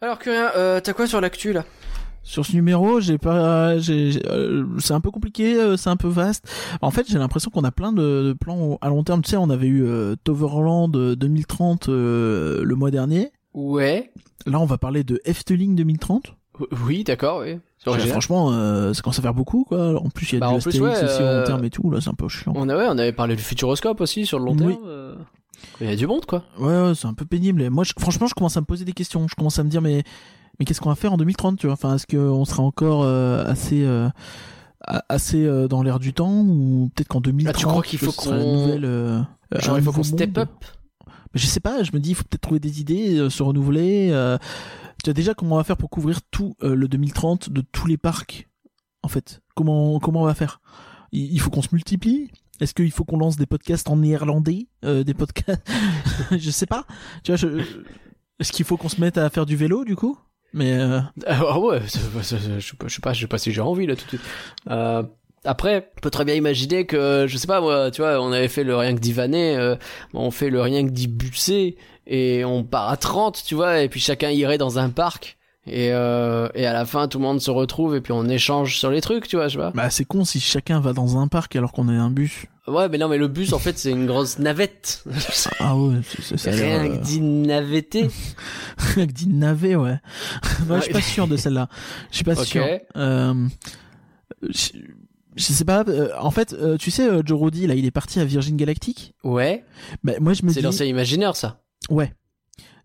Alors Curien, euh, t'as quoi sur l'actu là? Sur ce numéro, j'ai pas, j'ai, euh, c'est un peu compliqué, euh, c'est un peu vaste. En fait, j'ai l'impression qu'on a plein de, de plans à long terme. Tu sais, on avait eu euh, Toverland euh, 2030 euh, le mois dernier. Ouais. Là, on va parler de Efteling 2030. Oui, d'accord, oui. C'est Ouais, original. franchement, euh, ça commence à faire beaucoup, quoi. En plus, il y a Bah, du Astérix ouais, aussi au euh, long terme et tout. Là, c'est un peu chiant. On, a, ouais, on avait parlé du Futuroscope aussi sur le long terme. Oui. euh, Il y a du monde quoi. Ouais, ouais, c'est un peu pénible. Et moi, je- franchement, je commence à me poser des questions. Je commence à me dire, mais, mais qu'est-ce qu'on va faire en 2030, tu vois? Enfin, est-ce qu'on sera encore euh, assez, euh, assez euh, dans l'air du temps ou peut-être qu'en 2030, Ah, tu crois qu'il faut qu'on- nouvelle, Genre un il faut qu'on step up? Mais je sais pas. Je me dis, il faut peut-être trouver des idées, se renouveler. Tu vois déjà comment on va faire pour couvrir tout le 2030 de tous les parcs, en fait? Comment comment on va faire? Il il faut qu'on se multiplie? Est-ce qu'il faut qu'on lance des podcasts en néerlandais, euh, des podcasts? Je sais pas. Tu vois, je... est-ce qu'il faut qu'on se mette à faire du vélo du coup? Mais euh, Ah ouais, c'est- c'est- je sais pas, je sais pas, si j'ai envie là tout de suite. Euh, après, on peut très bien imaginer que, je sais pas moi, tu vois, on avait fait le rien que d'Ivanet, euh, on fait le rien que d'Ibussé, et on part à 30, tu vois, et puis chacun irait dans un parc, et, euh, et à la fin tout le monde se retrouve, et puis on échange sur les trucs, tu vois, je pas. bah c'est con si chacun va dans un parc alors qu'on est un bus. Ouais, mais non, mais le bus en fait c'est une grosse navette. Ah ouais, c'est- c'est- ça rien euh, que d'y navetter. Rien que dit navet, ouais. Moi, je suis pas sûr de celle-là. Je suis pas sûr. Euh, je, je sais pas. euh, en fait, euh, tu sais, euh, Joe Roddy, là, il est parti à Virgin Galactic? Ouais, Bah, moi, je me c'est dis, l'ancien imaginaire ça. ouais.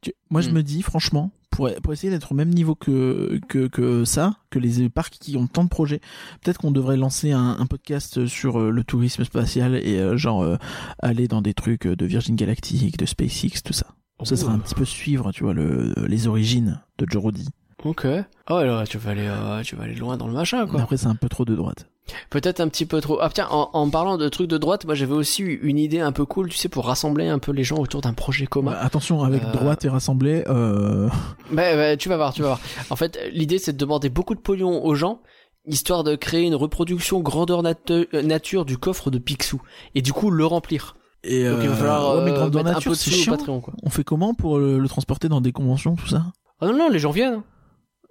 Tu- moi, je Hmm. me dis, franchement, pour, pour essayer d'être au même niveau que, que, que ça, que les parcs qui ont tant de projets, peut-être qu'on devrait lancer un, un podcast sur euh, le tourisme spatial et euh, genre euh, aller dans des trucs de Virgin Galactic, de SpaceX, tout ça. Ça serait un petit peu suivre, tu vois, le, les origines de Joe Roddy. Ok. Ah ouais, là, tu vas aller, euh, tu vas aller loin dans le machin, quoi. après, c'est un peu trop de droite. Peut-être un petit peu trop. Ah tiens, en, en parlant de trucs de droite, moi j'avais aussi une idée un peu cool, tu sais, pour rassembler un peu les gens autour d'un projet commun. Ouais, attention, avec Euh, droite et rassemblée, euh... Bah, bah, tu vas voir, tu vas voir. En fait, l'idée c'est de demander beaucoup de pognon aux gens, histoire de créer une reproduction grandeur nat- euh, nature du coffre de Picsou, et du coup le remplir. Et Donc il va falloir ouais, mais euh, grandeur nature, un peu de au chiant. Patreon, quoi. On fait comment pour le, le transporter dans des conventions, tout ça? Ah non, non, les gens viennent.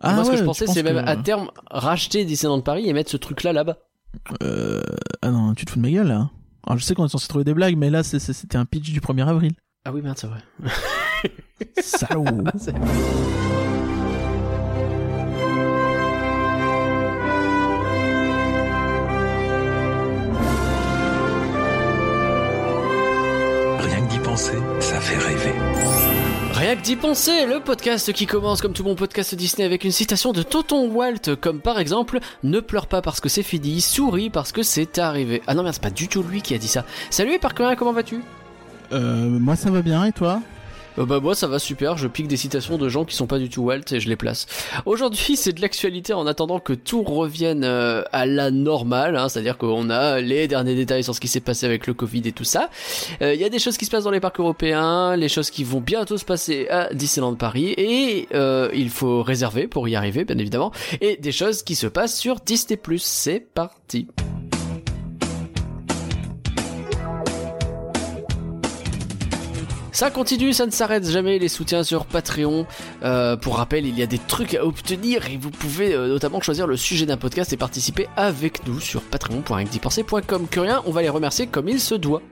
Ah moi ce que je pensais c'est même que- à terme racheter Disneyland Paris et mettre ce truc là là-bas. Euh... Ah non, tu te fous de ma gueule, là Alors, je sais qu'on est censé trouver des blagues, mais là, c'était un pitch du 1er avril. Ah oui, merde, c'est vrai. Salaud Rien que d'y penser, ça fait rêver. Rien que d'y penser, le podcast qui commence comme tout bon podcast Disney avec une citation de Tonton Walt, comme par exemple Ne pleure pas parce que c'est fini, souris parce que c'est arrivé. Ah non merde, c'est pas du tout lui qui a dit ça. Salut Parker, comment vas-tu? Euh, Moi, ça va bien, et toi? Euh, Bah moi ça va super, je pique des citations de gens qui sont pas du tout Walt et je les place. Aujourd'hui c'est de l'actualité en attendant que tout revienne euh, à la normale, hein, c'est-à-dire qu'on a les derniers détails sur ce qui s'est passé avec le Covid et tout ça. Euh, Il y a des choses qui se passent dans les parcs européens, les choses qui vont bientôt se passer à Disneyland Paris et euh, il faut réserver pour y arriver bien évidemment, et des choses qui se passent sur Disney+. C'est parti. Ça continue, ça ne s'arrête jamais, les soutiens sur Patreon. Euh, pour rappel, il y a des trucs à obtenir et vous pouvez euh, notamment choisir le sujet d'un podcast et participer avec nous sur patreon.com. Curien, on va les remercier comme il se doit.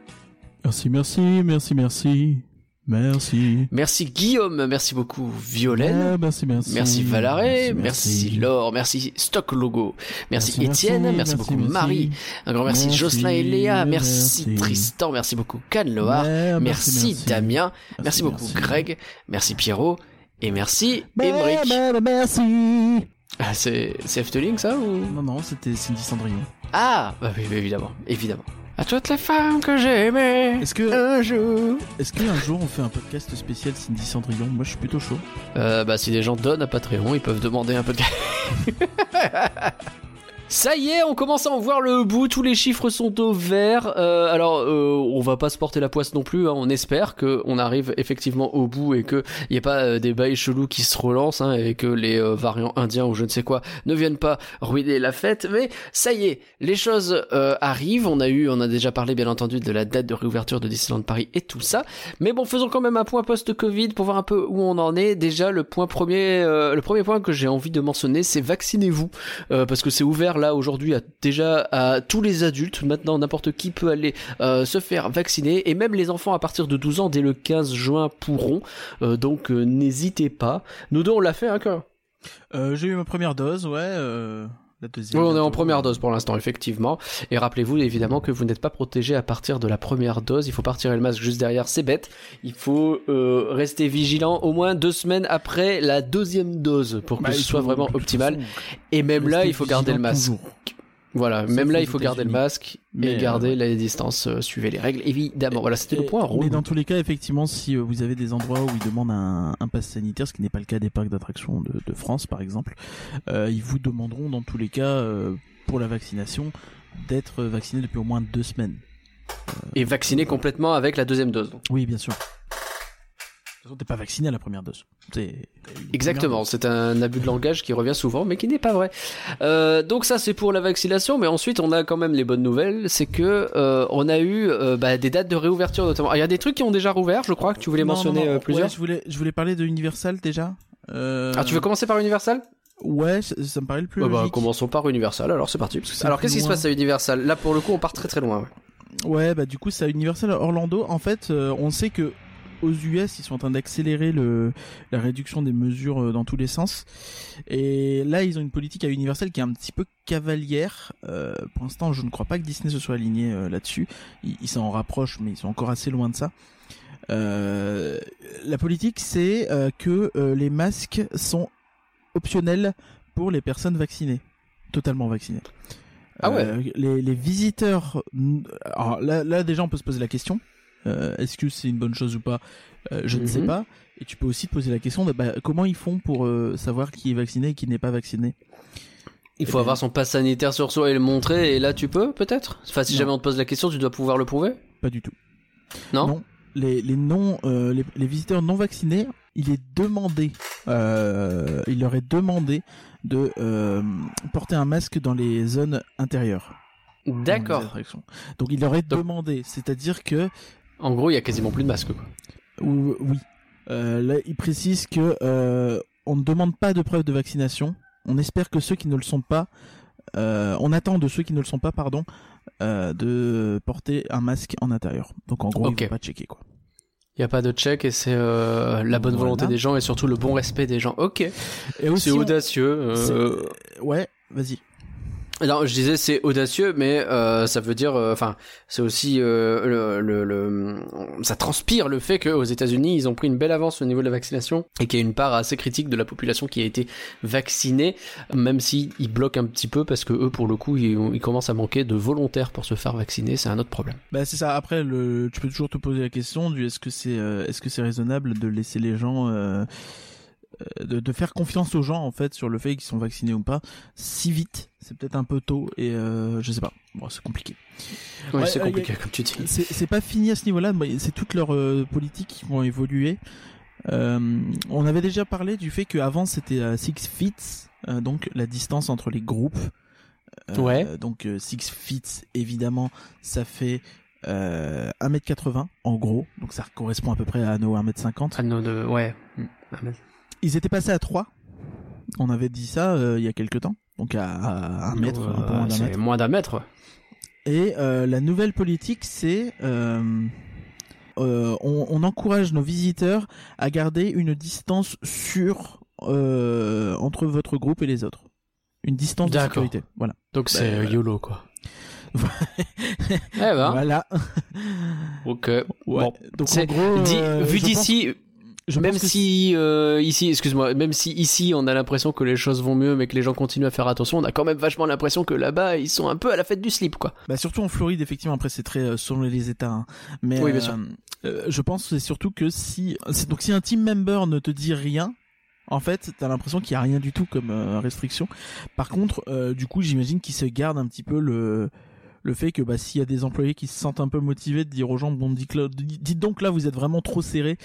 Merci, merci, merci, merci. Merci. Merci Guillaume, merci beaucoup Violaine. Ouais, merci, merci. Merci Valaré, merci, Laure, merci Stock Logo, merci, Étienne, merci, beaucoup Marie, un grand merci, Jocelyn et Léa, merci. Tristan, merci beaucoup Canloar, Ouais, merci, Damien, merci, beaucoup Greg, merci Pierrot. Et merci bah, Merci. Ah, c'est c'est Efteling ça ou? Non, non, c'était Cindy Cendrillon. Ah bah oui, évidemment, évidemment. À toutes les femmes que j'ai aimées Est-ce que, un jour. est-ce qu'un jour on fait un podcast spécial Cindy Cendrillon? Moi, je suis plutôt chaud. Euh, bah si les gens donnent à Patreon, ils peuvent demander un de. Ça y est, on commence à en voir le bout. Tous les chiffres sont au vert. Euh, alors, euh, on va pas se porter la poisse non plus. Hein. On espère que on arrive effectivement au bout et que y ait pas euh, des bails chelous qui se relancent hein, et que les euh, variants indiens ou je ne sais quoi ne viennent pas ruiner la fête. Mais ça y est, les choses euh, arrivent. On a eu, on a déjà parlé bien entendu de la date de réouverture de Disneyland Paris et tout ça. Mais bon, faisons quand même un point post-Covid pour voir un peu où on en est. Déjà, le point premier, le premier point que j'ai envie de mentionner, c'est vaccinez-vous parce que c'est ouvert là aujourd'hui à, déjà à tous les adultes. Maintenant, n'importe qui peut aller euh, se faire vacciner et même les enfants à partir de 12 ans dès le 15 juin pourront. Euh, donc euh, n'hésitez pas. Nous deux on l'a fait hein. Euh, J'ai eu ma première dose, ouais. La deuxième. Oui, on est en première dose pour l'instant, effectivement. Et rappelez-vous évidemment que vous n'êtes pas protégé à partir de la première dose. Il faut pas retirer le masque juste derrière, c'est bête. Il faut euh, rester vigilant au moins deux semaines après la deuxième dose pour que Bah, ce soit vraiment optimal. façon, Et même là, il faut garder le masque. toujours. Voilà, Sauf même là, il faut garder le masque Mais, et garder euh, la distance. euh, suivez les règles, évidemment. Voilà, c'était le point. Mais dans tous les cas, effectivement, si euh, vous avez des endroits où ils demandent un, un pass sanitaire, ce qui n'est pas le cas des parcs d'attractions de, de France, par exemple, euh, ils vous demanderont dans tous les cas, euh, pour la vaccination, d'être vacciné depuis au moins deux semaines. Et vacciner complètement avec la deuxième dose. Oui, bien sûr. De toute façon, t'es pas vacciné à la première dose. Exactement, c'est un abus de langage qui revient souvent, mais qui n'est pas vrai. Euh, donc ça, c'est pour la vaccination, mais ensuite, on a quand même les bonnes nouvelles, c'est que euh, on a eu euh, bah, des dates de réouverture notamment. Ah, Il y a des trucs qui ont déjà rouvert, je crois que tu voulais Non, mentionner non, non, plusieurs. ouais, je voulais, je voulais parler de Universal déjà. Ah, tu veux commencer par Universal? Ouais, ça, ça me paraît le plus Ah bah. Commençons par Universal, alors c'est parti. Alors qu'est-ce qui se passe à Universal? Là, pour le coup, on part très très loin. ouais. Ouais, bah du coup, c'est à Universal Orlando. En fait, euh, on sait que aux US, ils sont en train d'accélérer le la réduction des mesures euh, dans tous les sens. Et là, ils ont une politique à Universal qui est un petit peu cavalière. Euh, pour l'instant, je ne crois pas que Disney se soit aligné euh, là-dessus. Ils ils s'en rapprochent, mais ils sont encore assez loin de ça. Euh, la politique, c'est que les masques sont optionnels pour les personnes vaccinées, totalement vaccinées. Ah ouais. Les, les visiteurs. Alors là, là, déjà, on peut se poser la question. Euh, Est-ce que c'est une bonne chose ou pas? Euh, Je ne sais Mhm. pas. Et tu peux aussi te poser la question de bah, comment ils font pour euh, savoir qui est vacciné et qui n'est pas vacciné? Il faut Eh ben- avoir son pass sanitaire sur soi et le montrer, et là tu peux peut-être? Enfin, si Non. jamais on te pose la question, tu dois pouvoir le prouver? Pas du tout. Non, Non. Les, les non, euh, les, les visiteurs non vaccinés, il est demandé, euh, il leur est demandé de euh, porter un masque dans les zones intérieures. D'accord. Donc il leur est demandé, c'est-à-dire que En gros, il y a quasiment plus de masques. Quoi. Ou- oui. Euh, là, il précise que euh, on ne demande pas de preuve de vaccination. On espère que ceux qui ne le sont pas, euh, on attend de ceux qui ne le sont pas, pardon, euh, de porter un masque en intérieur. Donc en gros, Ok. ils vont pas checker quoi. Il y a pas de check et c'est euh, la bonne Voilà. volonté des gens et surtout le bon respect des gens. Ok, Et aussi, c'est on- audacieux. euh, c'est- Ouais, vas-y. Non, je disais c'est audacieux, mais euh, ça veut dire, euh, enfin, c'est aussi euh, le, le, le- ça transpire le fait qu'aux États-Unis ils ont pris une belle avance au niveau de la vaccination et qu'il y a une part assez critique de la population qui a été vaccinée, même si ils bloquent un petit peu parce que eux, pour le coup, ils, commencent à manquer de volontaires pour se faire vacciner. C'est un autre problème. Bah c'est ça. Après, le, tu peux toujours te poser la question du est-ce que c'est euh, est-ce que c'est raisonnable de laisser les gens euh, de, de faire confiance aux gens en fait sur le fait qu'ils sont vaccinés ou pas si vite. C'est peut-être un peu tôt et euh, je sais pas. Bon, c'est compliqué. Ouais, c'est euh, compliqué comme tu dis. C'est c'est pas fini à ce niveau-là. mais C'est toutes leurs euh, politiques qui vont évoluer. Euh, on avait déjà parlé du fait qu'avant c'était euh, six feet, euh, donc la distance entre les groupes. Euh, Ouais. Donc euh, six feet, évidemment, ça fait euh, 1m80 en gros. Donc ça correspond à peu près à nos 1m50. Ah non, de... ouais. Ils étaient passés à 3. On avait dit ça euh, il y a quelques temps. Donc à, à 1 mètre, un peu moins Euh, d'un c'est mètre. moins d'un mètre. Et euh, la nouvelle politique, c'est euh, euh, on, on encourage nos visiteurs à garder une distance sûre euh, entre votre groupe et les autres. Une distance de sécurité. Voilà. Donc c'est voilà. YOLO quoi. eh ben, Voilà. ok. Ouais. Bon. Donc en C'est- gros, euh, vu d'ici, pense- je même si euh, ici, excuse-moi, même si ici on a l'impression que les choses vont mieux, mais que les gens continuent à faire attention, on a quand même vachement l'impression que là-bas ils sont un peu à la fête du slip, quoi. Bah surtout en Floride, effectivement. Après, c'est très euh, selon les États. hein. Mais Oui, bien euh, sûr. euh, je pense que c'est surtout que si c'est- donc si un team member ne te dit rien, En fait, t'as l'impression qu'il y a rien du tout comme euh, restriction. Par contre, euh, du coup, j'imagine qu'ils se gardent un petit peu le le fait que bah s'il y a des employés qui se sentent un peu motivés de dire aux gens bon dites, dites donc là vous êtes vraiment trop serré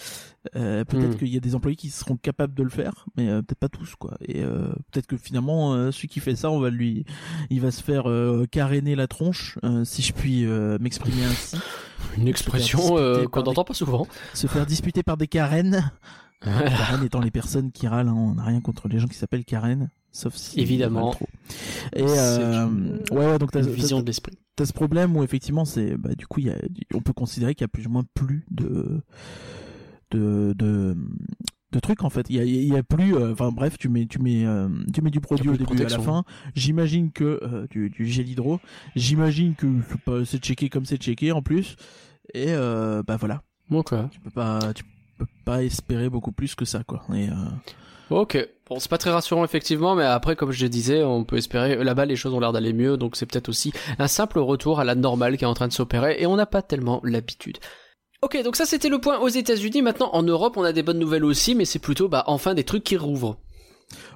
euh, peut-être Hmm. qu'il y a des employés qui seront capables de le faire mais euh, peut-être pas tous quoi et euh, peut-être que finalement euh, celui qui fait ça on va lui il va se faire euh, caréner la tronche euh, si je puis euh, m'exprimer ainsi Une expression euh, qu'on des- n'entend pas souvent. se faire disputer par des Karen Karen étant les personnes qui râlent, hein, on n'a rien contre les gens qui s'appellent Karen, sauf si Évidemment. trop. Et euh, une- ouais, ouais, donc t'as vision de l'esprit. t'as ce problème où effectivement c'est, bah, du coup, y a, on peut considérer qu'il y a plus ou moins plus de de de, de trucs en fait. Il y a, il y a plus, euh, enfin bref, tu mets tu mets euh, tu mets du produit au début à la fin. J'imagine que du, du gel hydro. J'imagine que c'est checké comme c'est checké en plus. Et bah voilà Ok. tu peux pas tu peux pas espérer beaucoup plus que ça quoi et Ok. Bon, c'est pas très rassurant effectivement, mais après, comme je le disais, on peut espérer. Là-bas, les choses ont l'air d'aller mieux, donc c'est peut-être aussi un simple retour à la normale qui est en train de s'opérer, et on n'a pas tellement l'habitude. Ok, donc ça c'était le point aux États-Unis. Maintenant, en Europe, on a des bonnes nouvelles aussi, mais c'est plutôt, bah, enfin des trucs qui rouvrent.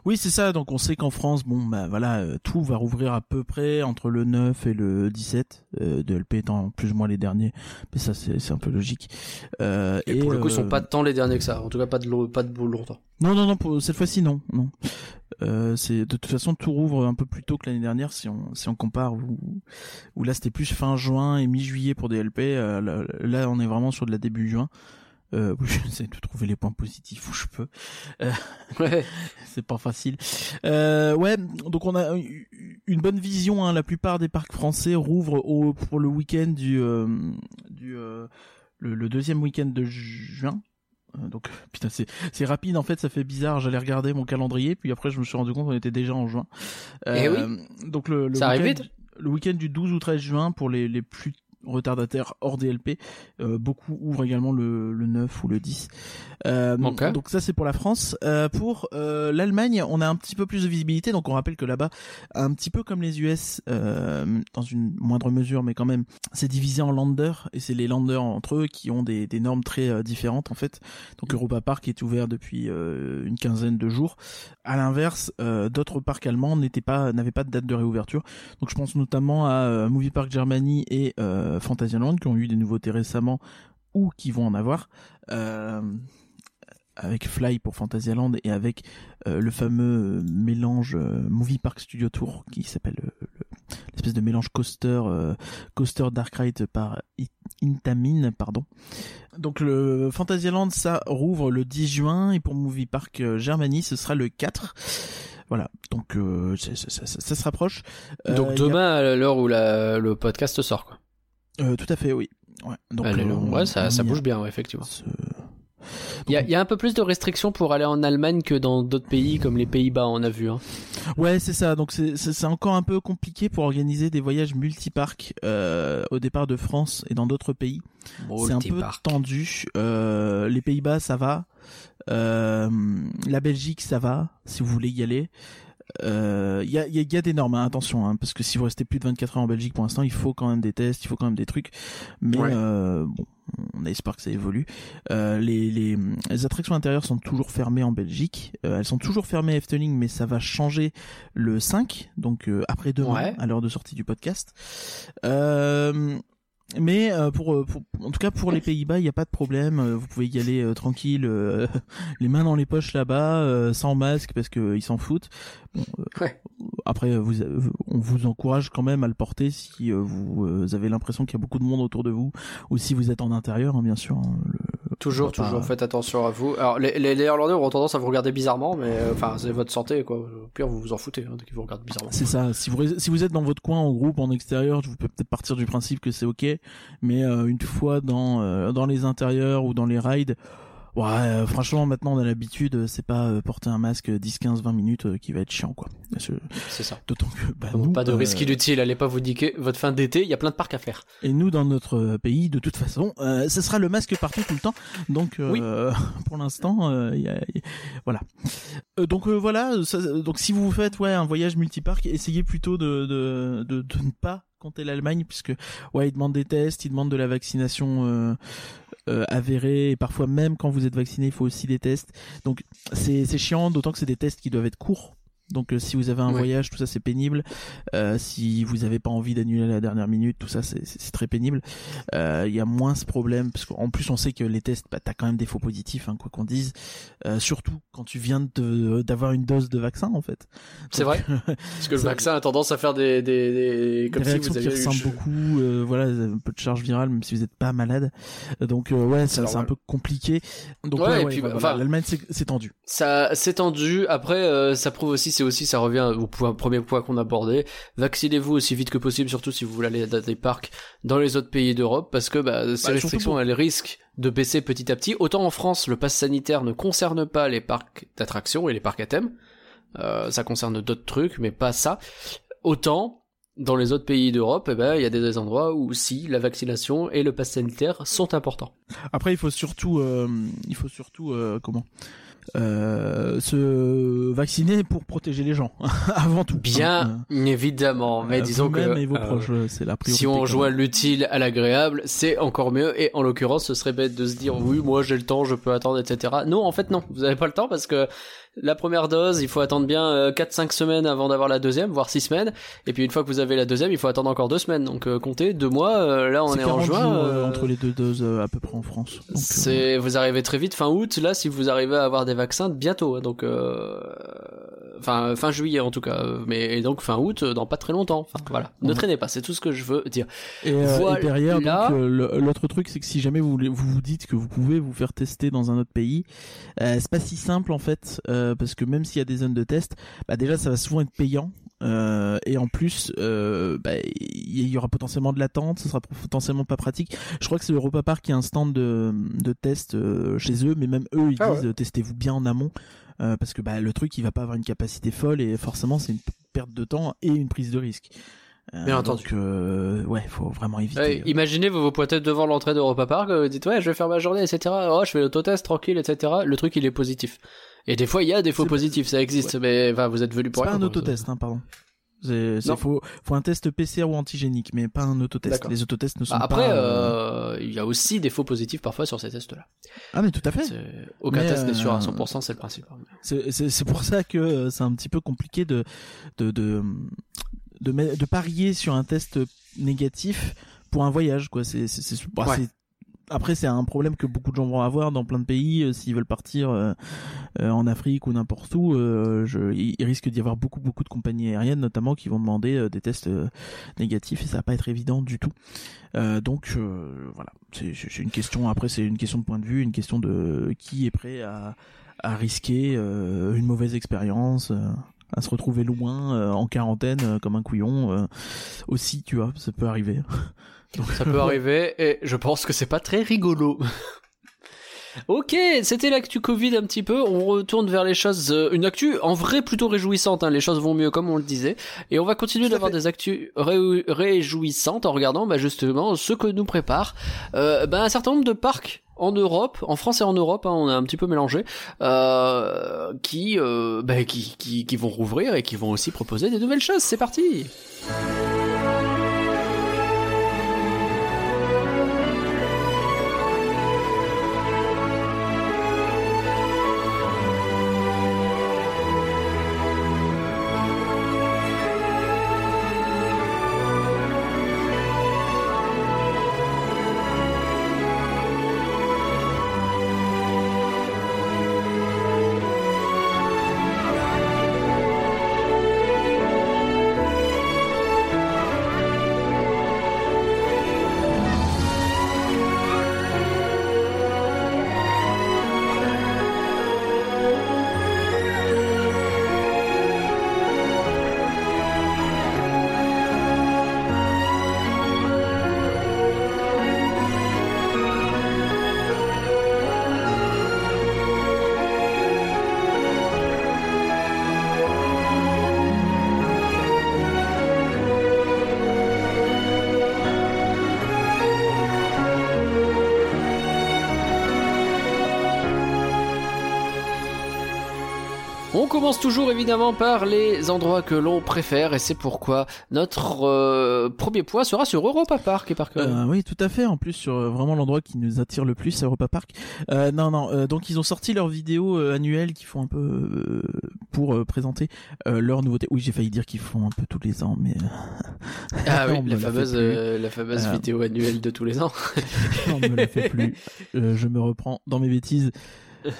Oui c'est ça. Donc on sait qu'en France bon bah voilà euh, tout va rouvrir à peu près entre le 9 et le 17 euh, de LP étant plus ou moins les derniers. Mais ça c'est un peu logique. Euh, Et, pour le coup, ils euh, sont pas tant les derniers que ça. En tout cas, pas de pas de longtemps. non non non pour cette fois-ci non non. Euh, c'est de toute façon tout rouvre un peu plus tôt que l'année dernière si on si on compare où, où là c'était plus fin juin et mi-juillet pour des LP euh, là, là, on est vraiment sur de la début juin euh, où j'essaie de trouver les points positifs où je peux Ouais. c'est pas facile. Euh, ouais, donc on a une bonne vision. Hein. La plupart des parcs français rouvrent au, pour le week-end du, euh, du euh, le, le deuxième week-end de juin. Euh, Donc putain c'est c'est rapide en fait ça fait bizarre j'allais regarder mon calendrier puis après je me suis rendu compte qu'on était déjà en juin. Eh Donc le, le Ça arrive vite. le week-end du 12 ou 13 juin pour les les plus retardataires hors DLP euh, beaucoup ouvrent également le, le 9 ou le 10 euh, donc ça c'est pour la France. Euh, pour euh, l'Allemagne on a un petit peu plus de visibilité. Donc on rappelle que là-bas un petit peu comme les US euh, dans une moindre mesure mais quand même c'est divisé en landers. Et c'est les landers entre eux qui ont des, des normes très euh, différentes en fait. Donc Europa Park est ouvert depuis euh, une quinzaine de jours. À l'inverse euh, d'autres parcs allemands n'étaient pas n'avaient pas de date de réouverture. Donc je pense notamment à euh, Movie Park Germany et euh, Fantasyland qui ont eu des nouveautés récemment ou qui vont en avoir euh, avec Fly pour Fantasyland et avec euh, le fameux mélange euh, Movie Park Studio Tour qui s'appelle euh, le- l'espèce de mélange coaster euh, coaster Dark Ride par Intamin pardon. Donc le Fantasyland ça rouvre le 10 juin et pour Movie Park euh, Germany ce sera le 4 voilà. Donc euh, ça, ça- ça- ça- ça se rapproche. Euh, Donc a- demain, à l'heure où la- le podcast sort, quoi. Euh, tout à fait oui ouais donc Allez, euh, ouais, ça, ça bouge bien, ouais, effectivement. ce- Il y a, il y a un peu plus de restrictions pour aller en Allemagne que dans d'autres pays comme les Pays-Bas, on a vu. Hein. Ouais, c'est ça. Donc c'est encore un peu compliqué pour organiser des voyages multiparques euh, au départ de France et dans d'autres pays. c'est un peu tendu. Euh, les Pays-Bas, ça va. Euh, la Belgique, ça va. Si vous voulez y aller. Euh, Il y, a, y a- y a des normes, hein, attention, hein, parce que si vous restez plus de 24 heures en Belgique pour l'instant, il faut quand même des tests, il faut quand même des trucs. Mais Ouais. euh, bon, on espère que ça évolue. Euh, les, les, les attractions intérieures sont toujours fermées en Belgique. Euh, elles sont toujours fermées à Efteling, mais ça va changer le 5, donc euh, après demain, Ouais. à l'heure de sortie du podcast. Euh, mais euh, pour, euh, pour, en tout cas pour les Pays-Bas, il n'y a pas de problème. Euh, Vous pouvez y aller euh, tranquille, euh, les mains dans les poches là-bas, euh, sans masque parce que ils s'en foutent. Bon, Ouais. Après, vous, on vous encourage quand même à le porter si euh, vous euh, avez l'impression qu'il y a beaucoup de monde autour de vous, ou si vous êtes en intérieur, hein, bien sûr. hein, le- Toujours, pas- toujours, faites attention à vous. Alors, les, les Néerlandais auront tendance à vous regarder bizarrement, mais euh, enfin, c'est votre santé, quoi. Au pire, vous vous en foutez, hein, dès qu'ils vous regardent bizarrement. C'est ça. Si vous si vous êtes dans votre coin en groupe en extérieur, vous pouvez peut-être partir du principe que c'est ok, mais euh, une fois dans euh, dans les intérieurs ou dans les rides, ouais, euh, franchement maintenant on a l'habitude, euh, c'est pas euh, porter un masque 10 15 20 minutes euh, qui va être chiant quoi. C'est ça. D'autant que bah, nous, pas de risque inutile, allez pas vous niquer votre fin d'été, il y a plein de parcs à faire. Et nous, dans notre pays, de toute façon, ce sera le masque partout tout le temps. Donc, pour l'instant, y a- y- voilà. Donc voilà. ça- donc si vous faites ouais un voyage multiparc, essayez plutôt de de, de, de ne pas compter l'Allemagne, puisque ouais, ils demandent des tests, ils demandent de la vaccination. Euh, euh, avérés et parfois même quand vous êtes vacciné, il faut aussi des tests. Donc c'est c'est chiant, d'autant que c'est des tests qui doivent être courts. Donc euh, si vous avez un Ouais. voyage, tout ça c'est pénible. Euh, si vous n'avez pas envie d'annuler à la dernière minute, tout ça c'est- c'est c'est très pénible. Euh, Il y a moins ce problème parce qu'en plus on sait que les tests, bah, t'as quand même des faux positifs, hein, quoi qu'on dise. Surtout quand tu viens d'avoir une dose de vaccin en fait. C'est vrai. Parce que le vaccin a tendance à faire des, des, des- comme des si vous qui aviez eu- ressemblent beaucoup, euh, voilà, un peu de charge virale, même si vous n'êtes pas malade. Donc euh, ouais, c'est c'est un peu compliqué. Donc Ouais, ouais, ouais, puis, voilà, l'Allemagne c'est c'est tendu. Ça s'est tendu. Après, euh, ça prouve aussi, c'est aussi, ça revient au point, premier point qu'on abordait. Vaccinez-vous aussi vite que possible, surtout si vous voulez aller dans des parcs dans les autres pays d'Europe, parce que bah, ces surtout restrictions, pour- elles risquent de baisser petit à petit. Autant en France, le pass sanitaire ne concerne pas les parcs d'attractions et les parcs à thème. Euh, ça concerne d'autres trucs, mais pas ça. Autant dans les autres pays d'Europe, eh ben, il y a des endroits où si la vaccination et le pass sanitaire sont importants. Après, il faut surtout, euh, il faut surtout euh, comment? Euh, se vacciner pour protéger les gens avant tout. Bien Hein, évidemment, euh, mais disons que vous-même et vos euh, proches, euh, c'est la priorité. si on même. l'utile à l'agréable, c'est encore mieux. Et en l'occurrence, ce serait bête de se dire oui, moi j'ai le temps, je peux attendre, etc. Non, en fait non, vous avez pas le temps parce que la première dose, il faut attendre bien euh, 4-5 semaines avant d'avoir la deuxième, voire 6 semaines. Et puis une fois que vous avez la deuxième, il faut attendre encore 2 semaines. Donc euh, comptez, 2 mois, euh, là on est en 40 juin. euh, euh, entre les deux doses euh, à peu près en France. Euh, c'est vous arrivez très vite fin août là si vous arrivez à avoir des vaccins bientôt hein, donc euh, enfin fin juillet en tout cas. Euh, mais et donc fin août euh, dans pas très longtemps. Enfin voilà. Ne traînez pas c'est tout ce que je veux dire. Et, euh, et Voilà. derrière, donc, euh, l'autre truc, c'est que si jamais vous, voulez- vous vous dites que vous pouvez vous faire tester dans un autre pays, euh, c'est pas si simple en fait, euh, parce que même s'il y a des zones de test, bah déjà ça va souvent être payant. euh, et en plus, euh, bah, il y aura potentiellement de l'attente, ce sera potentiellement pas pratique. Je crois que c'est Europa Park qui a un stand de, de test euh, chez eux, mais même eux ils Ah disent testez-vous bien en amont, euh, parce que bah, le truc il va pas avoir une capacité folle et forcément c'est une perte de temps et une prise de risque. Euh, Bien entendu. Donc, euh, ouais, faut vraiment éviter. Ouais, imaginez vous vous pointez devant l'entrée d'Europa Park euh, vous dites ouais je vais faire ma journée etc oh je fais l'autotest tranquille etc le truc il est positif et des fois il y a des faux positifs ça existe mais enfin vous êtes venu pour C'est pas un autotest, hein, pardon. C'est, c'est- faut, faut un test PCR ou antigénique, mais pas un autotest. D'accord. Les autotests ne sont Bah, après pas. euh, euh, il y a aussi des faux positifs parfois sur ces tests là Ah mais tout à fait. aucun Mais, test n'est sûr à euh, 100% c'est le principe hein. C'est, c'est, c'est pour ça que euh, c'est un petit peu compliqué de de de de, parier sur un test négatif pour un voyage, quoi. C'est, c'est, c'est, bah, Ouais. c'est- Après, c'est un problème que beaucoup de gens vont avoir dans plein de pays euh, s'ils veulent partir euh, euh, en Afrique ou n'importe où. euh, je, il, risque d'y avoir beaucoup, beaucoup de compagnies aériennes, notamment, qui vont demander euh, des tests euh, négatifs et ça va pas être évident du tout. Donc voilà, c'est, une question. Après, c'est une question de point de vue, une question de qui est prêt à, à risquer une mauvaise expérience. à se retrouver loin en quarantaine comme un couillon aussi tu vois ça peut arriver Ça peut arriver et je pense que c'est pas très rigolo. Ok, c'était l'actu Covid un petit peu. On retourne vers les choses, euh, une actu en vrai plutôt réjouissante. Hein, les choses vont mieux comme on le disait, et on va continuer d'avoir des actus ré- réjouissantes en regardant bah, justement ce que nous prépare euh, bah, un certain nombre de parcs en Europe, en France et en Europe, hein, on a un petit peu mélangé, euh, qui, euh, bah, qui, qui, qui vont rouvrir et qui vont aussi proposer des nouvelles choses. C'est parti. Commence toujours évidemment par les endroits que l'on préfère et c'est pourquoi notre euh, premier point sera sur Europa Park et Park. Euh, oui, tout à fait. En plus, sur euh, vraiment l'endroit qui nous attire le plus, Europa Park. Euh, non, non. euh, donc ils ont sorti leur vidéo annuelle qui font un peu euh, pour présenter euh, leurs nouveautés. Oui, j'ai failli dire qu'ils font un peu tous les ans, mais euh, ah oui, on la fameuse, euh, la fameuse vidéo annuelle de tous les ans. on me la fait plus. Je me reprends dans mes bêtises.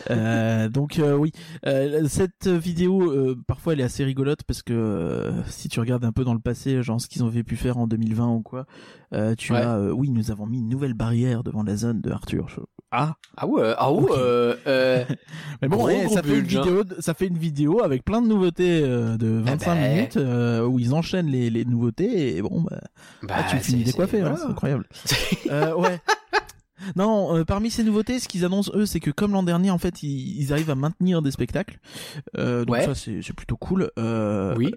Euh, donc euh, oui, Euh, cette vidéo euh, parfois elle est assez rigolote parce que euh, si tu regardes un peu dans le passé, genre ce qu'ils avaient pu faire en 2020 ou quoi, euh, tu Ouais. as euh, oui nous avons mis une nouvelle barrière devant la zone de Arthur. Je- Ah, Ah ouais, ah ouais. Ok. euh, euh, mais bon, Gros, gros ça fait une hein. vidéo, de- ça fait une vidéo avec plein de nouveautés euh, de 25 ben. minutes euh, où ils enchaînent les, les nouveautés et bon bah, bah, ah, tu finis décoiffé, c'est- hein, c'est incroyable. euh, ouais. Non, euh, parmi ces nouveautés, ce qu'ils annoncent eux, c'est que comme l'an dernier, en fait, ils, ils arrivent à maintenir des spectacles. Euh, donc Ouais. ça, c'est plutôt cool. Euh, Oui.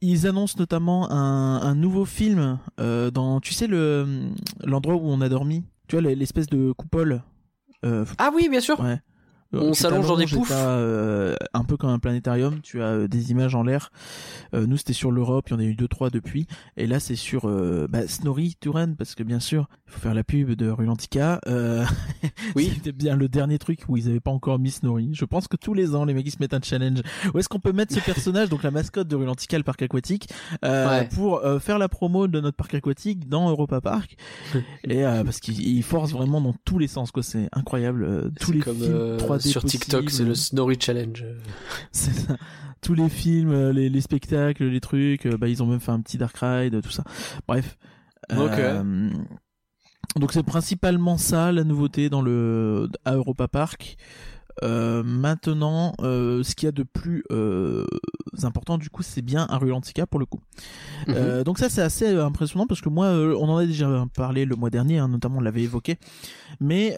Ils annoncent notamment un, un nouveau film dans, tu sais, le l'endroit où on a dormi? Tu vois, l'espèce de coupole. Ah oui, bien sûr. Ouais on s'allonge dans des poufs. Un peu comme un planétarium, tu as euh, des images en l'air. Euh, nous, c'était sur l'Europe, il y en a eu deux trois depuis. Et là, c'est sur euh, bah, Snorri Turan, parce que bien sûr, il faut faire la pub de Rulantica. Euh, oui. c'était bien le dernier truc où ils n'avaient pas encore mis Snorri. Je pense que tous les ans, les mecs ils se mettent un challenge. Où est-ce qu'on peut mettre ce personnage, donc la mascotte de Rulantica, le parc aquatique, euh, ouais. pour faire la promo de notre parc aquatique dans Europa Park? et parce qu'ils forcent vraiment dans tous les sens, quoi. C'est incroyable. tous les films 3 sur TikTok, c'est le Snorri Challenge. Ça. Tous les films, euh, les, spectacles, les trucs, euh, bah, ils ont même fait un petit Dark Ride, tout ça. Bref. Euh, donc c'est principalement ça la nouveauté dans le à Europa Park. Maintenant, ce qu'il y a de plus important, du coup, c'est bien un Rulantica pour le coup. Mhm. Donc ça, c'est assez impressionnant parce que moi, on en a déjà parlé le mois dernier, hein, notamment on l'avait évoqué, mais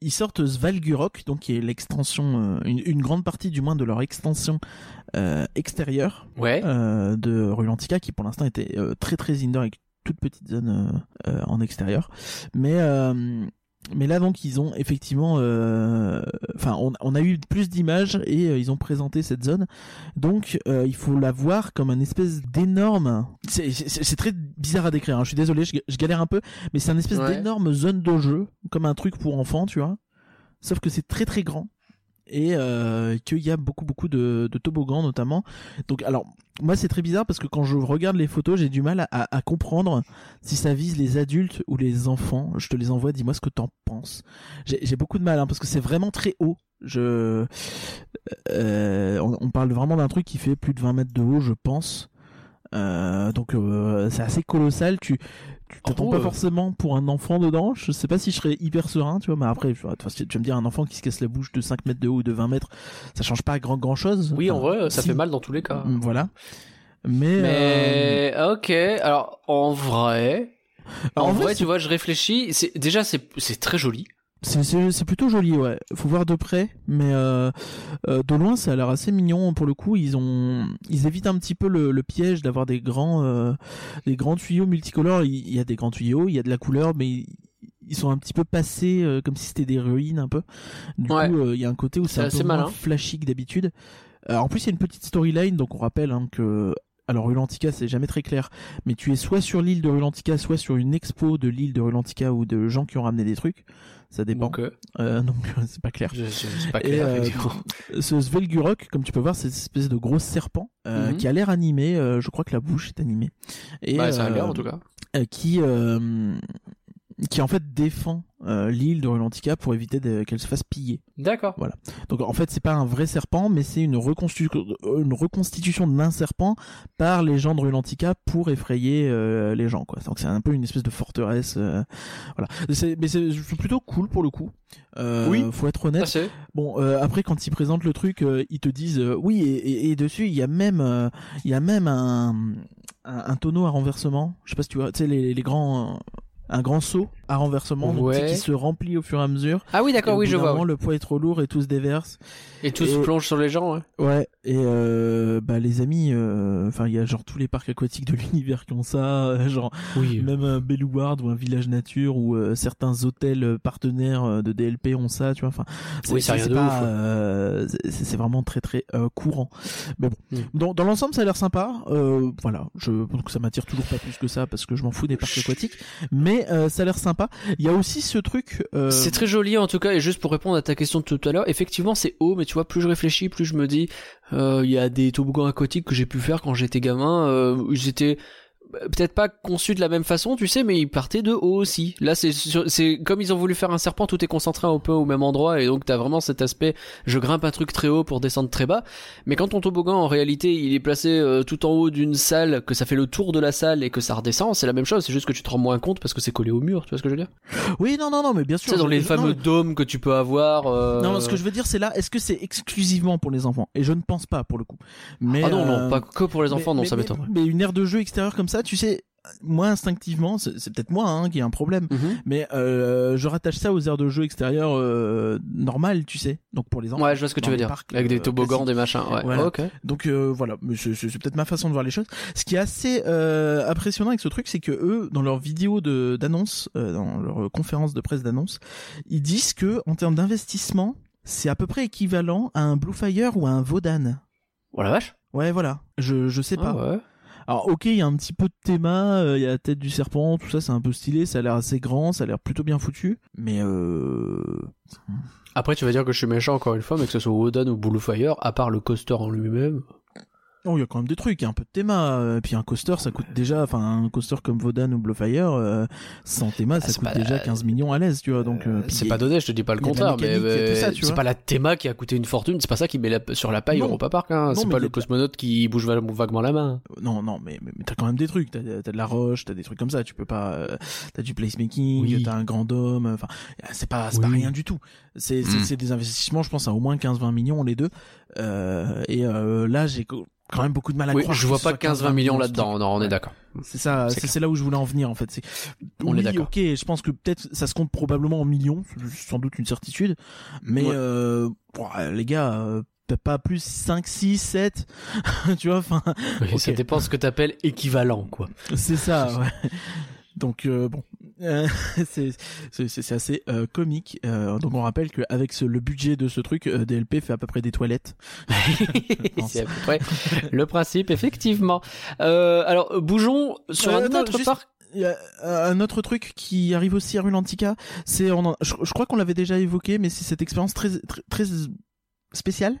ils sortent Svalgurok, donc qui est l'extension, euh, une, une grande partie du moins de leur extension euh, extérieure Ouais. euh, de Rulantica, qui pour l'instant était euh, très très indoor avec toute petite zone euh, euh, en extérieur, mais euh, mais là donc ils ont effectivement, euh, enfin on, on a eu plus d'images et euh, ils ont présenté cette zone, donc euh, il faut la voir comme un espèce d'énorme, c'est très bizarre à décrire, hein, je suis désolé, je, je galère un peu, mais c'est un espèce Ouais. d'énorme zone de jeu, comme un truc pour enfants, tu vois, sauf que c'est très très grand et qu'il y a beaucoup beaucoup de, de toboggans notamment. Donc alors moi c'est très bizarre parce que quand je regarde les photos j'ai du mal à, comprendre si ça vise les adultes ou les enfants. Je te les envoie, dis-moi ce que t'en penses. J'ai beaucoup de mal hein, parce que c'est vraiment très haut. Je euh, on, parle vraiment d'un truc qui fait plus de 20 mètres de haut je pense. Euh, donc euh, c'est assez colossal. T'attends Oh, pas euh. forcément pour un enfant dedans? Je sais pas si je serais hyper serein, tu vois. Mais après, tu vas me dire un enfant qui se casse la bouche de 5 mètres de haut ou de 20 mètres, ça change pas grand grand chose. Oui, en vrai, ça fait mal dans tous les cas. Voilà. Mais, euh, Mais ok, alors en vrai, alors, en, en vrai, tu vois, je réfléchis. C'est déjà c'est c'est très joli. C'est, plutôt joli, ouais. Faut voir de près, mais euh, euh, de loin, ça a l'air assez mignon. Pour le coup, ils ont, ils évitent un petit peu le, le piège d'avoir des grands, euh, des grands tuyaux multicolores. Il, il y a des grands tuyaux, il y a de la couleur, mais ils, ils sont un petit peu passés euh, comme si c'était des ruines un peu. Du Ouais. coup, euh, il y a un côté où C'est un assez peu moins flashy que d'habitude. Euh, en plus, il y a une petite storyline, donc on rappelle hein, que alors Rulantica, c'est jamais très clair, mais tu es soit sur l'île de Rulantica, soit sur une expo de l'île de Rulantica ou de gens qui ont ramené des trucs. Ça dépend. Donc, euh, Euh, donc c'est pas clair. c'est pas clair. euh. Ce Svelgurok, comme tu peux voir, c'est cette espèce de gros serpent euh, Mhm. qui a l'air animé. euh, je crois que la bouche est animée. Et Bah, ça a l'air euh, en tout cas. euh, qui euh, qui en fait défend euh, l'île de Rulantica pour éviter qu'elle se fasse piller. D'accord. Donc en fait c'est pas un vrai serpent, mais c'est une, reconstitu- une reconstitution d'un serpent par les gens de Rulantica pour effrayer euh, les gens. Quoi. Donc c'est un peu une espèce de forteresse. euh, voilà. Mais c'est plutôt cool pour le coup. Euh, Oui. Faut être honnête. Bon, euh, après quand ils présentent le truc, euh, ils te disent euh, oui et, et- et dessus il y a même euh, il y a même un, un un tonneau à renversement. Je sais pas si tu vois, tu sais les, les grands un grand seau à renversement donc, Ouais. qui se remplit au fur et à mesure. Ah oui, d'accord, oui, je vois. ouais. Le poids est trop lourd et tout se déverse. Et tout se plonge sur les gens, ouais. Ouais, et euh, bah les amis, euh, enfin il y a genre tous les parcs aquatiques de l'univers qui ont ça, euh, genre Oui. même un Bellouard ou un village nature ou euh, certains hôtels partenaires de DLP ont ça, tu vois. Enfin, Oui, c'est euh, c'est vraiment très très courant. Mais bon, Mm. dans, dans l'ensemble ça a l'air sympa. Euh, voilà, je donc ça m'attire toujours pas plus que ça parce que je m'en fous des parcs aquatiques, mais euh, ça a l'air sympa. Il y a aussi ce truc. euh, C'est très joli en tout cas, et juste pour répondre à ta question de tout à l'heure, effectivement c'est haut, mais tu vois, plus je réfléchis, plus je me dis, euh, il y a des toboggans aquatiques que j'ai pu faire quand j'étais gamin, ils étaient peut-être pas conçus de la même façon, tu sais, mais ils partaient de haut aussi. Là, c'est c'est comme ils ont voulu faire un serpent, tout est concentré un peu au même endroit, et donc t'as vraiment cet aspect, je grimpe un truc très haut pour descendre très bas. Mais quand ton toboggan, en réalité, il est placé euh, tout en haut d'une salle, que ça fait le tour de la salle et que ça redescend, c'est la même chose. C'est juste que tu te rends moins compte parce que c'est collé au mur. Tu vois ce que je veux dire? Oui, non, non, non, mais bien sûr. sais, dans les fameux non, dômes que tu peux avoir. euh, Non, ce que je veux dire, c'est là, est-ce que c'est exclusivement pour les enfants? Et je ne pense pas, pour le coup. Mais, ah non, euh, non, pas que pour les enfants, mais- non, mais- ça mais- m'étonnerait. Mais une aire de jeu extérieure comme ça, tu sais, moi instinctivement, c'est peut-être moi hein, qui ai un problème, Mhm. mais euh, je rattache ça aux aires de jeu extérieures euh, normales, tu sais. Donc pour les enfants. Ouais, je vois ce que tu veux dire. parcs, Avec des euh, toboggans, des machins. Ouais. Voilà. Ok. Donc euh, voilà, c'est peut-être ma façon de voir les choses. Ce qui est assez impressionnant avec ce truc, c'est que eux, dans leurs vidéos de d'annonce, dans leur conférence de presse d'annonce, ils disent que en termes d'investissement, c'est à peu près équivalent à un Bluefire ou à un Vodan. Oh la vache. Ouais, voilà. Je je sais pas. Ah ouais. Alors ok, il y a un petit peu de théma, euh, il y a la tête du serpent, tout ça, c'est un peu stylé, ça a l'air assez grand, ça a l'air plutôt bien foutu, mais euh... Après, tu vas dire que je suis méchant encore une fois, mais que ce soit Wodan ou Bluefire, à part le coaster en lui-même. Oh, il y a quand même des trucs, il y a un peu de théma, euh, puis un coaster, ça coûte déjà, enfin un coaster comme Vodan ou Bluefire, euh, sans théma, ça c'est coûte déjà la- 15 millions à l'aise, tu vois, donc... euh, puis c'est pas donné, je te dis pas le contraire, mais ça, euh, c'est pas la théma qui a coûté une fortune, c'est pas ça qui met la- sur la paille Non. Europa Park, hein. C'est pas le cosmonaute qui bouge va- vaguement la main. Non, non, mais, mais, mais t'as quand même des trucs. T'as, de la roche, t'as des trucs comme ça. Tu peux pas. euh, t'as du placemaking, Oui. t'as un grand dôme. Enfin, c'est pas, c'est pas rien du tout. C'est, c'est, des investissements, je pense, à au moins 15-20 millions les deux. Euh, et euh, là, j'ai quand même beaucoup de mal à Oui, croire. je vois pas soit 15-20 millions là-dedans, non, on est d'accord. C'est ça, C'est là où je voulais en venir en fait. C'est, On est d'accord. Ok, je pense que peut-être ça se compte probablement en millions, c'est sans doute une certitude. Mais Ouais. euh, les gars. euh, pas plus 5, 6, 7, tu vois, enfin, Oui. Ça dépend ce que t'appelles équivalent, quoi. c'est ça, ouais. Donc euh, bon, euh, c'est c'est c'est assez euh, comique. Euh, donc on rappelle qu'avec le budget de ce truc, euh, DLP fait à peu près des toilettes. c'est à peu près le principe, effectivement. Euh, alors, bougeons sur Euh, un autre juste- parc. Il y a un autre truc qui arrive aussi à Rulantica, c'est on en- je, je crois qu'on l'avait déjà évoqué, mais c'est cette expérience très très, très spéciale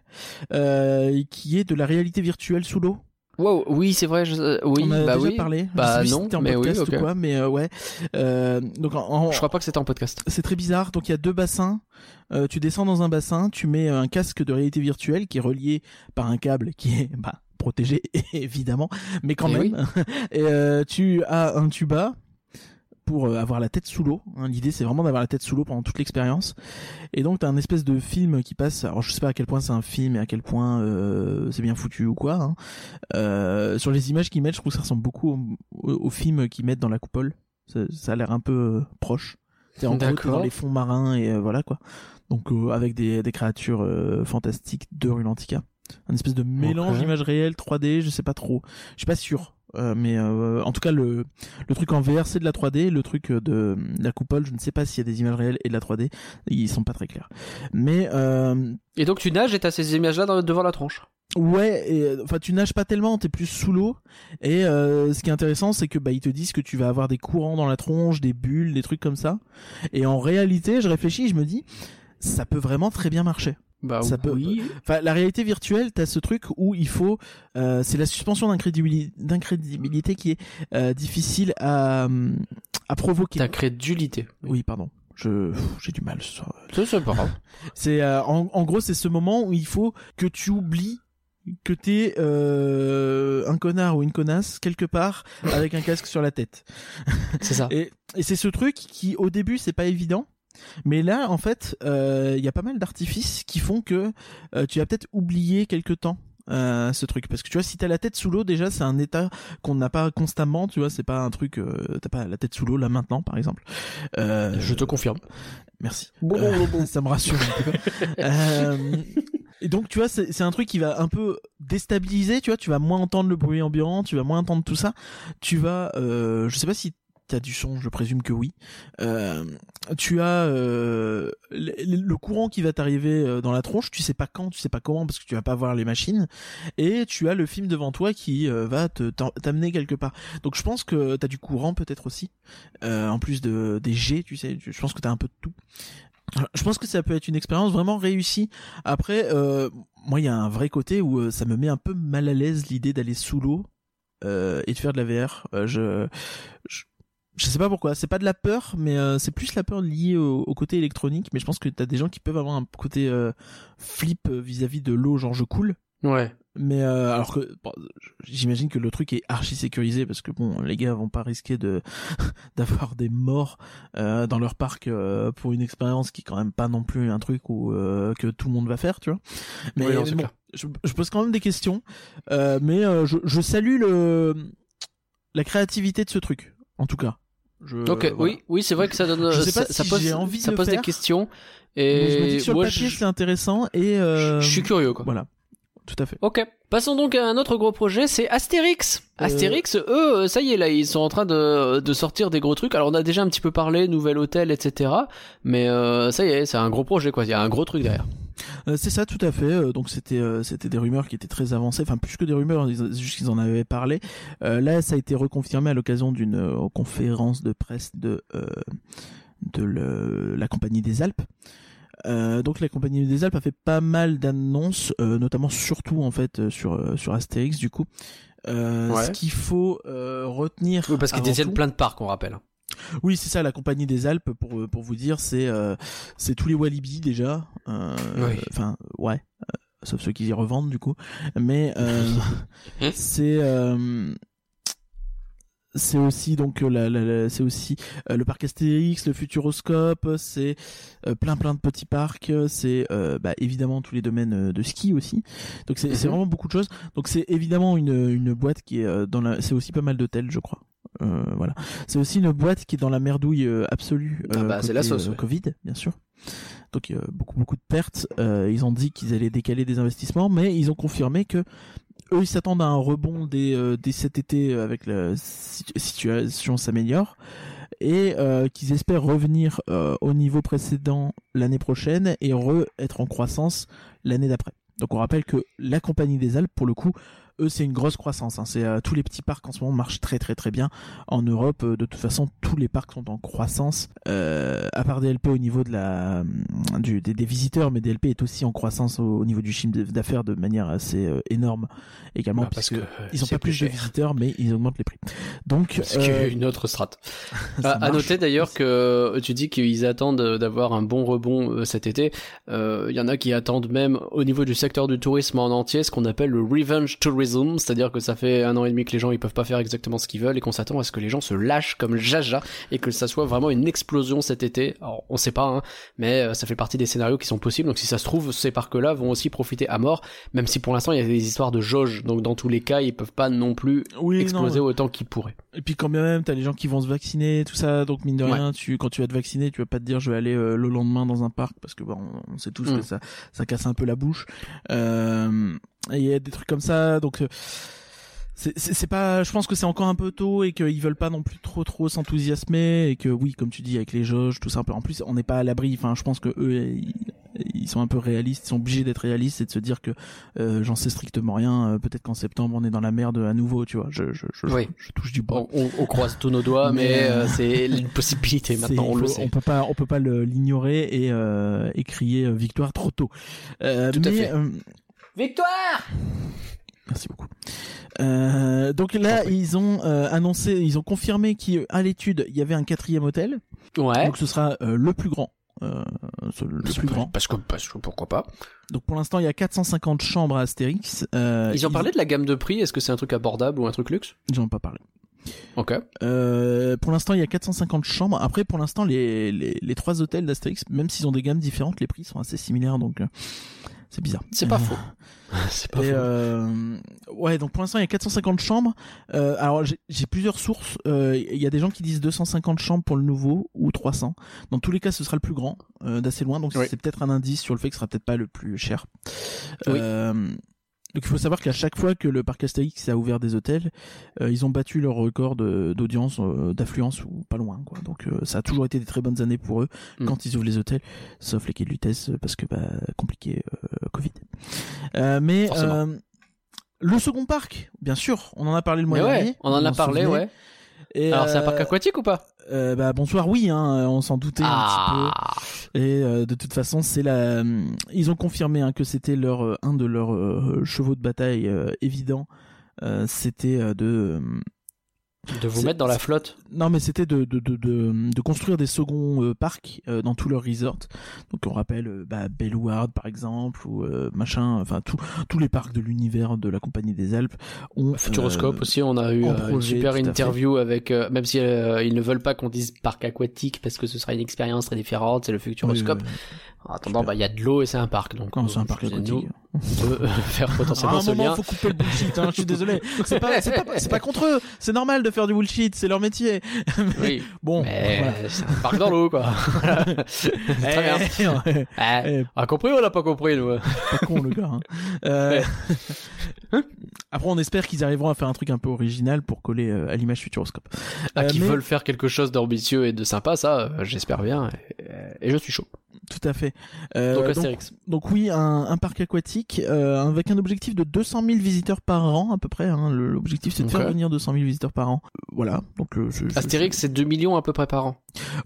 euh, qui est de la réalité virtuelle sous l'eau. Wow, oui, c'est vrai. Je... euh, Oui, on a bah déjà oui. parlé. Bah je sais plus si non, c'était en mais oui, podcast ok. ou quoi, mais euh, ouais. Euh, donc en, en- Je crois pas que c'était en podcast. c'est très bizarre. Donc il y a deux bassins. Euh, tu descends dans un bassin, tu mets un casque de réalité virtuelle qui est relié par un câble qui est bah, protégé évidemment, mais quand Eh même. Et euh, tu as un tuba pour euh, avoir la tête sous l'eau. hein. L'idée c'est vraiment d'avoir la tête sous l'eau pendant toute l'expérience. Et donc t'as un espèce de film qui passe. Alors je sais pas à quel point c'est un film et à quel point euh, c'est bien foutu ou quoi. hein. Euh, sur les images qu'ils mettent, je trouve que ça ressemble beaucoup au, film qu'ils mettent dans la coupole. Ça, ça a l'air un peu proche. C'est en gros t'es dans les fonds marins et voilà quoi. Donc avec des, des créatures fantastiques de Rulantica. Un espèce de mélange Ok. d'images réelles 3D, je sais pas trop. Je suis pas sûr. Euh, mais euh, en tout cas le le truc en VR c'est de la 3D, le truc euh, de, de la coupole, je ne sais pas s'il y a des images réelles et de la 3D, ils sont pas très clairs. Mais euh, Et donc tu nages et t'as ces images-là dans- devant la tronche. Ouais, et, enfin tu nages pas tellement, t'es plus sous l'eau. Et euh, ce qui est intéressant, c'est que bah ils te disent que tu vas avoir des courants dans la tronche, des bulles, des trucs comme ça. Et en réalité, je réfléchis, je me dis, ça peut vraiment très bien marcher. Bah Ça peut- oui. Enfin, la réalité virtuelle, t'as ce truc où il faut, euh, c'est la suspension d'incrédibili- d'incrédibilité qui est euh, difficile à à provoquer. Ta crédulité. Oui, pardon. Je j'ai du mal ce c'est pas grave. C'est euh, en, en gros c'est ce moment où il faut que tu oublies que t'es euh, un connard ou une connasse quelque part avec un casque sur la tête. C'est ça. Et, et c'est ce truc qui au début c'est pas évident. Mais là, en fait, euh, il y a pas mal d'artifices qui font que euh, tu vas peut-être oublier quelque temps euh, ce truc parce que tu vois si t'as la tête sous l'eau déjà c'est un état qu'on n'a pas constamment tu vois c'est pas un truc euh, t'as pas la tête sous l'eau là maintenant par exemple euh, Je te confirme. merci Bon, bon, bon. ça me rassure un peu. Euh, et donc tu vois c'est c'est un truc qui va un peu déstabiliser tu vois tu vas moins entendre le bruit ambiant tu vas moins entendre tout ça tu vas euh, je sais pas si t'as du son je présume que oui euh, tu as euh, le, courant qui va t'arriver euh, dans la tronche tu sais pas quand tu sais pas comment parce que tu vas pas voir les machines et tu as le film devant toi qui euh, va te t'amener quelque part donc je pense que t'as du courant peut-être aussi euh, en plus de des jets tu sais je pense que t'as un peu de tout je pense que ça peut être une expérience vraiment réussie. Après, moi, il y a un vrai côté où ça me met un peu mal à l'aise l'idée d'aller sous l'eau euh, et de faire de la VR. Euh, je, je sais pas pourquoi. C'est pas de la peur, mais euh, c'est plus la peur liée au, au côté électronique. Mais je pense que t'as des gens qui peuvent avoir un côté euh, flip euh, vis-à-vis de l'eau, genre je coule. Ouais. Mais euh, alors que bon, j'imagine que le truc est archi sécurisé parce que bon les gars vont pas risquer de d'avoir des morts euh, dans leur parc euh, pour une expérience qui est quand même pas non plus un truc où euh, que tout le monde va faire tu vois. Mais, non, bon, je, je pose quand même des questions euh, mais euh, je, je salue le la créativité de ce truc en tout cas. Je, Ok, voilà. oui, oui, c'est vrai que ça donne, Je sais pas ça, ça si pose, j'ai envie de ça pose des questions. Mais je me dis Et que sur moi, le papier je, c'est intéressant et euh, je suis curieux, quoi. voilà tout à fait. Ok. Passons donc à un autre gros projet, c'est Astérix. Euh, Astérix, eux, euh, ça y est, là, ils sont en train de, de sortir des gros trucs. Alors, on a déjà un petit peu parlé, nouvel hôtel, etc. Mais euh, ça y est, c'est un gros projet, quoi. Il y a un gros truc derrière. Euh, c'est ça, tout à fait. Euh, donc c'était euh, c'était des rumeurs qui étaient très avancées, enfin plus que des rumeurs, c'est juste qu'ils en avaient parlé. Là, ça a été reconfirmé à l'occasion d'une conférence de presse de de le- la compagnie des Alpes. Euh, donc la compagnie des Alpes a fait pas mal d'annonces, euh, notamment surtout en fait euh, sur euh, sur Astérix du coup. Euh, Ouais. Ce qu'il faut euh, retenir. Oui, parce qu'ils avant détiennent tout- plein de parcs, on rappelle. Oui, c'est ça, la compagnie des Alpes, pour, pour vous dire, c'est euh, c'est tous les Walibi déjà. Euh, Oui. Enfin, ouais. euh, sauf ceux qui y revendent, du coup. Mais euh, c'est... euh, c'est aussi donc euh, la, la- la- c'est aussi euh, le parc Astérix, le Futuroscope, c'est euh, plein plein de petits parcs, c'est euh, bah, évidemment tous les domaines euh, de ski aussi. Donc c'est Mhm. vraiment beaucoup de choses. Donc c'est évidemment une, une boîte qui est euh, dans la, c'est aussi pas mal d'hôtels, je crois. Euh, voilà. C'est aussi une boîte qui est dans la merdouille euh, absolue. Ah bah, c'est la sauce, euh, ouais. Covid, bien sûr. Donc euh, beaucoup beaucoup de pertes. Euh, ils ont dit qu'ils allaient décaler des investissements, mais ils ont confirmé que eux ils s'attendent à un rebond dès, euh, dès cet été euh, avec la situ- situation s'améliore et euh, qu'ils espèrent revenir euh, au niveau précédent l'année prochaine et re être en croissance l'année d'après. Donc on rappelle que la compagnie des Alpes pour le coup eux c'est une grosse croissance hein. c'est euh, tous les petits parcs en ce moment marchent très très très bien en Europe euh, de toute façon tous les parcs sont en croissance euh, à part DLP au niveau de la du, des, des visiteurs mais DLP est aussi en croissance au, au niveau du chiffre d'affaires de manière assez énorme également Bah, parce que ils ont pas plus de visiteurs mais ils augmentent les prix donc une autre strate. À, à noter d'ailleurs que tu dis qu'ils attendent d'avoir un bon rebond cet été. Il y en a qui attendent même au niveau du secteur du tourisme en entier ce qu'on appelle le revenge tourism, c'est-à-dire que ça fait un an et demi que les gens ils peuvent pas faire exactement ce qu'ils veulent et qu'on s'attend à ce que les gens se lâchent comme jaja et que ça soit vraiment une explosion cet été. Alors on sait pas, hein, mais euh, ça fait partie des scénarios qui sont possibles. Donc si ça se trouve, ces parcs-là vont aussi profiter à mort, même si pour l'instant il y a des histoires de jauge. Donc dans tous les cas, ils peuvent pas non plus oui, non, exploser autant qu'ils pourraient. Et puis quand bien même, t'as les gens qui vont se vacciner, tout ça, donc mine de Ouais. rien, tu quand tu vas te vacciner, tu vas pas te dire je vais aller euh, le lendemain dans un parc parce que bon, on sait tous Mm. que ça ça casse un peu la bouche. Euh, il y a des trucs comme ça, donc euh, c'est pas, je pense que c'est encore un peu tôt et qu'ils veulent pas non plus trop trop s'enthousiasmer et que oui, comme tu dis avec les jauges, tout ça. un peu. En plus, on n'est pas à l'abri. Enfin, je pense que eux, ils, ils sont un peu réalistes, ils sont obligés d'être réalistes et de se dire que euh, j'en sais strictement rien. euh, Peut-être qu'en septembre, on est dans la merde à nouveau, tu vois. Je je je, Oui. je touche du bois. On, croise tous nos doigts, mais, Mais, euh, c'est une possibilité maintenant, on le sait. On peut pas, on peut pas l'ignorer et, euh, et crier victoire trop tôt. Tout à mais, fait. Victoire merci beaucoup. Euh, donc là, ils ont euh, annoncé, ils ont confirmé qu'à l'étude, il y avait un quatrième hôtel. Ouais. Donc ce sera euh, le plus grand. Euh, le plus grand. Parce que, parce que pourquoi pas. Donc pour l'instant, il y a 450 chambres à Astérix. Euh, Ils ont parlé de la gamme de prix, est-ce que c'est un truc abordable ou un truc luxe? Ils en ont pas parlé. Ok. Euh, pour l'instant, il y a 450 chambres. Après, pour l'instant, les, les, les trois hôtels d'Astérix, même s'ils ont des gammes différentes, les prix sont assez similaires. Donc, euh, C'est bizarre. C'est pas faux. C'est pas Et faux. euh, ouais, donc pour l'instant il y a 450 chambres. Euh, alors j'ai plusieurs sources. Euh, Il y a des gens qui disent 250 chambres pour le nouveau ou 300. Dans tous les cas, ce sera le plus grand, euh, d'assez loin. Donc Oui. c'est peut-être un indice sur le fait que ce sera peut-être pas le plus cher. Oui. Donc il faut savoir qu'à chaque fois que le parc Astérix a ouvert des hôtels, euh, ils ont battu leur record d'audience, euh, d'affluence ou pas loin. Quoi. Donc euh, ça a toujours été des très bonnes années pour eux Mm. quand ils ouvrent les hôtels, sauf les quais de Lutèce euh, parce que bah, compliqué euh, Covid. Euh, mais euh, le second parc, bien sûr, on en a parlé le mois dernier. ouais, on en a parlé, souvenez. ouais. Et, Alors, c'est un euh, parc aquatique ou pas euh, bah, bonsoir, oui, hein, on s'en doutait un Ah petit peu. Et euh, de toute façon, c'est la. Ils ont confirmé hein, que c'était leur euh, un de leurs euh, chevaux de bataille euh, évident. Euh, c'était euh, de De vous mettre dans la flotte. non mais c'était de, de, de, de, construire des seconds euh, parcs euh, dans tous leurs resorts. Donc on rappelle euh, bah, Bellward par exemple ou euh, machin, enfin tous tous les parcs de l'univers de la Compagnie des Alpes ont Futuroscope euh, aussi, on a eu une super tout à interview avec, même si ils ne veulent pas qu'on dise parc aquatique parce que ce sera une expérience très différente, c'est le Futuroscope. oui, En attendant, bah il y a de l'eau et c'est un parc, donc c'est un parc aquatique. nous, de, euh, faire À potentiellement un ce moment, lien. faut couper le bullshit. Hein, je suis désolé. C'est pas, pas contre eux. C'est normal de faire du bullshit. C'est leur métier. Oui, Bon, mais voilà. dans l'eau, quoi. Très bien. Eh, Eh, eh, on a compris ou on l'a pas compris, nous? Pas con le gars. hein. Euh, Après, on espère qu'ils arriveront à faire un truc un peu original pour coller euh, à l'image Futuroscope. Ah, Euh, qui mais- veulent faire quelque chose d'ambitieux et de sympa, ça, euh, j'espère bien. Et, et je suis chaud. Tout à fait. Euh, donc donc, Astérix. donc oui, un, un parc aquatique euh, avec un objectif de 200 000 visiteurs par an à peu près. Hein. L'objectif c'est de faire venir 200 000 visiteurs par an. Euh, Voilà. Donc euh, je- je- Astérix, c'est 2 millions à peu près par an.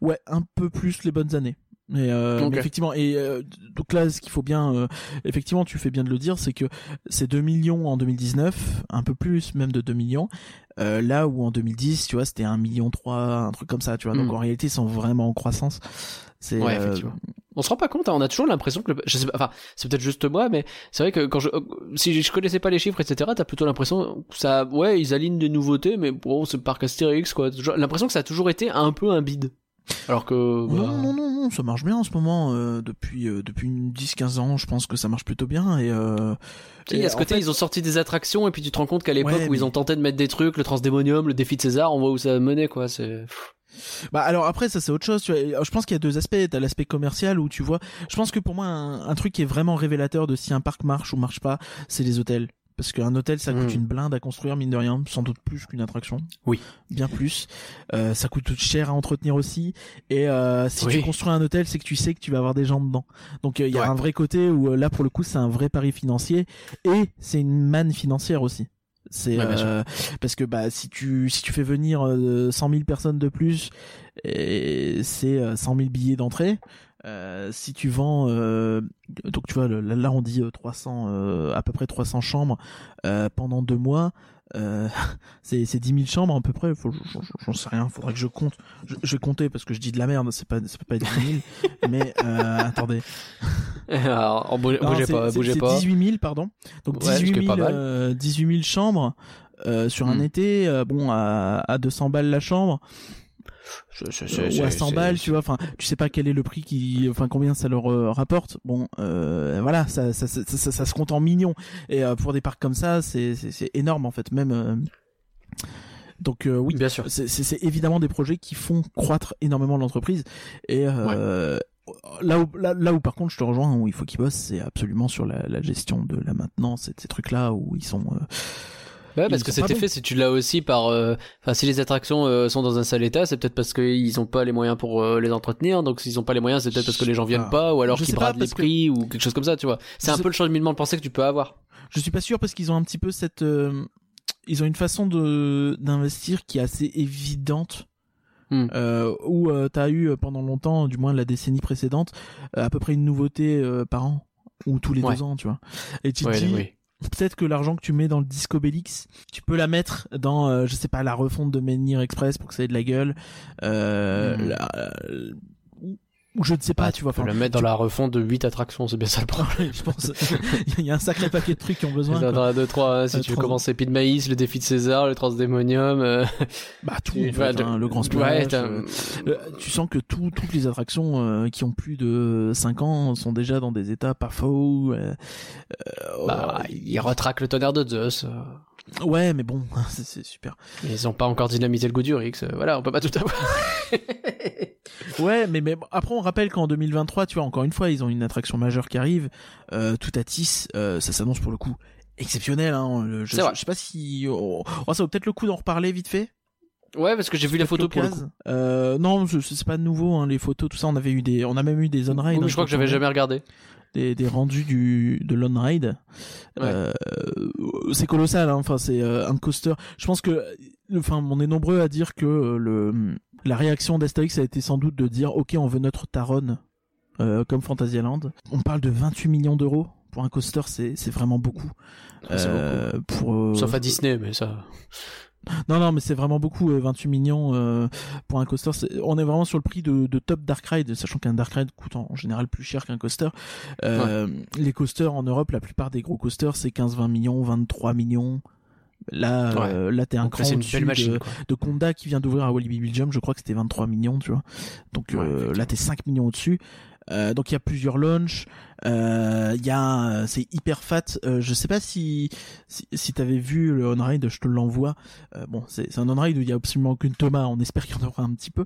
Ouais, un peu plus les bonnes années. Euh, mais effectivement, et euh, donc là, ce qu'il faut bien, euh, effectivement, tu fais bien de le dire, c'est que c'est 2 millions en 2019, un peu plus même de 2 millions. Euh, là où en 2010, tu vois, c'était 1 million 3, un truc comme ça, tu vois. Donc Mm. en réalité, ils sont vraiment en croissance. C'est Ouais, euh, effectivement. On se rend pas compte, hein, on a toujours l'impression que le... je sais pas, enfin, c'est peut-être juste moi, mais c'est vrai que quand je, si je connaissais pas les chiffres, etc., t'as plutôt l'impression que ça, ouais, ils alignent des nouveautés, mais bon, c'est parc Astérix, quoi. L'impression que ça a toujours été un peu un bide. Alors que, bah, Non, non, non, non, ça marche bien en ce moment. euh, depuis euh, depuis une 10-15 ans, je pense que ça marche plutôt bien. Et, euh, tu sais, il y a et ce en côté, fait- ils ont sorti des attractions, et puis tu te rends compte qu'à l'époque Ouais, où ils ont tenté de mettre des trucs, le Transdémonium, le défi de César, on voit où ça a mené, quoi. C'est, Bah alors après ça c'est autre chose. Tu vois. Je pense qu'il y a deux aspects. T'as l'aspect commercial où tu vois. Je pense que pour moi un, un truc qui est vraiment révélateur de si un parc marche ou marche pas, c'est les hôtels. Parce qu'un hôtel ça coûte Mm. une blinde à construire mine de rien, sans doute plus qu'une attraction. Oui. Bien plus. Euh, ça coûte cher à entretenir aussi. Et euh, si Oui. tu construis un hôtel, c'est que tu sais que tu vas avoir des gens dedans. Donc euh, il y a Ouais. un vrai côté où euh, là pour le coup c'est un vrai pari financier et c'est une manne financière aussi. C'est Ouais, euh, parce que bah si tu si tu fais venir euh, 100 000 personnes de plus et c'est euh, 100 000 billets d'entrée. Euh, si tu vends euh, donc tu vois là, là, on dit euh, 300 euh, à peu près 300 chambres euh, pendant deux mois euh, c'est c'est 10 000 chambres à peu près faut j'en- sais rien faudrait que je compte je, je vais compter parce que je dis de la merde c'est pas ça peut pas être 10 000 mais euh, attendez alors, en bou- non, bougez pas, c'est- bougez pas. 18 000, pardon. Donc Ouais, ce qui 18 est 000, pas mal. euh, 18 000 chambres euh, sur un Hmm. été, euh, bon, à, à 200 balles la chambre, Euh, c'est- ou à c'est- 100 c'est- balles, tu vois. Enfin, tu sais pas quel est le prix qui, enfin, combien ça leur euh, rapporte. Bon, euh, voilà, ça ça, ça, ça, ça se compte en millions. Et euh, pour des parcs comme ça, c'est énorme en fait, même. Donc euh, oui, Bien sûr. c'est évidemment des projets qui font croître énormément l'entreprise et euh, là où là, là où par contre je te rejoins où il faut qu'ils bossent c'est absolument sur la, la gestion de la maintenance et de ces trucs là où ils sont euh, Ouais, parce que cet effet, si tu l'as aussi par, euh, enfin, si les attractions euh, sont dans un sale état, c'est peut-être parce qu'ils ont pas les moyens pour euh, les entretenir. Donc, s'ils ont pas les moyens, c'est peut-être parce que les gens viennent Ah. pas, ou alors qu'ils bradent les que- prix ou quelque chose comme ça, tu vois. C'est un sais- peu le changement de pensée que tu peux avoir. je suis pas sûr parce qu'ils ont un petit peu cette euh, ils ont une façon de d'investir qui est assez évidente Hmm. euh, où euh, t'as eu euh, pendant longtemps du moins la décennie précédente euh, à peu près une nouveauté euh, par an ou tous les Ouais. deux ans tu vois et tu Ouais, dis oui. Peut-être que l'argent que tu mets dans le Disco Bellix, tu peux la mettre dans, euh, je sais pas, la refonte de Menhir Express pour que ça ait de la gueule. Euh, la- euh, ou- je ne sais pas, tu vois. enfin, le mettre dans la refonte de 8 attractions, c'est bien ça le problème. je pense. Il y a un sacré paquet de trucs qui ont besoin. Dans la 2, 3, hein, si Euh, tu veux trans- commencer Pit Maïs, le défi de César, le Transdémonium, euh, Bah tout, tu- en fait, ouais, hein, le grand ouais, splash. t'as- euh, tu sens que tout, toutes les attractions qui ont plus de 5 ans sont déjà dans des états pas faux. bah, ils retraquent le tonnerre de Zeus. ouais, mais bon, c'est super. Ils ont pas encore dynamité le goût du Rix. Voilà, on peut pas tout avoir. Ouais, mais, mais après on rappelle qu'en 2023, tu vois, encore une fois, ils ont une attraction majeure qui arrive. Euh, tout à Tis, euh, ça s'annonce pour le coup exceptionnel. Hein, je, C'est vrai. je sais pas si, oh, oh, ça vaut peut-être le coup d'en reparler vite fait. ouais, parce que j'ai vu la photo pour le coup. Euh, non, c'est pas nouveau. Hein, les photos, tout ça, on avait eu des, on a même eu des on ride. Oui, hein, je crois que j'avais jamais regardé. des, des rendus du de l'on ride. Ouais. Euh, c'est colossal. Hein, enfin, c'est euh, un coaster. Je pense que, enfin, on est nombreux à dire que le la réaction d'Astérix a été sans doute de dire, ok, on veut notre Taron euh, comme Fantasyland. On parle de 28 millions d'euros pour un coaster, c'est vraiment beaucoup. Ah, Euh, pour euh, Sauf à Disney, mais ça. non, non, mais c'est vraiment beaucoup, euh, 28 millions euh, pour un coaster. On est vraiment sur le prix de, de top Dark Ride, sachant qu'un Dark Ride coûte en, en général plus cher qu'un coaster. Euh, Les coasters en Europe, la plupart des gros coasters, c'est 15-20 millions, 23 millions. Là, euh, là, t'es un cran au-dessus de, de Conda qui vient d'ouvrir à Walibi Belgium. Je crois que c'était 23 millions, tu vois. Donc Ouais, euh, là, t'es 5 millions au-dessus. Euh, donc il y a plusieurs launches. Euh, Il y a, c'est hyper fat. Euh, je sais pas si si, si t'avais vu le on-ride, je te l'envoie. Euh, bon, c'est c'est un on-ride où il y a absolument aucune Thomas. On espère qu'il y en aura un petit peu,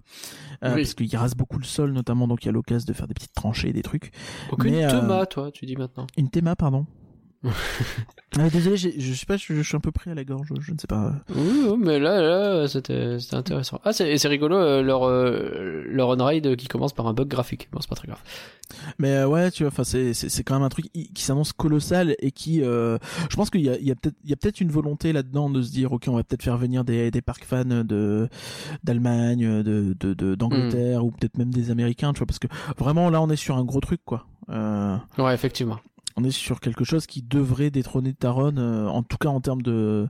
euh, Oui. parce qu'il rase beaucoup le sol, notamment. Donc il y a l'occasion de faire des petites tranchées, des trucs. Aucune mais, Thomas, toi, tu dis maintenant. Une théma, pardon. Ah, désolé, je sais pas, je, je suis un peu pris à la gorge. Je ne sais pas. Oui, oui, mais là, là, c'était, c'était intéressant. Ah, c'est, rigolo, euh, leur, euh, leur on-ride qui commence par un bug graphique. Bon, c'est pas très grave. Mais euh, ouais, tu vois, enfin c'est c'est c'est quand même un truc qui s'annonce colossal et qui, je pense qu'il y a il y a peut-être il y a peut-être une volonté là-dedans de se dire ok on va peut-être faire venir des des parcs fans de d'Allemagne, de de de- d'Angleterre ou peut-être même des Américains, tu vois, parce que vraiment là on est sur un gros truc quoi. Ouais, effectivement. On est sur quelque chose qui devrait détrôner Taron, euh, en tout cas en termes de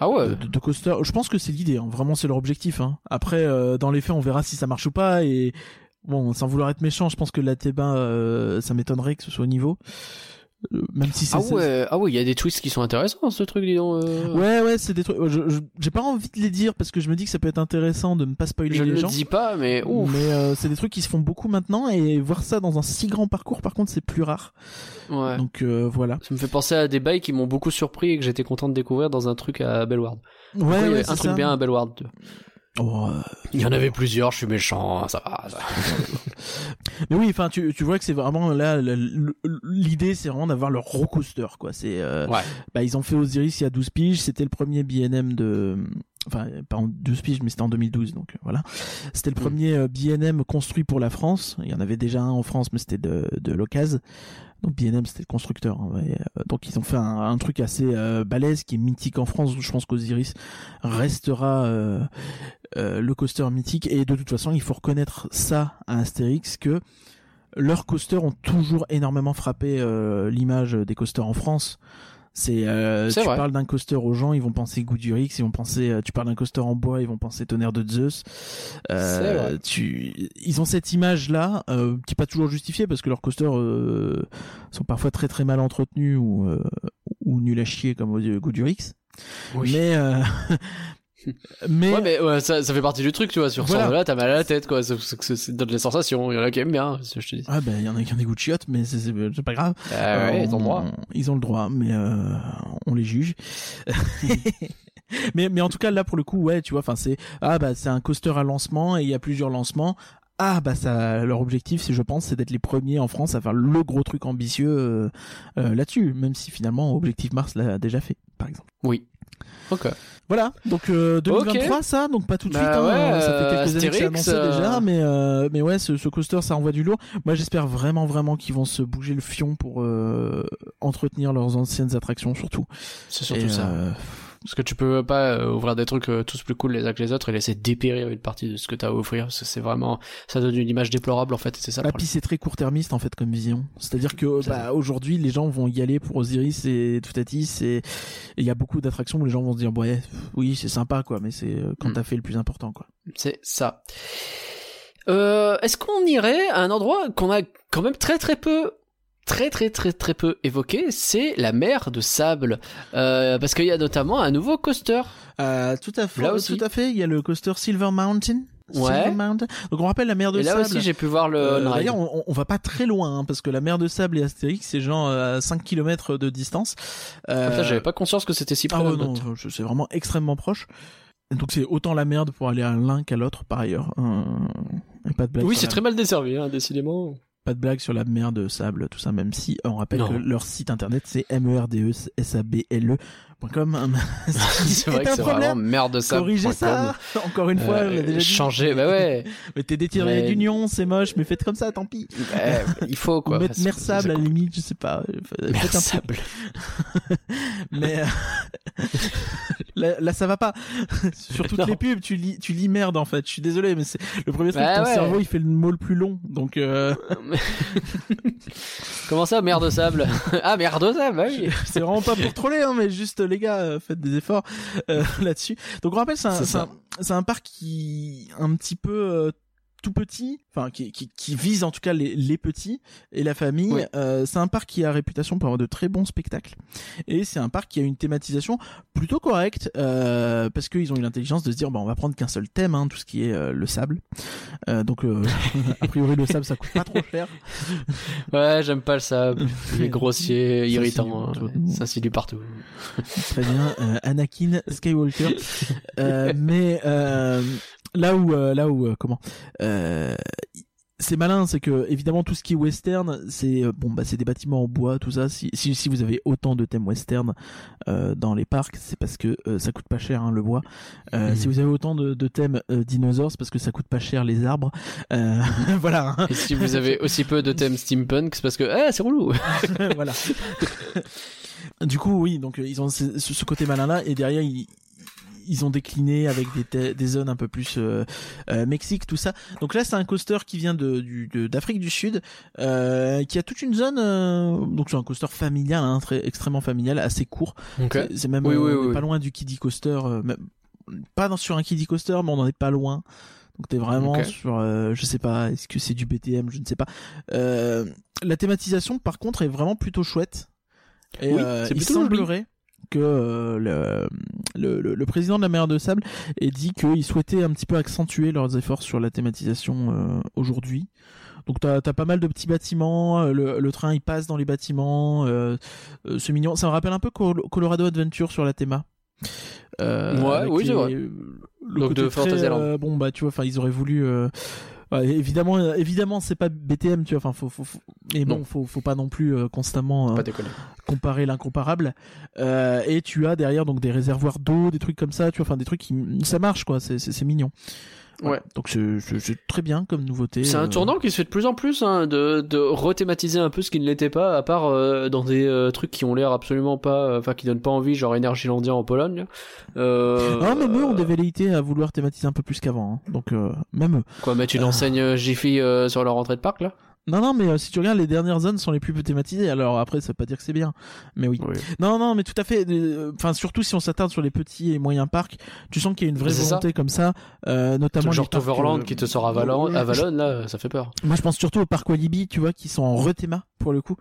Ah ouais. de, de coaster. Je pense que c'est l'idée, hein. vraiment c'est leur objectif. Hein. Après, euh, dans les faits, on verra si ça marche ou pas. Et bon, sans vouloir être méchant, je pense que la Théba, euh, ça m'étonnerait que ce soit au niveau. Même si c'est Ah ouais, ah ouais, il y a des twists qui sont intéressants, ce truc, dis donc. euh. Ouais, ouais, c'est des trucs. je- je- J'ai pas envie de les dire parce que je me dis que ça peut être intéressant de ne pas spoiler Je les le gens. dis pas, mais ouf. Mais euh, c'est des trucs qui se font beaucoup maintenant et voir ça dans un si grand parcours, par contre, c'est plus rare. Ouais. Donc euh, voilà. Ça me fait penser à des bails qui m'ont beaucoup surpris et que j'étais content de découvrir dans un truc à Bellward. Ouais, ouais, un truc ça. bien à Bellward. Oh, euh, Il y en avait plusieurs, je suis méchant, ça va. ça. Mais oui, enfin, tu, tu vois que c'est vraiment là, l'idée, c'est vraiment d'avoir leur gros coaster, quoi. C'est, euh, Ouais. bah, ils ont fait Osiris il y a 12 piges, c'était le premier BNM de, enfin, pas en 12 piges, mais c'était en 2012, donc euh, voilà. C'était le Mm. premier euh, BNM construit pour la France. Il y en avait déjà un en France, mais c'était de, de l'occasion. Donc BNM, c'était le constructeur. hein. Euh, Donc ils ont fait un, truc assez euh, balèze qui est mythique en France. Je pense qu'Osiris restera euh, le coaster mythique. Et de toute façon, il faut reconnaître ça à Astérix que leurs coasters ont toujours énormément frappé l'image des coasters en France. C'est, euh, tu vrai. parles d'un coaster aux gens, ils vont penser Goudurix, ils vont penser, euh, tu parles d'un coaster en bois, ils vont penser Tonnerre de Zeus. Euh, vrai. tu, ils ont cette image là euh, qui est pas toujours justifiée parce que leurs coasters euh, sont parfois très très mal entretenus ou euh, ou nuls à chier comme Goudurix. Oui. Mais euh, mais Ouais, mais ouais, ça, ça fait partie du truc, tu vois. Sur Voilà. ce là t'as mal à la tête, quoi. Ça, ça, ça, ça donne les sensations. Il y en a qui aiment bien, c'est ce que je te dis. ah ben il y en a qui ont des goûts de chiottes, mais c'est pas grave. Ah ouais, Euh, ils ont le droit. on- Ils ont le droit, mais euh, on les juge. mais mais en tout cas là pour le coup ouais tu vois enfin c'est ah bah c'est un coaster à lancement et il y a plusieurs lancements. Ah bah ça leur objectif c'est je pense c'est d'être les premiers en France à faire le gros truc ambitieux euh, euh, là-dessus même si finalement Objectif Mars l'a déjà fait par exemple. Oui. Ok. Voilà donc euh, 2023 ça donc pas tout de Bah suite hein, ouais, ça fait euh, quelques années que c'est annoncé euh, déjà mais euh, mais ouais ce, ce coaster ça envoie du lourd. Moi j'espère vraiment vraiment qu'ils vont se bouger le fion pour euh, entretenir leurs anciennes attractions surtout. C'est surtout Et, ça. Parce que tu peux pas euh, ouvrir des trucs euh, tous plus cool les uns que les autres et laisser dépérir une partie de ce que t'as à offrir. Parce que c'est vraiment, ça donne une image déplorable en fait. C'est ça Ah, problème. puis c'est très court-termiste en fait comme vision. C'est-à-dire que bah, aujourd'hui les gens vont y aller pour Osiris et Toutatis et et il y a beaucoup d'attractions où les gens vont se dire ouais oui c'est sympa quoi mais c'est euh, quand Mm. t'as fait le plus important quoi. C'est ça. Euh, Est-ce qu'on irait à un endroit qu'on a quand même très très peu très très très très peu évoqué, c'est la mer de sable, euh, parce qu'il y a notamment un nouveau coaster. Euh, tout à fait. Là aussi. Tout à fait. Il y a le coaster Silver Mountain. Ouais. Donc on rappelle la mer de Et là sable. aussi, j'ai pu voir le. Euh. D'ailleurs, on, on va pas très loin hein, parce que la mer de sable et Astérix, c'est genre à 5 km de distance. Euh, Comme ça, j'avais pas conscience que c'était si près. Ah ouais, non, je- c'est vraiment extrêmement proche. Donc c'est autant la merde pour aller à l'un qu'à l'autre par ailleurs. Euh, pas de blague. Oui, c'est très mal desservi, hein, décidément. Pas de blague sur la mer de sable, tout ça. Même si on rappelle Non. que leur site internet c'est E merdesable.com. c'est vrai que c'est vraiment merde de sable. Corrigez ça. Encore une fois, on l'a déjà dit. changer, bah ouais. Mettez des tirés Ouais. d'union, c'est moche, mais faites comme ça, tant pis. Il faut quoi. Mettre Parce que mer sable c'est à la limite, je sais pas. Faites Mer un truc. sable. Mais euh, là, là, ça va pas. Sur toutes Non. les pubs, tu lis, tu lis merde en fait. Je suis désolé, mais c'est le premier truc. Bah ton ouais. cerveau, il fait le mot le plus long. Donc euh, Comment ça, mer de sable? Ah, mer de sable, bah oui. c'est vraiment pas pour troller, hein, mais juste les gars, euh, faites des efforts euh, là-dessus. Donc on rappelle, c'est un, un, c'est un parc qui un petit peu euh, tout petit, enfin qui, qui, qui vise en tout cas les, les petits et la famille. Oui. Euh, c'est un parc qui a réputation pour avoir de très bons spectacles et c'est un parc qui a une thématisation plutôt correcte euh, parce qu'ils ont eu l'intelligence de se dire bah on va prendre qu'un seul thème, hein, tout ce qui est euh, le sable. Euh, donc a priori le sable ça coûte pas trop cher. Ouais, j'aime pas le sable. Il est grossier, Ça, irritant. hein. Ça s'insinue partout. Très bien, Anakin Skywalker. Mais là où, euh, là où, euh, comment, euh, c'est malin, c'est que évidemment tout ce qui est western, c'est euh, bon, bah c'est des bâtiments en bois, tout ça. Si, si, si vous avez autant de thèmes western euh, dans les parcs, c'est parce que euh, ça coûte pas cher hein, le bois. Euh, Mhm. Si vous avez autant de, de thèmes euh, dinosaures, c'est parce que ça coûte pas cher les arbres. Euh, voilà. hein. Et si vous avez aussi peu de thèmes steampunk, c'est parce que, eh, c'est relou. voilà. du coup, oui, donc ils ont ce, ce côté malin là, et derrière ils, ils ont décliné avec des, zones un peu plus euh, euh, Mexique, tout ça. Donc là, c'est un coaster qui vient de d'Afrique du Sud, euh, qui a toute une zone. euh, donc c'est un coaster familial, hein, très extrêmement familial, assez court. C'est- C'est même Oui, oui, on est oui, pas loin du kiddie coaster, même- pas dans, sur un kiddie coaster, mais on en est pas loin. Donc t'es vraiment sur, euh, je sais pas, est-ce que c'est du BTM, je ne sais pas. Euh, la thématisation, par contre, est vraiment plutôt chouette. Et Oui, euh, c'est il plutôt semblerait que euh, le, le, président de la mer de sable ait dit qu'il souhaitait un petit peu accentuer leurs efforts sur la thématisation euh, aujourd'hui. Donc t'as as pas mal de petits bâtiments, euh, le, le train il passe dans les bâtiments, euh, c'est mignon. Ça me rappelle un peu Col- Colorado Adventure sur la théma. Ouais, oui, c'est vrai. Le Donc côté de très, bon bah tu vois, enfin ils auraient voulu. Ouais, évidemment, euh, évidemment c'est pas BTM, tu vois. Enfin faut, faut, faut- mais bon, Non. faut, faut pas non plus euh, constamment euh, comparer l'incomparable. Euh, et tu as derrière donc des réservoirs d'eau, des trucs comme ça, tu vois, enfin des trucs qui ça marche quoi, c'est c'est c'est mignon. Voilà. Ouais. Donc c'est très bien comme nouveauté. C'est un euh, tournant qui se fait de plus en plus, hein, de, de rethématiser un peu ce qui ne l'était pas, à part euh, dans des euh, trucs qui ont l'air absolument pas, euh, enfin qui donnent pas envie, genre Energylandia en Pologne. Euh, Ah, même eux ont des velléités à vouloir thématiser un peu plus qu'avant. hein. Donc euh, même eux. Quoi, mettre une enseigne euh, Jiffy euh, sur leur entrée de parc là? Non non mais euh, si tu regardes les dernières zones sont les plus thématisées. Alors après ça veut pas dire que c'est bien, mais oui. Oui. Non non mais tout à fait. euh, Enfin surtout si on s'attarde sur les petits et moyens parcs, tu sens qu'il y a une vraie ça. volonté comme ça, euh, notamment Genre Toverland euh, qui te sort à Valon, à Valonne, là, ça fait peur. Moi, je pense surtout au parc Walibi, tu vois, qui sont en rethéma pour le coup,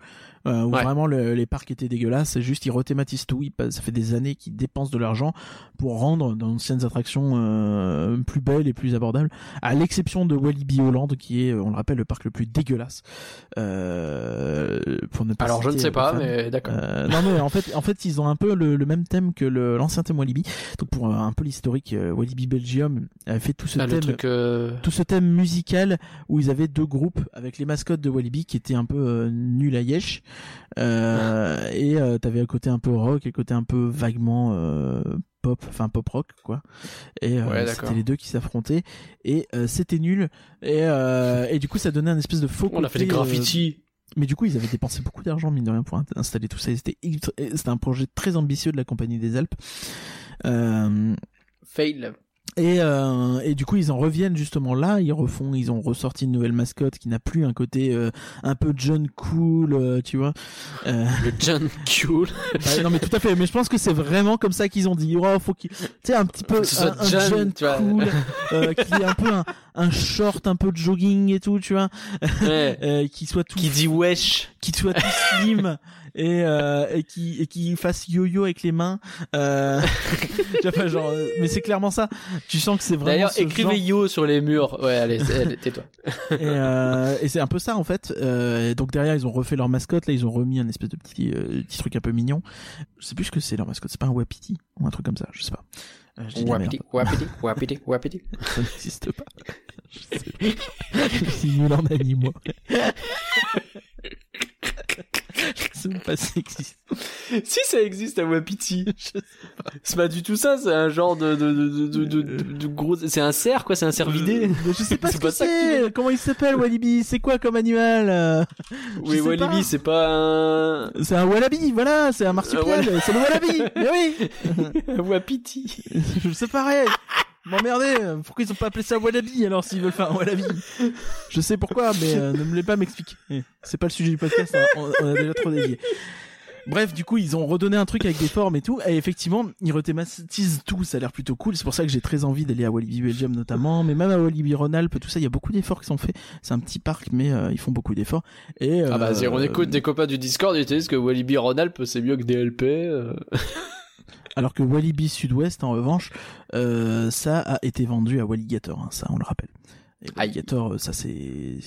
euh, où Ouais. vraiment le- les parcs étaient dégueulasses. C'est juste ils rethématisent tout. Ils passent- ça fait des années qu'ils dépensent de l'argent pour rendre d'anciennes attractions euh, plus belles et plus abordables. À l'exception de Walibi Holland, qui est, on le rappelle, le parc le plus dégueulasse. Euh, pour ne pas Alors je ne sais pas, mais d'accord. Euh, non mais en fait, en fait, ils ont un peu le, le même thème que l'ancien thème Walibi. Donc pour euh, un peu l'historique, euh, Walibi Belgium avait fait tout ce Ah, thème truc. euh, tout ce thème musical où ils avaient deux groupes avec les mascottes de Walibi qui étaient un peu nuls à yesh euh, et t'avais un côté un peu rock et un côté un peu vaguement euh, pop enfin pop rock quoi et euh, Ouais, d'accord. c'était les deux qui s'affrontaient et euh, c'était nul et euh, et du coup ça donnait un espèce de faux On a fait des euh, graffitis. mais du coup, ils avaient dépensé beaucoup d'argent, mine de rien, pour in- installer tout ça. C'était un projet très ambitieux de la Compagnie des Alpes. Euh, Fail. Et, euh, et du coup, ils en reviennent justement là. Ils refont, ils ont ressorti une nouvelle mascotte qui n'a plus un côté euh, un peu John Cool, euh, tu vois. Euh, Le John Cool. bah, non, mais tout à fait. Mais je pense que c'est vraiment comme ça qu'ils ont dit. Oh, faut qu'il, tu sais, un petit peu un, un John, John. Cool, euh, qui est un peu un, un short un peu de jogging et tout, tu vois, Ouais. euh, qui soit tout Qui dit wesh. qui soit tout slim et, euh, et qui et qui fasse yo-yo avec les mains. Euh... tu vois, genre, euh, mais c'est clairement ça. Tu sens que c'est vraiment. D'ailleurs, ce écrivez genre. yo sur les murs. Ouais, allez, tais-toi. Et, euh, et c'est un peu ça en fait. Euh, et donc derrière ils ont refait leur mascotte. Là ils ont remis un espèce de petit euh, petit truc un peu mignon. Je sais plus ce que c'est leur mascotte. C'est pas un wapiti ou un truc comme ça. Je sais pas. Wapiti, wapiti, wapiti, wapiti. Ça n'existe pas. Je sais pas. Je suis nul en animaux. Je sais même pas si ça existe. Si ça existe un wapiti. C'est pas du tout ça, c'est un genre de, de, de, de, de, de- de gros. C'est un cerf, quoi, c'est un cerf vidé. Euh, Je sais pas C'est ce que pas c'est. Comment il s'appelle Walibi? C'est quoi comme animal? Euh Oui, sais Walibi, pas. c'est pas un. C'est un wallaby, voilà, c'est un marsupial, Un c'est le wallaby. Mais oui. wapiti. C'est pareil. M'emmerder. Pourquoi ils ont pas appelé ça wallaby alors s'ils veulent faire un wallaby? Je sais pourquoi, mais euh, ne me l'ai pas m'expliquer. C'est pas le sujet du podcast. hein, On, on a déjà trop dévié. Bref, du coup, ils ont redonné un truc avec des formes et tout, et effectivement, ils rethématisent tout, ça a l'air plutôt cool, c'est pour ça que j'ai très envie d'aller à Walibi Belgium notamment, mais même à Walibi Rhône-Alpes, tout ça, il y a beaucoup d'efforts qui sont faits, c'est un petit parc, mais euh, ils font beaucoup d'efforts, et... Ah bah, euh, si on écoute des copains du Discord, ils te disent que Walibi Rhône-Alpes c'est mieux que DLP. Alors que Walibi Sud-Ouest, en revanche, euh, ça a été vendu à Walligator, hein, ça on le rappelle. Et Aïe. Walligator, euh, ça c'est...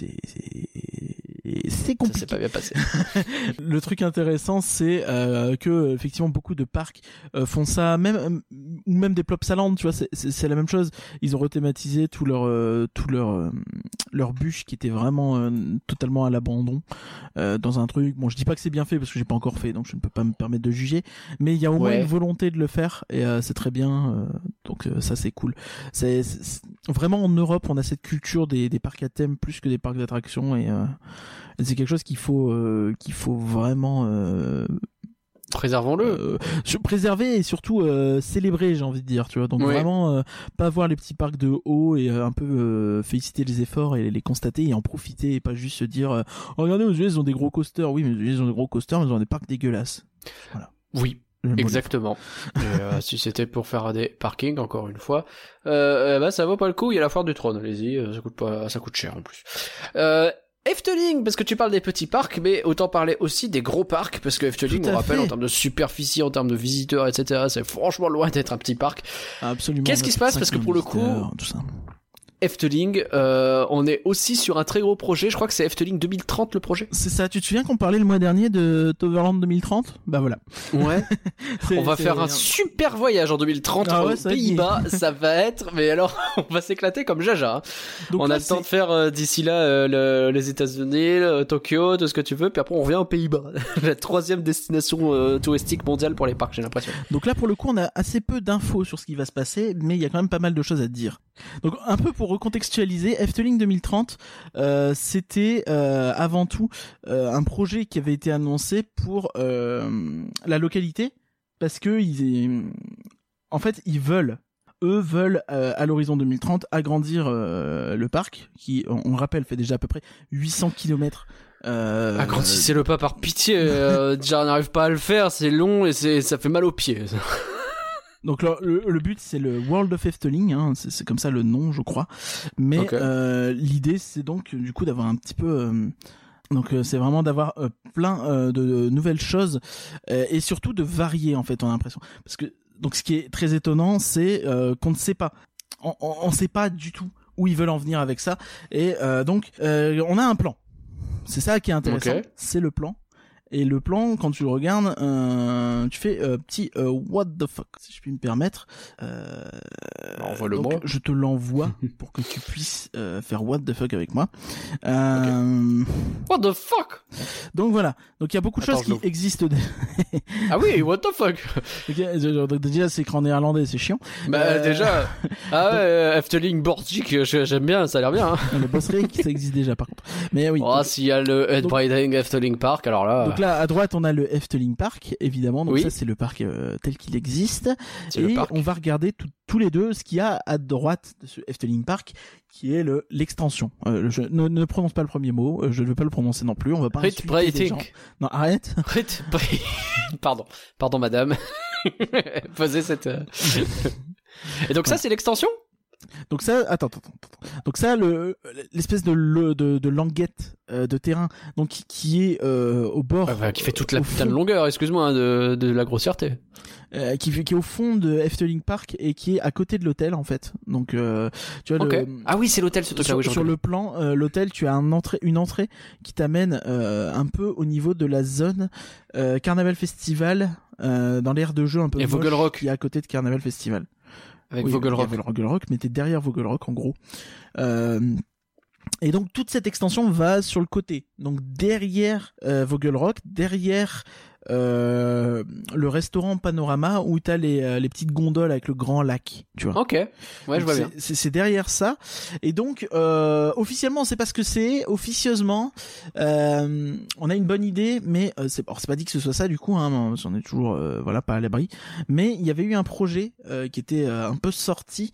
c'est- c'est- C'est Ça s'est compliqué. pas bien passé. Le truc intéressant, c'est euh, que effectivement beaucoup de parcs euh, font ça, même ou même des Plopsaland, tu vois, c'est- la même chose. Ils ont rethématisé tout leur euh, tout leur euh, leur bûche qui était vraiment euh, totalement à l'abandon euh, dans un truc. Bon, je dis pas que c'est bien fait parce que j'ai pas encore fait, donc je ne peux pas me permettre de juger. Mais il y a au moins une volonté de le faire et euh, c'est très bien. euh, donc euh, ça c'est cool. C'est- vraiment en Europe, on a cette culture des, des parcs à thème plus que des parcs d'attractions et euh, et c'est quelque chose qu'il faut euh, qu'il faut vraiment euh, Préservons-le. euh, se préserver et surtout euh, célébrer j'ai envie de dire tu vois donc Ouais. vraiment euh, pas voir les petits parcs de haut et euh, un peu euh, féliciter les efforts et les constater et en profiter et pas juste se dire euh, Oh, regardez aux US ils ont des gros coasters oui mais aux US ils ont des gros coasters mais ils ont des parcs dégueulasses Oui. Mot Exactement. Et euh, si c'était pour faire des parkings, encore une fois, euh, eh ben, ça vaut pas le coup. Il y a la foire du trône. Allez-y, euh, ça coûte pas, ça coûte cher en plus. Euh, Efteling, parce que tu parles des petits parcs, mais autant parler aussi des gros parcs, parce que Efteling, on rappelle, fait. en termes de superficie, en termes de visiteurs, etc., c'est franchement loin d'être un petit parc. absolument Qu'est-ce qui se passe Parce que pour le coup- visiteurs, tout ça. Efteling, euh, on est aussi sur un très gros projet. Je crois que c'est Efteling 2030 le projet. c'est ça tu te souviens qu'on parlait le mois dernier de Toverland 2030 bah voilà Ouais. On va faire un super voyage en 2030 Ah ouais, aux. Pays-Bas. ça va être, mais alors, on va s'éclater comme Jaja. hein. Donc on là, a le temps de faire euh, d'ici là euh, le- les États-Unis, le- Tokyo, tout ce que tu veux, puis après on revient aux Pays-Bas. La troisième destination touristique mondiale pour les parcs, j'ai l'impression. Donc là, pour le coup, on a assez peu d'infos sur ce qui va se passer, mais il y a quand même pas mal de choses à dire. Donc un peu pour recontextualiser, Efteling 2030, euh, c'était euh, avant tout euh, un projet qui avait été annoncé pour la localité, parce que ils, en fait, ils veulent eux veulent euh, à l'horizon 2030 agrandir euh, le parc qui on, on le rappelle fait déjà à peu près 800 km euh, Agrandissez-le pas par pitié, déjà on n'arrive pas à le faire, c'est long et c'est ça fait mal aux pieds. Donc le, le- le but c'est le World of Efteling, hein, c'est c'est comme ça le nom je crois. Mais euh, l'idée c'est donc du coup d'avoir un petit peu... euh, donc euh, c'est vraiment d'avoir euh, plein euh, de nouvelles choses euh, et surtout de varier en fait on a l'impression. Parce que donc ce qui est très étonnant c'est euh, qu'on ne sait pas. On, on sait pas du tout où ils veulent en venir avec ça. Et euh, donc euh, on a un plan. C'est ça qui est intéressant. C'est le plan. Et le plan, quand tu le regardes, euh, tu fais euh, petit euh, what the fuck, si je puis me permettre. Euh, Bah, envoie-le-moi. donc, Je te l'envoie pour que tu puisses euh, faire what the fuck avec moi. Euh, What the fuck? Donc voilà. Donc il y a beaucoup de Attends, choses qui existent. dé- Ah oui, what the fuck? Ok, je- donc déjà c'est écran néerlandais, c'est chiant. Bah Euh, déjà, ah ouais, Efteling Borgic, je- j'aime bien, ça a l'air bien. Hein. Le boss ça existe déjà par contre. Mais oui. Oh, s'il y a le Headbriding Efteling Park, alors là, Donc là, à droite, on a le Efteling Park, évidemment. Donc Oui. ça, c'est le parc euh, tel qu'il existe. Et on va regarder tout- tous les deux ce qu'il y a à droite de ce Efteling Park, qui est le l'extension. Euh, je ne, ne prononce pas le premier mot. euh, Je ne veux pas le prononcer non plus. On va pas. Headbriding. Non, arrête. Headbri- Pardon, pardon madame. Posez cette... Et donc ça, c'est l'extension? Donc ça, attends, attends, attends. Donc ça, le l'espèce de, le- de de languette euh, de terrain, donc qui, qui est euh, au bord, Enfin, qui fait toute la putain de longueur, excuse-moi, hein, de, de la grossièreté. euh, qui, qui est au fond de Efteling Park et qui est à côté de l'hôtel en fait. Donc tu vois Ok. le, Ah oui, c'est l'hôtel ce truc-là. sur, oui, sur le plan, l'hôtel, tu as un entrée, une entrée qui t'amène un peu au niveau de la zone Carnaval Festival dans l'aire de jeu un peu Et moche Vogelrock. qui est à côté de Carnaval Festival. Avec Oui, Vogelrock. Vogelrock, mais t'es derrière Vogelrock en gros. Euh, et donc toute cette extension va sur le côté. Donc derrière euh, Vogelrock, derrière euh, le restaurant Panorama où t'as les, euh, les petites gondoles avec le grand lac, tu vois. Ok. Ouais, je vois c'est- bien. C'est derrière ça. Et donc, euh, officiellement, on sait pas ce que c'est. Officieusement, euh, on a une bonne idée, mais euh, c'est pas dit que ce soit ça du coup. Hein, on est toujours euh, voilà pas à l'abri. Mais il y avait eu un projet euh, qui était euh, un peu sorti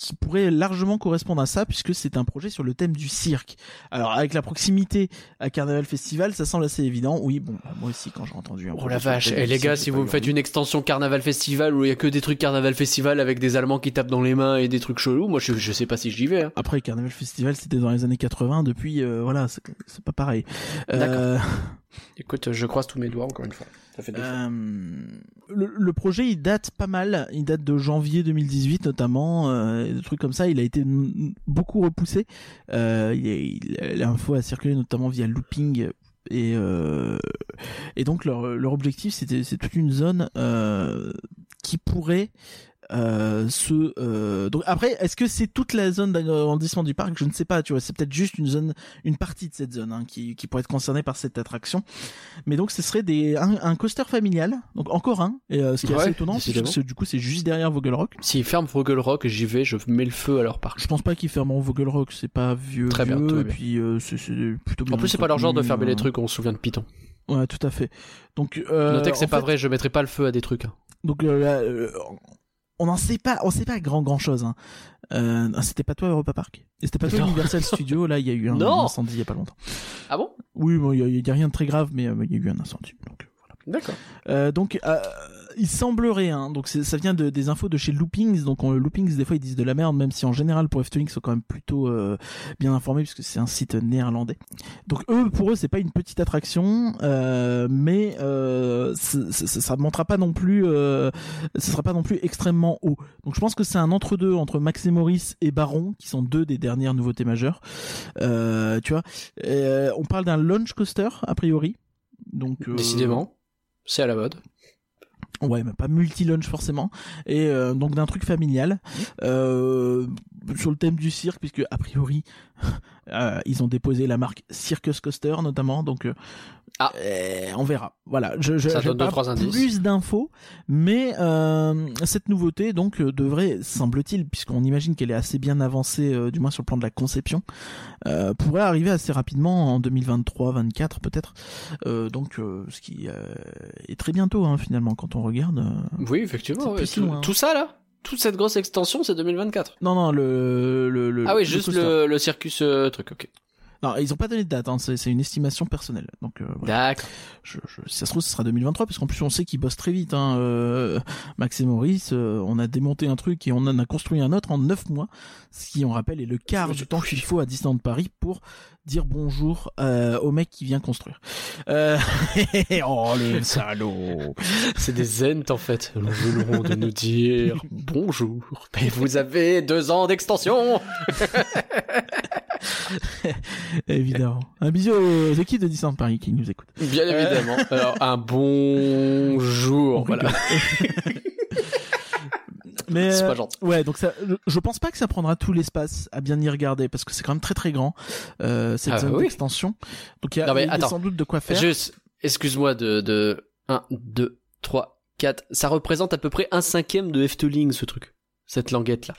qui pourrait largement correspondre à ça puisque c'est un projet sur le thème du cirque. Alors avec la proximité à Carnaval Festival, ça semble assez évident. Oui, bon, moi aussi quand j'ai entendu un Oh la vache, et du les gars, si vous me faites une extension Carnaval Festival où il y a que des trucs Carnaval Festival avec des Allemands qui tapent dans les mains et des trucs chelous, moi je, je sais pas si j'y vais. hein. Après, Carnaval Festival, c'était dans les années 80. Depuis, euh, voilà, c'est c'est pas pareil. Euh, Écoute, je croise tous mes doigts encore une fois. Euh, le, projet, il date pas mal. Il date de janvier 2018 notamment, euh, des trucs comme ça. Il a été beaucoup repoussé. Euh, L'info a circulé notamment via Looping. Et, euh, donc leur, objectif, c'était c'est toute une zone qui pourrait euh, se euh, donc après est-ce que c'est toute la zone d'agrandissement du parc? Je ne sais pas tu vois c'est peut-être juste une zone une partie de cette zone hein, qui, qui pourrait être concernée par cette attraction mais donc ce serait des un, un coaster familial donc encore un et euh, ce qui est Ouais, assez étonnant parce que du coup c'est juste derrière Vogelrock S'ils ferment Vogelrock, j'y vais, je mets le feu à leur parc. je pense pas qu'ils fermeront Vogelrock c'est pas vieux Très bien, vieux, et puis c'est c'est plutôt bien En plus, c'est pas leur genre de fermer les trucs, on se souvient de Python. ouais tout à fait donc Notez que c'est pas fait, vrai, je mettrai pas le feu à des trucs. hein. Donc euh, là, euh, on n'en sait pas, on sait pas grand grand chose. Hein. Euh, c'était pas toi Europa Park, c'était pas toi Non. Universal Studio. Là, il y a eu un, incendie il y a pas longtemps. Ah bon? Oui, bon, il y, a- il y a rien de très grave, mais euh, il y a eu un incendie. Donc, euh. D'accord. Euh, donc, euh, il semblerait, hein, donc ça vient de, des infos de chez Loopings. Donc, on, Loopings, des fois, ils disent de la merde, même si en général, pour Efteling, ils sont quand même plutôt euh, bien informés, puisque c'est un site néerlandais. Donc, eux, pour eux, c'est pas une petite attraction, euh, mais euh, ça ne montera pas non plus, euh, ce sera pas non plus extrêmement haut. Donc, je pense que c'est un entre-deux entre Max et Maurice et Baron, qui sont deux des dernières nouveautés majeures. Euh, tu vois, Euh, on parle d'un launch coaster, a priori. Donc, euh, Décidément, c'est à la mode. Ouais, mais pas multi-lunch forcément. Et euh, donc d'un truc familial euh, sur le thème du cirque, puisque a priori euh, ils ont déposé la marque Circus Coaster notamment. Donc euh, Ah. euh, on verra. Voilà, je, je Ça donne deux, pas trois plus d'infos, mais cette nouveauté donc devrait, semble-t-il, puisqu'on imagine qu'elle est assez bien avancée, du moins sur le plan de la conception, pourrait arriver assez rapidement en 2023-24 peut-être. Donc ce qui est très bientôt hein, finalement quand on regarde. Oui, effectivement. Ouais, tout ça là? Toute cette grosse extension, c'est 2024. Non non le le, le ah oui, juste le, le circus euh, truc, ok. Non, ils ont pas donné de date, hein, c'est c'est une estimation personnelle. Donc euh, voilà. D'accord. je, je- si ça se trouve, ce sera 2023, parce qu'en plus on sait qu'ils bossent très vite. Hein, euh, Max et Maurice, euh, on a démonté un truc et on en a construit un autre en 9 mois, ce qui, on rappelle, est le quart du temps qu'il faut à Disneyland Paris pour dire bonjour euh, au mec qui vient construire. Euh... oh le salaud C'est des zents en fait. Nous voulons de nous dire bonjour. Mais vous avez deux ans d'extension Évidemment. Un bisou aux équipes de Disneyland Paris qui nous écoutent. Bien évidemment. Alors, un bonjour. On Voilà. Mais C'est euh, pas gentil. Ouais, donc ça, je, pense pas que ça prendra tout l'espace à bien y regarder parce que c'est quand même très très grand euh, cette Ah, zone oui. d'extension. Donc il y a, Non, mais y a sans doute de quoi faire. Juste, excuse-moi de, de 1, 2, 3, 4. Ça représente à peu près un cinquième de Efteling, ce truc. Cette languette là.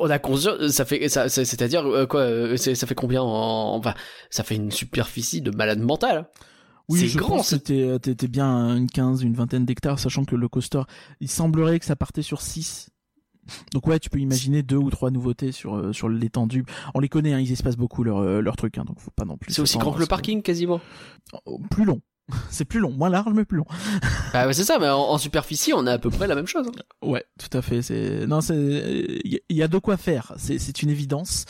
On a conscience, ça fait, ça, c'est- c'est-à-dire euh, quoi, euh, ça fait combien en, enfin, ça fait une superficie de malade mental. hein. Oui, je grand, pense t'es, t'es bien une 15, une vingtaine d'hectares, sachant que le coaster, il semblerait que ça partait sur 6. Donc ouais, tu peux imaginer deux ou trois nouveautés sur euh, sur l'étendue. On les connaît, hein, ils espacent beaucoup leur euh, leur truc, hein, donc faut pas non plus. C'est aussi grand que le parking quasiment. Plus long. c'est plus long, moins large mais plus long. Bah c'est ça, mais en, en superficie, on a à peu près la même chose. hein. Ouais, tout à fait. C'est non, c'est il y, a de quoi faire. C'est c'est une évidence.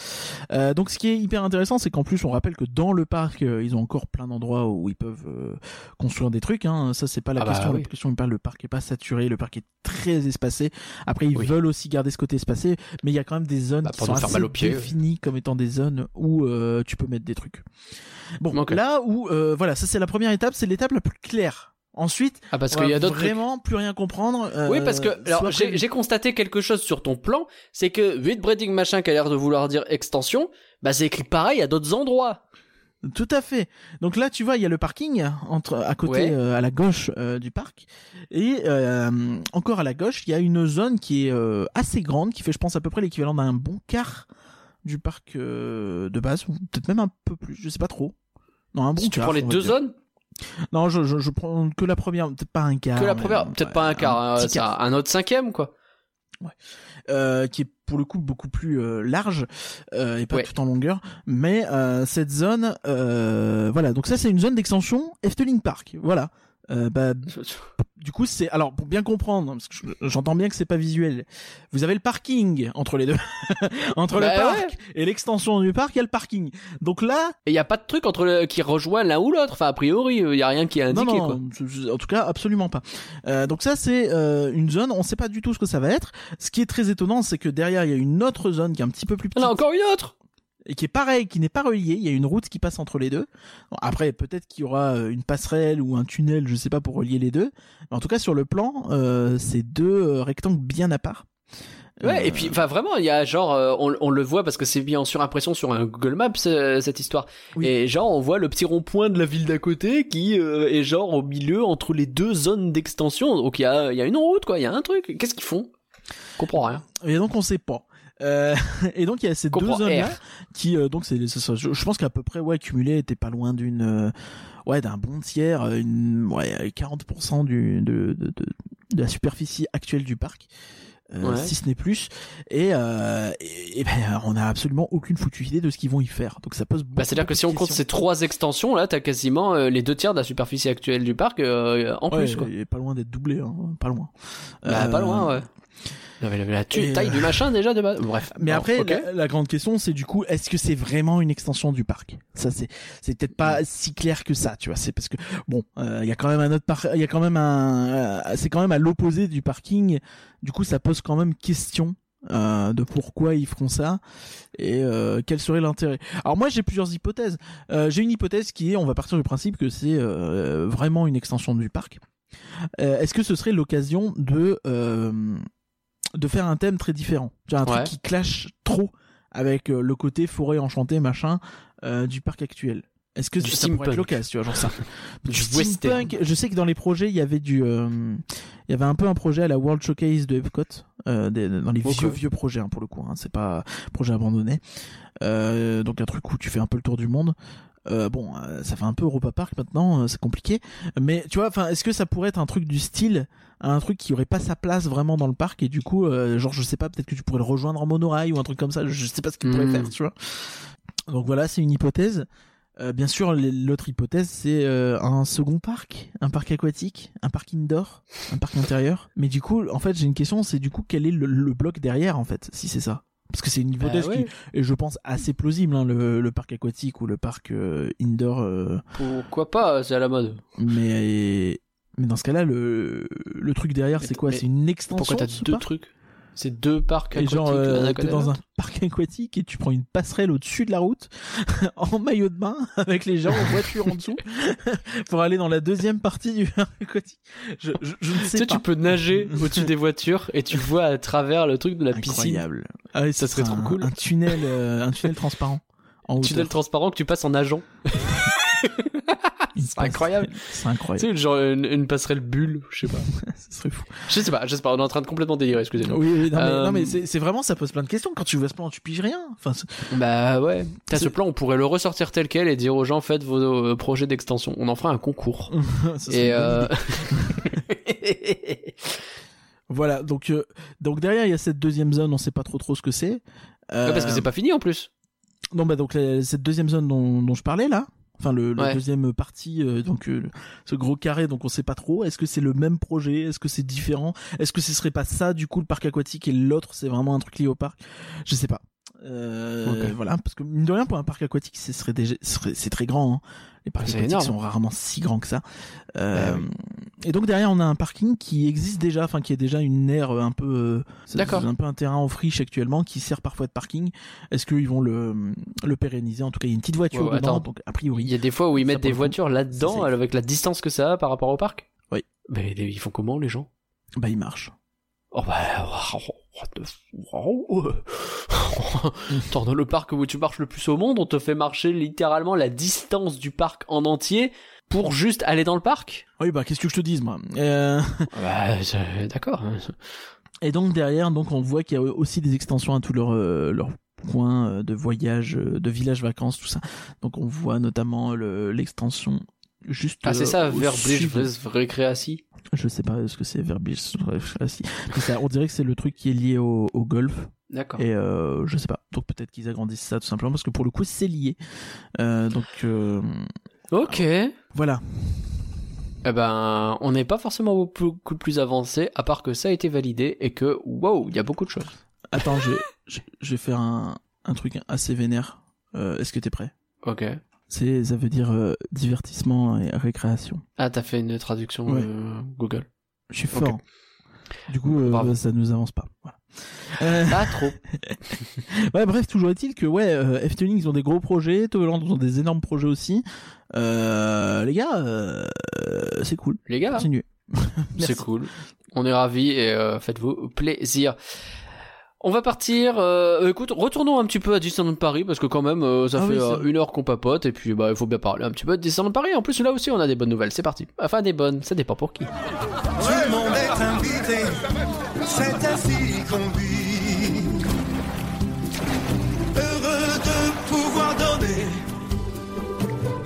Euh, donc ce qui est hyper intéressant, c'est qu'en plus on rappelle que dans le parc, euh, ils ont encore plein d'endroits où ils peuvent euh, construire des trucs. Hein. Ça c'est pas la Ah bah question. oui. La question il parle le parc est pas saturé, le parc est très espacé. Après ils Oui. veulent aussi garder ce côté espacé, mais il y a quand même des zones Bah, qui sont assez ouais. définies comme étant des zones où euh, tu peux mettre des trucs. Bon, là où euh, voilà, ça c'est la première étape, c'est l'étape la plus claire. Ensuite, Ah, parce qu'il y a d'autres trucs. vraiment plus rien comprendre. euh, Oui, parce que alors j'ai constaté quelque chose sur ton plan, c'est que 8 breeding machin qui a l'air de vouloir dire extension, bah c'est écrit pareil à d'autres endroits. Tout à fait. Donc là, tu vois, il y a le parking entre à côté, Ouais. euh, à la gauche euh, du parc, et euh, encore à la gauche, il y a une zone qui est euh, assez grande, qui fait, je pense, à peu près l'équivalent d'un bon quart du parc euh, de base, ou peut-être même un peu plus, je sais pas trop. Non, un bon si tu quart, prends les deux dire. zones, Non, je, je, je prends que la première, peut-être pas un quart. que la première, peut-être ouais, pas un quart, hein, petit c'est un, un autre cinquième quoi. euh, qui est pour le coup beaucoup plus euh, large euh, et pas Ouais. tout en longueur mais cette zone voilà donc ça c'est une zone d'extension Efteling Park voilà euh, bah, du coup c'est alors pour bien comprendre parce que je- j'entends bien que c'est pas visuel vous avez le parking entre les deux entre Bah le parc et l'extension du parc il y a le parking donc là Et y a pas de truc entre le, qui rejoint l'un ou l'autre. Enfin a priori, il y a rien qui est non, indiqué non, quoi. en tout cas, absolument pas. Euh, donc ça, c'est euh, une zone, on sait pas du tout ce que ça va être. Ce qui est très étonnant, c'est que derrière, il y a une autre zone qui est un petit peu plus petite. Ah, encore une autre. Et qui est pareil, qui n'est pas relié. Il y a une route qui passe entre les deux. Bon, après, peut-être qu'il y aura euh, une passerelle ou un tunnel, je sais pas, pour relier les deux. Mais en tout cas, sur le plan, euh, c'est deux euh, rectangles bien à part. Ouais, Euh, et puis, enfin, vraiment, il y a genre, euh, on, on le voit parce que c'est mis en surimpression sur un Google Maps, euh, cette histoire. Oui. Et genre, on voit le petit rond-point de la ville d'à côté qui euh, est genre au milieu entre les deux zones d'extension. Donc, il y a, il y a une route, quoi, il y a un truc. Qu'est-ce qu'ils font? Je comprends rien. Et donc, on sait pas. Euh, et donc il y a ces deux zones là qui euh, donc c'est c'est je, je pense qu'à peu près ouais cumulé était pas loin d'une euh, ouais d'un bon tiers une ouais 40% du de, de, de, de la superficie actuelle du parc Ouais. si ce n'est plus et, et, et ben on a absolument aucune foutue idée de ce qu'ils vont y faire donc ça pose Bah, c'est-à-dire que beaucoup si on compte ces trois extensions, là, t'as quasiment les deux tiers de la superficie actuelle du parc en Ouais, plus, quoi. il est pas loin d'être doublé hein, pas loin Bah, pas loin, ouais. La, la- la tu- et, taille euh, du machin déjà de base. Bref. Mais après, la, la grande question, c'est du coup, est-ce que c'est vraiment une extension du parc? Ça, c'est c'est peut-être pas si clair que ça, tu vois. C'est parce que bon, euh, il y a quand même un autre parc, il y a quand même un, euh, c'est quand même à l'opposé du parking. Du coup, ça pose quand même question. euh, de pourquoi ils feront ça et euh, quel serait l'intérêt. Alors moi j'ai plusieurs hypothèses. Euh, j'ai une hypothèse qui est, on va partir du principe que c'est euh, vraiment une extension du parc. Euh, Est-ce que ce serait l'occasion de euh, de faire un thème très différent, Genre un Ouais. truc qui clash trop avec euh, le côté forêt enchantée machin euh, du parc actuel. Est-ce que Du ça pourrait être l'occasion, tu vois, genre ça Du steampunk. Je sais que dans les projets, il y avait du, euh, il y avait un peu un projet à la World Showcase de Epcot, euh, des- dans les vieux vieux projets hein, pour le coup. Hein, c'est pas projet abandonné. Donc un truc où tu fais un peu le tour du monde. Euh, bon, euh, ça fait un peu Europa Park maintenant, euh, c'est compliqué. Mais tu vois, enfin, est-ce que ça pourrait être un truc du style, un truc qui aurait pas sa place vraiment dans le parc et du coup, euh, genre, je sais pas, peut-être que tu pourrais le rejoindre en monorail ou un truc comme ça. Je sais pas ce qu'il pourrait Mhm. faire, tu vois. Donc voilà, c'est une hypothèse. Euh, bien sûr, l'autre hypothèse, c'est euh, un second parc, un parc aquatique, un parc indoor, un parc intérieur. Mais du coup, en fait, j'ai une question, c'est du coup, quel est le, le bloc derrière, en fait, si c'est ça? Parce que c'est une hypothèse Bah ouais. qui est, je pense, assez plausible, hein, le, le parc aquatique ou le parc euh, indoor. euh, Pourquoi pas C'est à la mode. mais, mais dans ce cas-là, le, le truc derrière, c'est quoi? C'est une extension Pourquoi t'as deux trucs? C'est deux parcs et aquatiques. genre, euh, t'es dans un parc aquatique et tu prends une passerelle au-dessus de la route en maillot de bain avec les gens en voiture en dessous pour aller dans la deuxième partie du parc aquatique. Je, je, je ne Tu sais sais, pas. tu peux nager au-dessus des voitures et tu vois à travers le truc de la piscine. Incroyable. Ah oui, Ça serait sera trop un- cool. Un tunnel, euh, un tunnel transparent en hauteur. Tunnel transparent que tu passes en nageant. C'est incroyable. C'est incroyable. Tu sais, genre une, une passerelle bulle, je sais pas. Ce serait fou. Je sais pas, je sais pas, on est en train de complètement délirer, excusez-moi. Oui, oui, non, mais, Euh, mais c'est vraiment, ça pose plein de questions. Quand tu vois ce plan, tu piges rien. Enfin, Bah ouais. T'as ce plan, on pourrait le ressortir tel quel et dire aux gens faites vos euh, projets d'extension. On en fera un concours. et euh... Voilà, donc euh, donc derrière il y a cette deuxième zone, on sait pas trop trop ce que c'est. Euh, Ouais, parce que c'est pas fini en plus. non bah donc la- cette deuxième zone dont, dont je parlais là, Enfin, le, deuxième partie, euh, donc euh, ce gros carré, donc on sait pas trop. Est-ce que c'est le même projet? Est-ce que c'est différent? Est-ce que ce serait pas ça du coup le parc aquatique et l'autre c'est vraiment un truc lié au parc? Je sais pas. Euh. Voilà, parce que mine de rien pour un parc aquatique, ce serait déjà, ce serait- c'est très grand. Hein. Les parcs aquatiques énorme. sont rarement si grands que ça. Euh, oui. Et donc derrière, on a un parking qui existe déjà, enfin qui est déjà une aire un peu, euh, c'est- D'accord. un peu un terrain en friche actuellement qui sert parfois de parking. Est-ce qu'ils vont le le pérenniser? En tout cas, il y a une petite voiture Ouais, ouais, dedans, donc a priori. Il y a des fois où ils mettent des voitures là-dedans avec la distance que ça a par rapport au parc? Oui. Mais ils font comment les gens? Bah, il marche. Oh bah, what the f- wow. Attends, dans le parc où tu marches le plus au monde, on te fait marcher littéralement la distance du parc en entier pour juste aller dans le parc? Oui, bah qu'est-ce que je te dise moi? Euh, Bah, d'accord. Et donc derrière, donc on voit qu'il y a aussi des extensions à tous leurs euh, leurs coins euh, de voyage, de village vacances, tout ça. Donc on voit notamment le- l'extension juste. Ah, c'est euh, ça, au Verblige. Récréatie Je sais pas ce que c'est Verblige. si. Mais ça, on dirait que c'est le truc qui est lié au, au golf. D'accord. Et euh, je sais pas. Donc peut-être qu'ils agrandissent ça tout simplement parce que pour le coup c'est lié. Euh, donc euh, Ok. Eh voilà. ben, on n'est pas forcément beaucoup plus avancé, à part que ça a été validé et que, wow, il y a beaucoup de choses. Attends, je, je, je vais faire un, un truc assez vénère. Euh, Est-ce que t'es prêt? Ok. C'est ça veut dire euh, divertissement et récréation. Ah, t'as fait une traduction Ouais. euh, Google. Je suis fort. Du coup, euh, Bravo. ça nous avance pas. Voilà. Pas trop. ouais, bref, toujours est-il que ouais, euh, ils ont des gros projets, Toverland ils ont des énormes projets aussi. Euh, les gars, c'est cool. Les gars, Continuez. C'est cool. On est ravis et faites-vous plaisir. On va partir. euh, écoute, retournons un petit peu à Disneyland Paris parce que quand même, euh, ça Ah fait oui, euh, une heure qu'on papote et puis bah il faut bien parler un petit peu de Disneyland Paris. En plus là aussi, on a des bonnes nouvelles. C'est parti. Enfin des bonnes, ça dépend pour qui. Tout le monde est invité, c'est ainsi qu'on vit. Heureux de pouvoir donner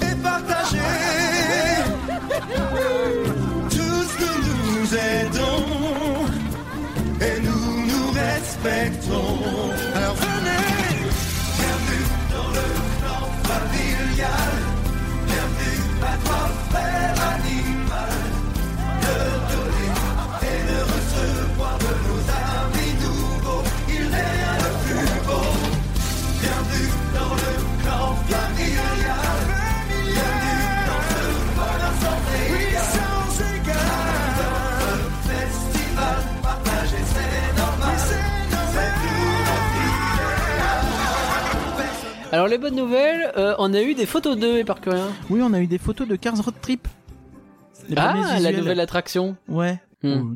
et partager. Tous nous nous aidons nous Alors les bonnes nouvelles, euh, on a eu des photos d'eux et par rien. Oui, on a eu des photos de Cars Road Trip. Les Ah, premiers la visuels. nouvelle attraction. Ouais. Hmm.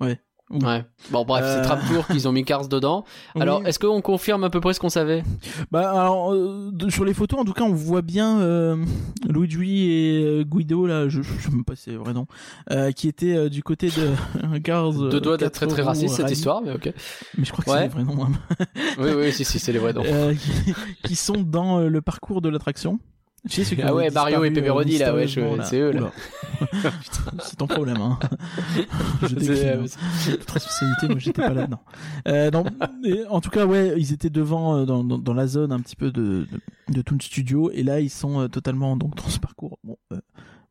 Oh, ouais. Oui. Ouais. Bon bref, Euh. c'est Tram Tour qu'ils ont mis Cars dedans. Alors, Oui. est-ce qu'on confirme à peu près ce qu'on savait? Bah alors euh, de- sur les photos en tout cas on voit bien euh, Luigi et euh, Guido là je, je sais même pas si c'est vrai nom euh, qui étaient euh, du côté de Cars Deux doigts d'être très très raciste cette histoire, mais ok. mais je crois que Ouais. c'est le vrai nom hein. Oui, oui, si, si, c'est les vrais noms. Euh, qui, qui sont dans le parcours de l'attraction Tu sais, ceux qui Ah ouais, Mario et euh, Pepperoni, là, ouais, c'est eux, là. C'est ton problème hein. je C'est- hein. toute responsabilité, moi j'étais pas là-dedans. Euh, non, mais en tout cas, ouais, ils étaient devant euh, dans, dans, dans la zone un petit peu de, de, de Toon Studio, et là ils sont euh, totalement donc dans ce parcours. Bon, euh,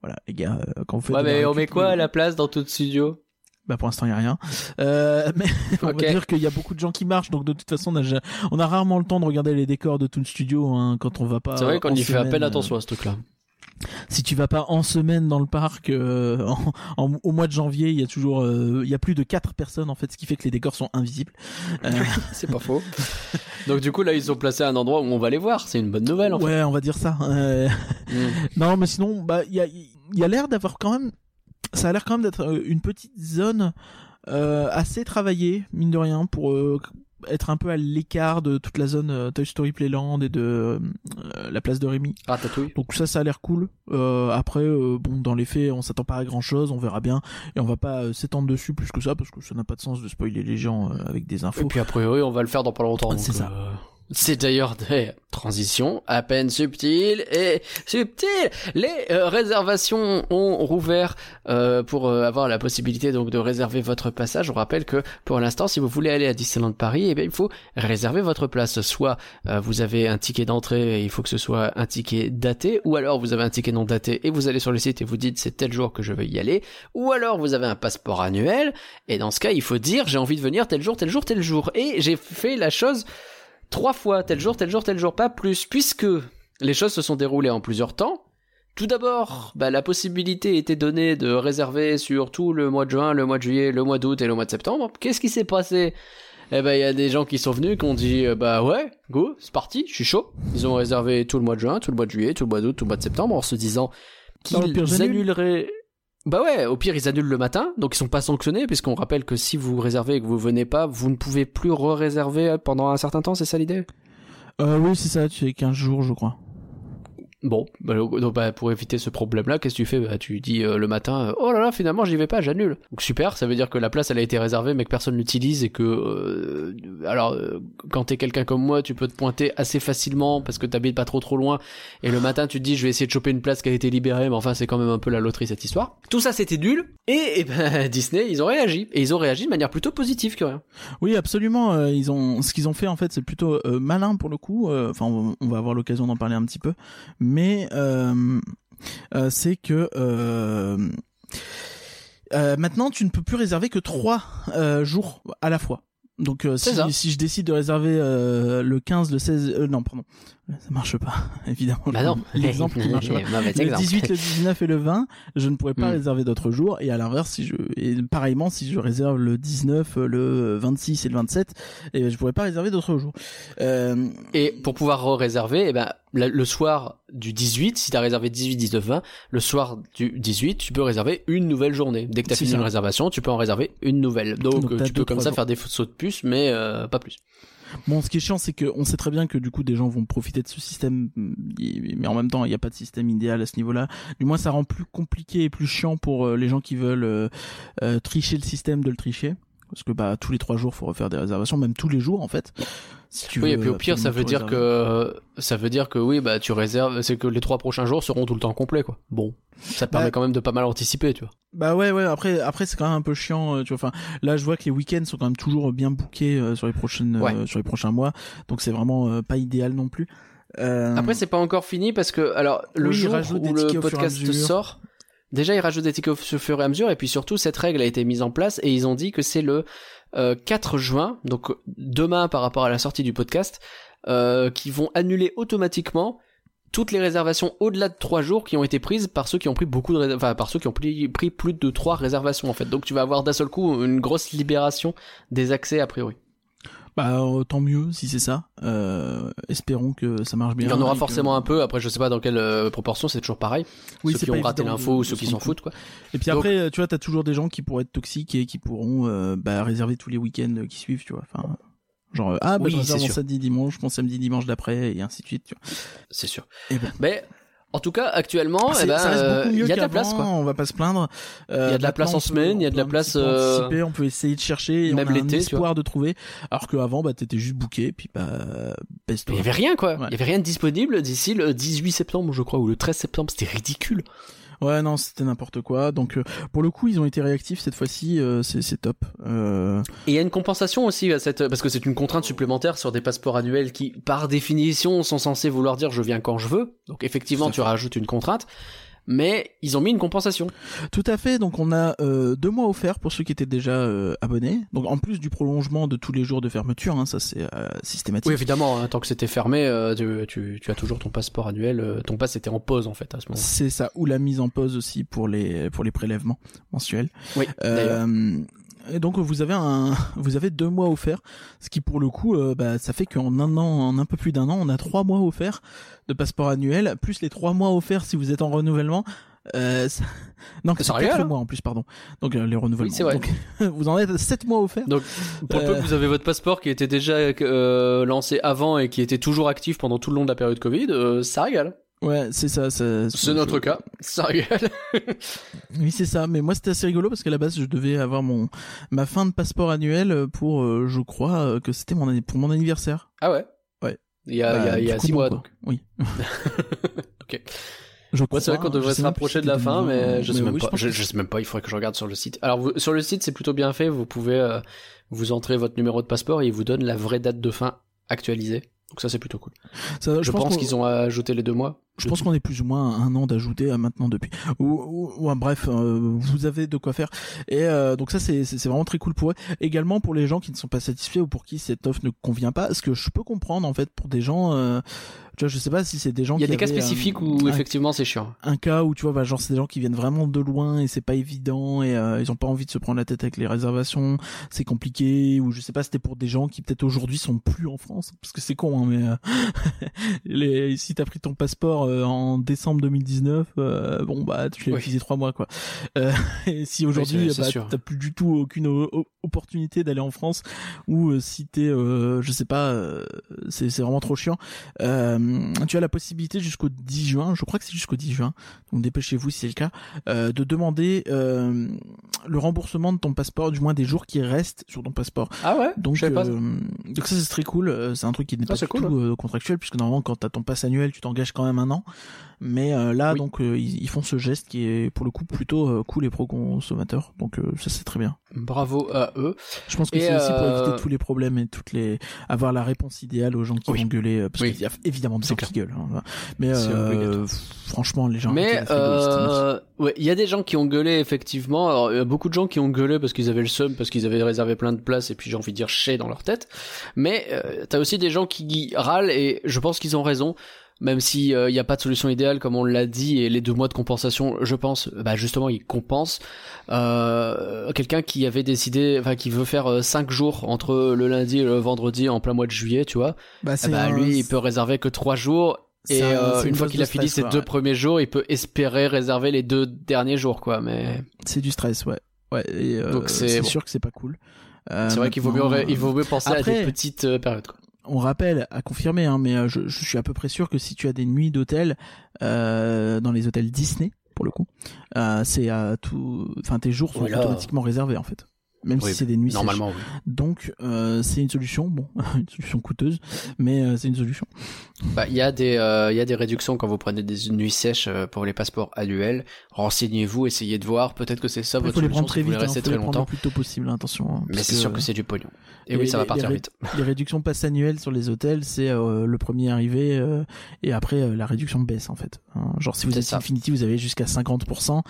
voilà, les gars, euh, quand vous faites. Ouais, mais on récup, met quoi euh, à la place dans tout studio? Bah pour l'instant il y a rien. Euh, mais on Ok. va dire qu'il y a beaucoup de gens qui marchent, donc de toute façon on a, ja- on a rarement le temps de regarder les décors de Toon Studio hein, quand on va pas. C'est vrai qu'on y fait à peine euh, attention à ce truc-là. si tu vas pas en semaine dans le parc euh, en- en- au mois de janvier il y a toujours euh, il y a plus de quatre personnes en fait ce qui fait que les décors sont invisibles Euh, C'est pas faux. Donc du coup, là, ils ont placé un endroit où on va les voir. C'est une bonne nouvelle, en fait. ouais on va dire ça Euh, Mm. non mais sinon bah il y a il y a l'air d'avoir quand même ça a l'air quand même d'être euh, une petite zone euh, assez travaillée mine de rien pour euh, être un peu à l'écart de toute la zone euh, Toy Story Playland et de euh, la place de Rémy Ratatouille. Donc ça, ça a l'air cool. Euh, après, euh, bon, dans les faits, on s'attend pas à grand chose, on verra bien, et on va pas s'étendre dessus plus que ça parce que ça n'a pas de sens de spoiler les gens avec des Et infos. puis, a priori, on va le faire dans pas longtemps. Ah, c'est ça. C'est d'ailleurs, eh, transition à peine subtile et subtile. Les euh, réservations ont rouvert euh, pour euh, avoir la possibilité donc de réserver votre passage. Je rappelle que pour l'instant, si vous voulez aller à Disneyland Paris, eh bien, il faut réserver votre place. Soit vous avez un ticket d'entrée et il faut que ce soit un ticket daté, ou alors vous avez un ticket non daté et vous allez sur le site et vous dites c'est tel jour que je veux y aller, ou alors vous avez un passeport annuel et dans ce cas, il faut dire j'ai envie de venir tel jour, tel jour, tel jour. Et j'ai fait la chose trois fois, tel jour, tel jour, tel jour, pas plus, puisque les choses se sont déroulées en plusieurs temps. Tout d'abord, bah, la possibilité était donnée de réserver sur tout le mois de juin, le mois de juillet, le mois d'août et le mois de septembre. Qu'est-ce qui s'est passé? Eh ben, il y a des gens qui sont venus, qui ont dit, euh, bah ouais, go, c'est parti, je suis chaud. Ils ont réservé tout le mois de juin, tout le mois de juillet, tout le mois d'août, tout le mois de septembre, en se disant qu'ils annuleraient. Bah ouais, au pire ils annulent le matin, donc ils sont pas sanctionnés puisqu'on rappelle que si vous réservez et que vous venez pas, vous ne pouvez plus re-réserver pendant un certain temps, c'est ça l'idée? Euh, Oui, c'est ça, tu es 15 jours je crois. Bon, bah, bah, pour éviter ce problème-là, qu'est-ce que tu fais? Bah, Tu dis euh, le matin, euh, oh là là, finalement j'y vais pas, j'annule. Donc super, ça veut dire que la place elle a été réservée mais que personne l'utilise et que, euh, alors quand t'es quelqu'un comme moi, tu peux te pointer assez facilement parce que t'habites pas trop trop loin et le matin tu te dis je vais essayer de choper une place qui a été libérée, mais enfin c'est quand même un peu la loterie cette histoire. Tout ça c'était nul et, ben Disney ils ont réagi et ils ont réagi de manière plutôt positive que rien. Oui absolument, ils ont ce qu'ils ont fait en fait c'est plutôt malin pour le coup. Enfin on, va avoir l'occasion d'en parler un petit peu euh, euh, c'est que euh, maintenant tu ne peux plus réserver que trois jours à la fois. Donc si, si, je décide de réserver le 15, le 16, non pardon, ça marche pas évidemment. Bah non, l'exemple qui marche pas. le 18, le 19 et le 20, je ne pourrais pas hmm. réserver d'autres jours et à l'inverse si je et pareillement si je réserve le 19, le 26 et le 27, et ben, je pourrais pas réserver d'autres jours. Euh... Et pour pouvoir réserver, eh ben le soir du 18, si tu as réservé 18, 19, 20, le soir du 18, tu peux réserver une nouvelle journée. Dès que tu as fini une réservation, tu peux en réserver une nouvelle. Donc, tu peux comme ça faire des sauts de puce, mais euh, pas plus. Bon, ce qui est chiant, c'est qu'on sait très bien que du coup, des gens vont profiter de ce système, mais en même temps, il n'y a pas de système idéal à ce niveau-là. Du moins, ça rend plus compliqué et plus chiant pour euh, les gens qui veulent euh, tricher le système de le tricher parce que bah tous les trois jours faut refaire des réservations même tous les jours en fait. Si tu oui et puis au pire ça veut dire que ça veut dire que oui bah tu réserves c'est que les trois prochains jours seront tout le temps complets quoi. Bon. Ça permet bah quand même de pas mal anticiper tu vois. bah ouais ouais après après c'est quand même un peu chiant euh, tu vois. Enfin là je vois que les week-ends sont quand même toujours bien bookés euh, sur les prochaines euh, sur les prochains mois. Donc c'est vraiment pas idéal non plus. Après c'est pas encore fini parce que alors le jour où le podcast sort Déjà, ils rajoutent des tickets au fur et à mesure, et puis surtout, cette règle a été mise en place, et ils ont dit que c'est le 4 euh, juin, donc demain par rapport à la sortie du podcast, euh, qui vont annuler automatiquement toutes les réservations au-delà de 3 jours qui ont été prises par ceux qui ont pris beaucoup de enfin par ceux qui ont pris plus de 3 réservations en fait. Donc tu vas avoir d'un seul coup une grosse libération des accès a priori. Bah euh, tant mieux si c'est ça. Euh, espérons que ça marche bien. Il y en aura forcément un peu. Après, je sais pas dans quelle euh, proportion. C'est toujours pareil. Oui, ceux qui ont raté l'info ou ceux qui s'en foutent quoi. Et puis après, tu vois, t'as toujours des gens qui pourraient être toxiques et qui pourront bah, réserver tous les week-ends qui suivent, tu vois. Enfin, genre ah bah, je réserve mon samedi dimanche, mon samedi dimanche d'après et ainsi de suite. Tu vois. C'est sûr. Et bon. Mais en tout cas, actuellement, ah, eh ben, euh, il y a de la place, quoi. On va pas se plaindre. Il y a de la place en semaine, il y a de la place. Euh... On peut essayer de chercher, et même l'été, espoir de trouver. Alors qu'avant, bah, t'étais juste booké, puis bah, Il y avait rien, quoi. Il y avait rien de disponible d'ici le 18 septembre, je crois, ou le 13 septembre. C'était ridicule. Ouais, non, c'était n'importe quoi. Donc, euh, pour le coup, ils ont été réactifs cette fois-ci. Euh, c'est top. Euh... Et il y a une compensation aussi à cette, parce que c'est une contrainte supplémentaire sur des passeports annuels qui, par définition, sont censés vouloir dire je viens quand je veux. Donc, effectivement, tu rajoutes une contrainte mais ils ont mis une compensation. Tout à fait. Donc on a euh, deux mois offerts pour ceux qui étaient déjà euh, abonnés. Donc en plus du prolongement de tous les jours de fermeture, hein, ça c'est euh, systématique. Oui évidemment. Hein, tant que c'était fermé, tu, tu, as toujours ton passeport annuel. ton passe était en pause en fait à ce moment. C'est ça. Ou la mise en pause aussi pour les pour les prélèvements mensuels. Oui. Et donc vous avez un, vous avez deux mois offerts, ce qui pour le coup, euh, bah, ça fait qu'en un an, en un peu plus d'un an, on a trois mois offerts de passeport annuel, plus les trois mois offerts si vous êtes en renouvellement. Euh, ça... Non, c'est quatre mois en plus, pardon. Donc euh, les renouvellements. Oui, vrai. Donc, vous en êtes sept mois offerts. Donc pour le peu que vous avez votre passeport qui était déjà euh, lancé avant et qui était toujours actif pendant tout le long de la période Covid, ça régale. Ouais, c'est ça. ça c'est notre cas. Ça rigole. oui, c'est ça. Mais moi, c'était assez rigolo parce qu'à la base, je devais avoir mon ma fin de passeport annuel pour, euh, je crois, euh, que c'était mon pour mon anniversaire. Ah ouais? Ouais. Il y a, Bah, il y a, il y a du coup, six mois, quoi. donc. Oui. Ok. Je Ouais, c'est vrai crois, qu'on devrait se rapprocher de la fin, 2020, mais je sais même pas. Je, sais même pas. Il faudrait que je regarde sur le site. Alors, vous- sur le site, c'est plutôt bien fait. Vous pouvez, euh, vous entrez votre numéro de passeport et il vous donne la vraie date de fin actualisée. Donc ça, c'est plutôt cool. Ça, Je, pense, qu'ils ont ajouté les deux mois. Je pense qu'on est plus ou moins un an d'ajouter à maintenant depuis. Ou, ou- ou, bref, euh, vous avez de quoi faire. Et euh, donc ça, c'est vraiment très cool pour eux. Également pour les gens qui ne sont pas satisfaits ou pour qui cette offre ne convient pas, ce que je peux comprendre en fait pour des gens. Euh, tu vois, je sais pas si c'est des gens Il y a qui des cas avaient, euh, spécifiques où un- effectivement c'est chiant. un cas où tu vois bah, genre c'est des gens qui viennent vraiment de loin et c'est pas évident et euh, ils ont pas envie de se prendre la tête avec les réservations c'est compliqué ou je sais pas c'était pour des gens qui peut-être aujourd'hui sont plus en France parce que c'est con hein, mais euh, les, si t'as pris ton passeport euh, en décembre 2019 euh, bon bah tu l'as Oui. utilisé trois mois quoi euh, et si aujourd'hui c'est bah, t'as plus du tout aucune opportunité d'aller en France ou si t'es je sais pas c'est c'est vraiment trop chiant tu as la possibilité jusqu'au 10 juin, je crois que c'est jusqu'au 10 juin, donc dépêchez-vous si c'est le cas, de demander le remboursement de ton passeport, du moins des jours qui restent sur ton passeport. Ah ouais? Donc, pas. donc ça c'est très cool, c'est un truc qui n'est Ah, pas du cool, tout contractuel, puisque normalement quand t'as ton pass annuel, tu t'engages quand même un an. Mais euh, là, Oui. donc euh, ils, ils font ce geste qui est pour le coup plutôt euh, cool et pro-consommateur, donc euh, ça c'est très bien. Bravo à eux. Je pense que c'est aussi pour euh, éviter tous les problèmes et toutes les avoir la réponse idéale aux gens qui Oui. vont gueuler euh, parce Oui. qu'il y a évidemment des gens qui gueulent. hein. Mais euh, franchement, les gens. Mais euh, ouais, il y a des gens qui ont gueulé effectivement. Alors, y a beaucoup de gens qui ont gueulé parce qu'ils avaient le seum, parce qu'ils avaient réservé plein de places et puis j'ai envie de dire chier dans leur tête. Mais euh, t'as aussi des gens qui râlent et je pense qu'ils ont raison. Même si il n'y a pas de solution idéale comme on l'a dit et les deux mois de compensation, je pense, bah justement ils compensent. Euh, Quelqu'un qui avait décidé, enfin qui veut faire euh, cinq jours entre le lundi et le vendredi en plein mois de juillet, tu vois. Bah, Eh bah, un- lui il peut réserver que trois jours c'est et un- euh, une fois qu'il a fini stress, ses ouais. deux premiers jours, il peut espérer réserver les deux derniers jours, quoi. Mais c'est du stress, ouais. Ouais. Et, euh, Donc, c'est bon. sûr que c'est pas cool. Euh, c'est vrai qu'il vaut mieux, il vaut mieux penser à des petites euh, périodes. Quoi. On rappelle, à confirmer, hein, mais euh, je, je suis à peu près sûr que si tu as des nuits d'hôtel euh, dans les hôtels Disney, pour le coup, euh, c'est à tout, enfin tes jours sont là. automatiquement réservés en fait, même Oui, si c'est des nuits. sèches. Normalement, oui. Donc euh, c'est une solution, bon, une solution coûteuse, mais euh, c'est une solution. Bah, il y a des, euh, il y a des réductions quand vous prenez des nuits sèches euh, pour les passeports annuels. Renseignez-vous, essayez de voir. Peut-être que c'est ça votre faut les solution prendre si très vous vite, voulez hein, rester faut très les prendre longtemps. le plus tôt possible, hein, attention. hein, Mais c'est sûr que c'est du pognon. Et, Et oui, ça va les- partir les- vite. les réductions pass annuelles sur les hôtels, c'est euh, le premier arrivé euh, et après la réduction baisse en fait. Hein, genre si vous êtes ça. Infinity, vous avez jusqu'à 50%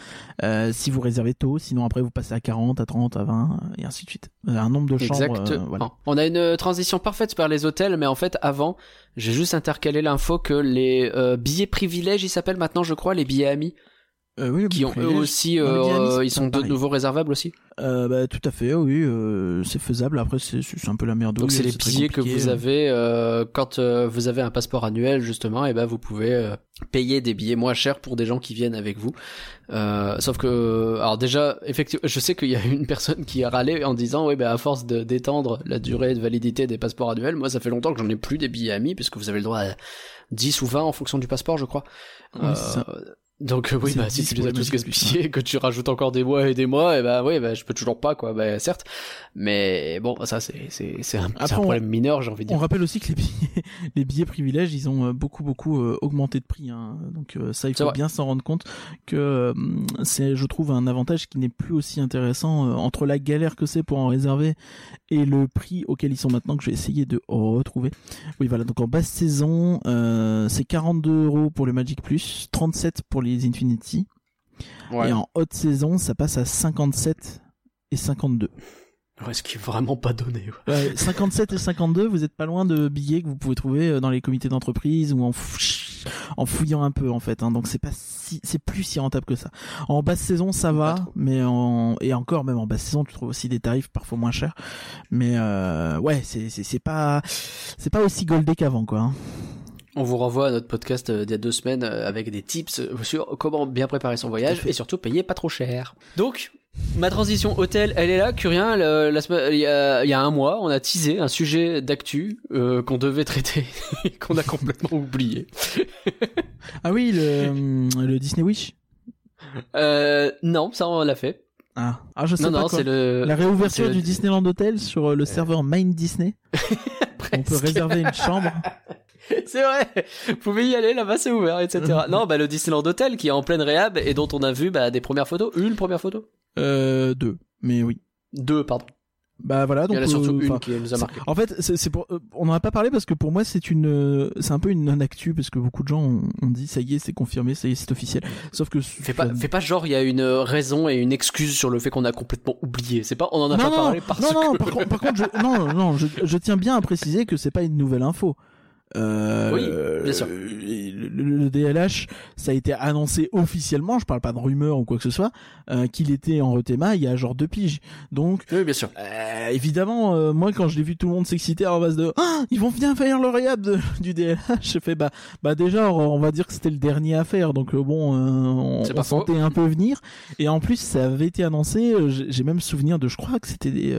euh, si vous réservez tôt, sinon après vous passez à 40, à 30, à 20 et ainsi de suite. Euh, Un nombre de chambres. Exact. euh, voilà. On a une euh, transition parfaite vers les hôtels, mais en fait, avant, j'ai juste intercalé l'info que les euh, billets privilèges, ils s'appellent maintenant, je crois, les billets amis, Euh, oui, qui ont eux aussi, amis, euh, ils sont de nouveau réservables aussi. Euh, bah, tout à fait, oui, euh, c'est faisable. Après, c'est un peu la merde. Donc c'est les billets que vous avez euh, quand euh, vous avez un passeport annuel justement, et ben vous pouvez euh, payer des billets moins chers pour des gens qui viennent avec vous. Euh, sauf que alors déjà effectivement, je sais qu'il y a une personne qui a râlé en disant oui ben à force de d'étendre la durée de validité des passeports annuels, moi ça fait longtemps que j'en ai plus des billets amis puisque vous avez le droit à 10 ou 20 en fonction du passeport, je crois. Oui. Donc euh, oui, bah, si 10 tu les as tous gaspillés, que tu rajoutes encore des mois et des mois, et ben oui, bah, je peux toujours pas quoi. Bah certes, mais bon, ça c'est c'est c'est un, un on- problème mineur, j'ai envie de On dire. rappelle aussi que les billets, les billets privilèges, ils ont euh, beaucoup beaucoup euh, augmenté de prix. Hein. Donc euh, ça, il faut bien s'en rendre compte que c'est, je trouve, un avantage qui n'est plus aussi intéressant entre la galère que c'est pour en réserver et le prix auquel ils sont maintenant que je vais essayer de retrouver. Oui, voilà. Donc en basse saison, c'est 42 euros pour le Magic Plus, 37 pour les Infinity, Ouais. et en haute saison, ça passe à 57 et 52. Ouais, ce qui est vraiment pas donné. ouais. Ouais, 57 et 52, vous êtes pas loin de billets que vous pouvez trouver euh, dans les comités d'entreprise ou en, fou- en fouillant un peu en fait. Hein, donc c'est pas si, c'est plus si rentable que ça. En basse saison ça va, mais en et encore même en basse saison tu trouves aussi des tarifs parfois moins chers. Mais euh, ouais, c'est c'est c'est pas c'est pas aussi goldé qu'avant quoi. hein. On vous renvoie à notre podcast euh, d'il y a deux semaines euh, avec des tips euh, sur comment bien préparer son voyage et surtout payer pas trop cher. Donc, ma transition hôtel, elle est là. Curien, le- la semaine- il y, a, il y a un mois, on a teasé un sujet d'actu euh, qu'on devait traiter et qu'on a complètement oublié. Ah oui, le le Disney Wish? Euh, non, ça on l'a fait. Ah, ah je sais Non, pas non, quoi. c'est le. La réouverture le- du Disneyland Hotel sur euh, le serveur Mind Disney. On peut réserver une chambre. c'est vrai. Vous pouvez y aller, là-bas c'est ouvert, etc. non, bah le Disneyland Hotel qui est en pleine réhab et dont on a vu bah, des premières photos. Une première photo? Euh, deux, mais oui. Deux, pardon. Bah voilà, Il donc y en a surtout euh, une qui nous a marqué. En fait, c'est pour, euh, on n'en a pas parlé parce que pour moi c'est une, euh, c'est un peu une non-actu parce que beaucoup de gens ont, ont dit ça y est, c'est confirmé, ça y est, c'est officiel. Sauf que Fais pas, fais pas genre il y a une raison et une excuse sur le fait qu'on a complètement oublié. C'est pas, on en a non, pas non, parlé parce non, non, que. par, contre, par contre, je, non, non, je, je tiens bien à préciser que c'est pas une nouvelle info. Euh, Oui, bien sûr. Le, le- le DLH, ça a été annoncé officiellement, je parle pas de rumeur ou quoi que ce soit, euh, qu'il était en rethéma il y a genre deux piges. Donc, Oui, bien sûr. euh, évidemment, euh, moi quand je l'ai vu tout le monde s'exciter en base de ah ils vont bien faire le de- du DLH, j'ai fait bah bah déjà on va dire que c'était le dernier à faire donc bon on, on sentait un peu venir et en plus ça avait été annoncé, j'ai même souvenir de je crois que c'était des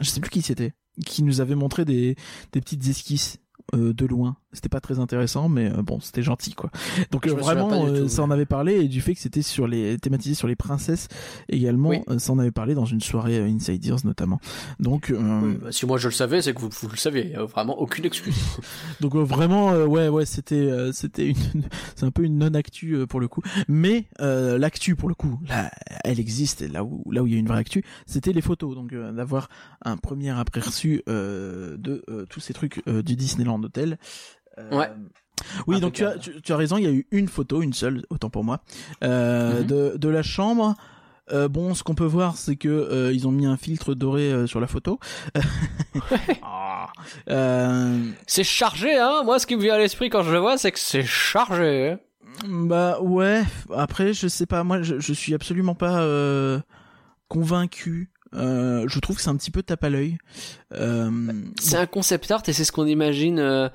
je sais plus qui c'était qui nous avait montré des des petites esquisses euh, de loin. C'était pas très intéressant, mais euh, bon, c'était gentil quoi. Donc euh, vraiment, tout, ça en avait parlé et du fait que c'était sur les thématisé sur les princesses également, Oui. ça en avait parlé dans une soirée Inside Ears notamment. Donc Oui, bah, si moi je le savais, c'est que vous, vous le saviez. Il y a vraiment aucune excuse. donc vraiment ouais ouais c'était c'était une c'est un peu une non actu pour le coup, mais l'actu pour le coup là elle existe et là où là où il y a une vraie actu, c'était les photos donc d'avoir un premier aperçu de tous ces trucs du Disneyland Hotel. Euh, Ouais. Oui, donc tu as, tu, tu as raison, il y a eu une photo, une seule, autant pour moi, euh, Mhm. de, de la chambre. Euh, bon, ce qu'on peut voir, c'est que euh, ils ont mis un filtre doré sur la photo. Ah. C'est chargé, hein. Moi, ce qui me vient à l'esprit quand je le vois, c'est que c'est chargé. hein. bah ouais. Après, je sais pas. Moi, je, je suis absolument pas convaincu. Euh, je trouve que c'est un petit peu tape à l'œil. Euh, C'est un concept art et c'est ce qu'on imagine euh,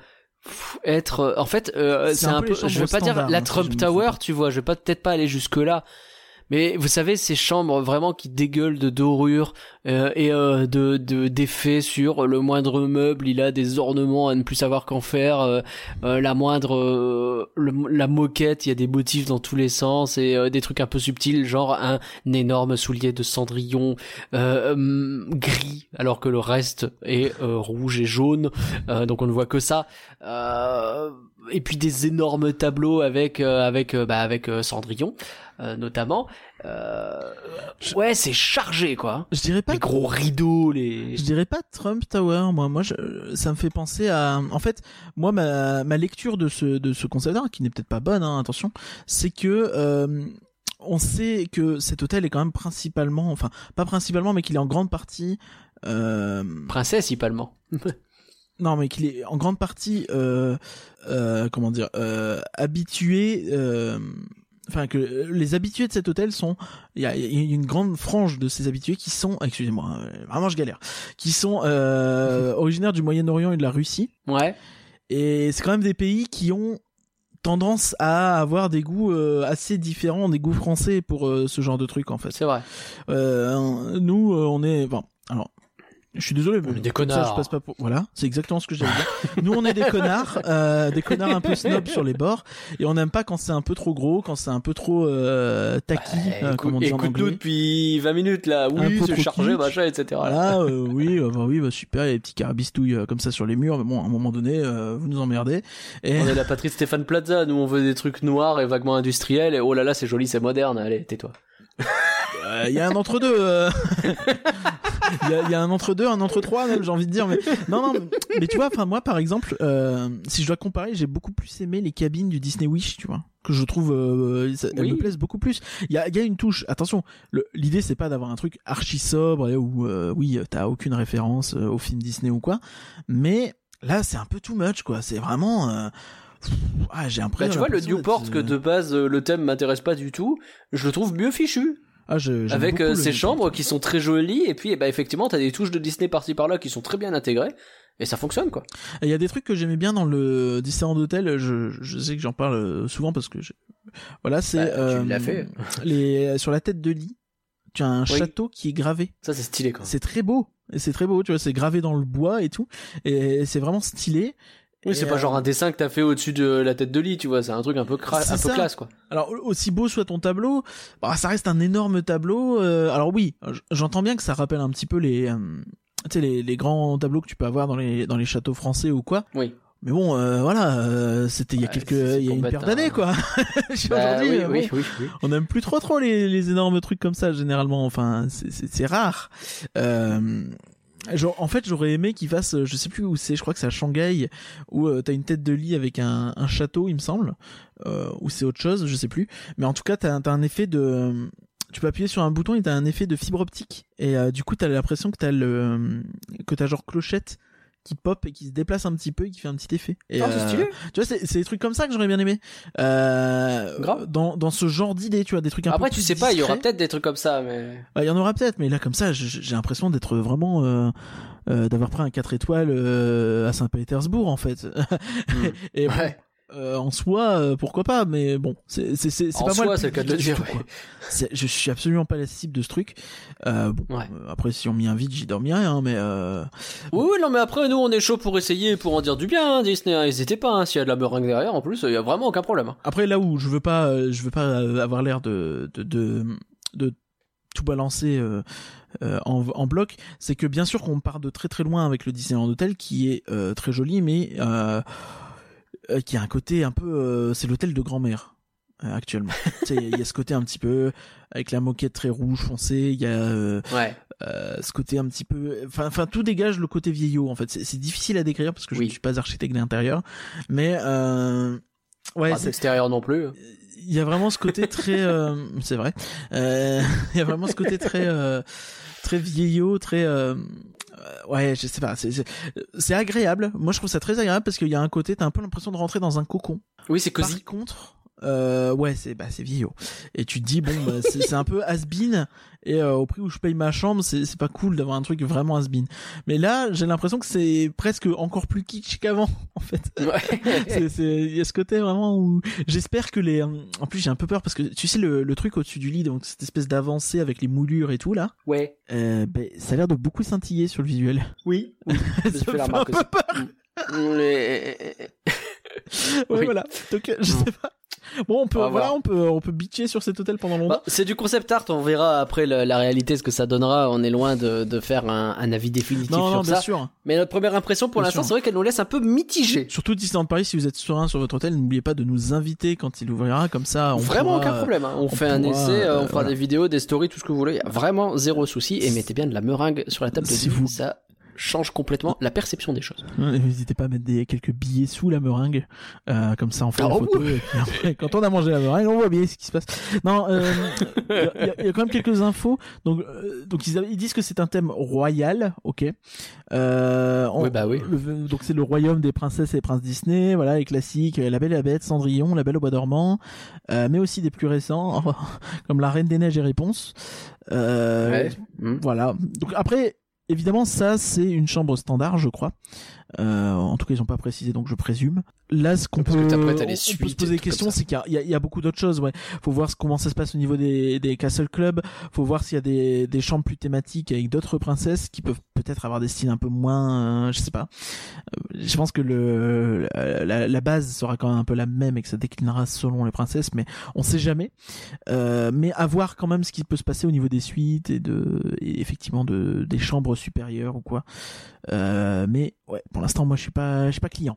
être. euh, En fait, euh, C'est un un peu Je veux pas dire la hein, Trump Tower, tu vois. Je vais pas peut-être pas aller jusque là. Mais vous savez, ces chambres vraiment qui dégueulent de dorure euh, et euh, de de- d'effets sur le moindre meuble, il a des ornements à ne plus savoir qu'en faire. euh, euh, la moindre, euh, la moquette, il y a des motifs dans tous les sens et des trucs un peu subtils, genre un, énorme soulier de cendrillon hum, gris, alors que le reste est rouge et jaune. Donc on ne voit que ça. Et puis des énormes tableaux avec avec bah, avec Cendrillon euh, notamment. Euh, ouais, c'est chargé quoi. je dirais pas. Les gros rideaux, les. Je dirais pas Trump Tower, moi. Moi, je, ça me fait penser à. En fait, moi, ma, ma lecture de ce de ce concept art, qui n'est peut-être pas bonne, hein, attention, c'est que euh, on sait que cet hôtel est quand même principalement, enfin, pas principalement, mais qu'il est en grande partie. Euh, Principalement. non, mais qu'il est en grande partie, euh, euh, comment dire, habitué. Euh, Enfin, que les habitués de cet hôtel sont, il y a, il y a une grande frange de ces habitués qui sont, excusez-moi, euh, vraiment je galère, qui sont euh, originaires du Moyen-Orient et de la Russie. Ouais. Et c'est quand même des pays qui ont tendance à avoir des goûts euh, assez différents des goûts français pour euh, ce genre de truc en fait. C'est vrai. Euh, nous, euh, on est, bon, alors, je suis désolé, mais On est des ça, connards. je passe pas pour, voilà, c'est exactement ce que j'allais dire. nous, on est des connards, euh, des connards un peu snobs sur les bords, et on n'aime pas quand c'est un peu trop gros, quand c'est un peu trop euh, tacky, euh, comme on dit en anglais. depuis 20 minutes là. Oui, chargé, kitsch. machin, etc. Voilà, euh, oui, euh, bah oui, bah super, il y a des petits carabistouilles euh, comme ça sur les murs, mais bon, à un moment donné, euh, vous nous emmerdez. Et On est la patrie de Stéphane Plaza, nous on veut des trucs noirs et vaguement industriels, et oh là là c'est joli, c'est moderne, allez, tais-toi. Euh, il y a un entre deux. euh. Il y, a, il y a un entre deux, un entre trois même, j'ai envie de dire. Mais non, non. Mais, mais tu vois, enfin moi, par exemple, euh, si je dois comparer, j'ai beaucoup plus aimé les cabines du Disney Wish, tu vois, que je trouve, euh, ça- elles Oui. me plaisent beaucoup plus. Il y a, il y a une touche. Attention, l'idée c'est pas d'avoir un truc archi sobre où euh, oui, t'as aucune référence euh, au film Disney ou quoi. Mais là, c'est un peu too much, quoi. C'est vraiment. Euh, ah, j'ai Bah, l'impression. tu vois, le Newport, que euh, de base euh, le thème m'intéresse pas du tout, je le trouve mieux fichu. ah, je- Avec euh, ces chambres qui sont très jolies, et puis eh ben, effectivement, t'as des touches de Disney par-ci par-là qui sont très bien intégrées, et ça fonctionne quoi. Il y a des trucs que j'aimais bien dans le Disneyland Hotel. Je, je sais que j'en parle euh, souvent parce que je... voilà, c'est Bah, tu l'as fait. les sur la tête de lit. Tu as un Oui. château qui est gravé. Ça c'est stylé quoi. C'est très beau. Et c'est très beau, tu vois, c'est gravé dans le bois et tout. Et c'est vraiment stylé. Oui, c'est pas euh, genre un dessin que t'as fait au-dessus de la tête de lit, tu vois, c'est un truc un peu, cra- un peu classe quoi. Alors aussi beau soit ton tableau, bah, ça reste un énorme tableau. euh, alors oui, j'entends bien que ça rappelle un petit peu les, euh, tu sais, les, les grands tableaux que tu peux avoir dans les dans les châteaux français ou quoi. Oui. Mais bon, euh, voilà, euh, c'était il y a Ouais, quelques, il y a une paire d'années, un- quoi. Bah, Aujourd'hui, oui, oui, bon, oui, oui. on n'aime plus trop trop les, les énormes trucs comme ça généralement. Enfin, c'est rare. Euh, en fait, j'aurais aimé qu'ils fassent, euh, je sais plus où c'est, je crois que c'est à Shanghai, où euh, t'as une tête de lit avec un, château, il me semble, euh, ou c'est autre chose, je sais plus. Mais en tout cas, t'as as un effet de, tu peux appuyer sur un bouton et t'as un effet de fibre optique. Et du coup, t'as l'impression que t'as le, que t'as genre clochette qui pop et qui se déplace un petit peu et qui fait un petit effet. Et, Ah, c'est euh, stylé. tu vois, c'est c'est des trucs comme ça que j'aurais bien aimé. Euh, Grave. Dans, dans ce genre d'idée, tu vois, des trucs un Après, peu tu sais pas, il y aura peut-être des trucs comme ça, mais. Bah, il y en aura peut-être, mais là, comme ça, j'ai l'impression d'être vraiment. Euh, euh, d'avoir pris un 4 étoiles euh, à Saint-Pétersbourg en fait et bon, Ouais. Euh, en soi euh, pourquoi pas mais bon c'est c'est c'est pas moi soi, le c'est le cas de le dire, ouais. C'est- je suis absolument pas la cible de ce truc euh, bon Ouais. après si on m'y invite j'y dormirai hein, mais Oui, oui, non, mais après, nous, on est chaud pour essayer, pour en dire du bien, hein, Disney. hein. N'hésitez pas, hein, s'il y a de la meringue derrière, en plus, il y a vraiment aucun problème. hein. Après, là où je veux pas, je veux pas avoir l'air de, de, de, de tout balancer euh, en, en bloc, c'est que bien sûr qu'on part de très très loin avec le Disneyland Hotel qui est euh, très joli, mais euh, euh, qui a un côté un peu, euh, c'est l'hôtel de grand-mère euh, actuellement. il y a ce côté un petit peu avec la moquette très rouge foncée, il y a euh, Ouais. euh, ce côté un petit peu enfin enfin tout dégage le côté vieillot en fait c'est difficile à décrire parce que je Oui. ne suis pas architecte d'intérieur mais euh, ouais Pas c'est- d'extérieur non plus. il y a vraiment ce côté très euh, c'est vrai Euh, il y a vraiment ce côté très euh, très vieillot très ouais je sais pas c'est agréable. Moi je trouve ça très agréable parce qu'il y a un côté t'as un peu l'impression de rentrer dans un cocon. Oui, c'est cosy. par contre euh, ouais c'est bah c'est vieillot. Et tu te dis bon bah, c'est c'est un peu has-been et euh, au prix où je paye ma chambre c'est c'est pas cool d'avoir un truc vraiment has-been mais là j'ai l'impression que c'est presque encore plus kitsch qu'avant en fait. Ouais. c'est c'est il y a ce côté vraiment où j'espère que les en plus j'ai un peu peur parce que tu sais le, le truc au-dessus du lit donc cette espèce d'avancée avec les moulures et tout là. Ouais. euh, ben, ça a l'air de beaucoup scintiller sur le visuel. Oui. ça J'ai fait un peu peur. Mm. Ouais Oui. voilà donc euh, je sais pas bon on peut voilà on peut on peut bitcher sur cet hôtel pendant longtemps Bah, c'est du concept art, on verra après la, la réalité ce que ça donnera. On est loin de, de faire un, un avis définitif non sur non bien ça. sûr Mais notre première impression pour l'instant, c'est vrai qu'elle nous laisse un peu mitigés. surtout Disneyland Paris si vous êtes serein sur votre hôtel n'oubliez pas de nous inviter quand il ouvrira comme ça on vraiment pourra- aucun problème. hein. On, on fait un essai, euh, euh, on fera voilà. des vidéos, des stories, tout ce que vous voulez. Il y a vraiment zéro souci. Et mettez bien de la meringue sur la table de Si vous- Ça change complètement la perception des choses. N'hésitez pas à mettre des, quelques billets sous la meringue, euh, comme ça on fait Ah, la oh, photo. Et puis après, quand on a mangé la meringue, on voit bien ce qui se passe. Non, euh, il y, a- il y a quand même quelques infos. Donc, euh, donc ils, ils disent que c'est un thème royal, ok. Euh, on- Oui, bah oui. le- donc c'est le royaume des princesses et princes Disney, voilà les classiques, La Belle et la Bête, Cendrillon, La Belle au bois dormant, euh, mais aussi des plus récents comme La Reine des Neiges et Réponse. Euh, Ouais. Mm. voilà. Donc après, évidemment, ça c'est une chambre standard, je crois. Euh, en tout cas, ils ont pas précisé, donc je présume. Là, ce qu'on peut, les on peut se poser des questions, c'est qu'il y a, y beaucoup d'autres choses. Ouais, faut voir comment ça se passe au niveau des, des castle club. Faut voir s'il y a des, des chambres plus thématiques avec d'autres princesses qui peuvent peut-être avoir des styles un peu moins, euh, je sais pas. Euh, je pense que le la, la base sera quand même un peu la même et que ça déclinera selon les princesses, mais on sait jamais. Euh, mais à voir quand même ce qui peut se passer au niveau des suites et de et effectivement de des chambres supérieures ou quoi. Euh, mais ouais, pour l'instant moi je suis pas je suis pas client.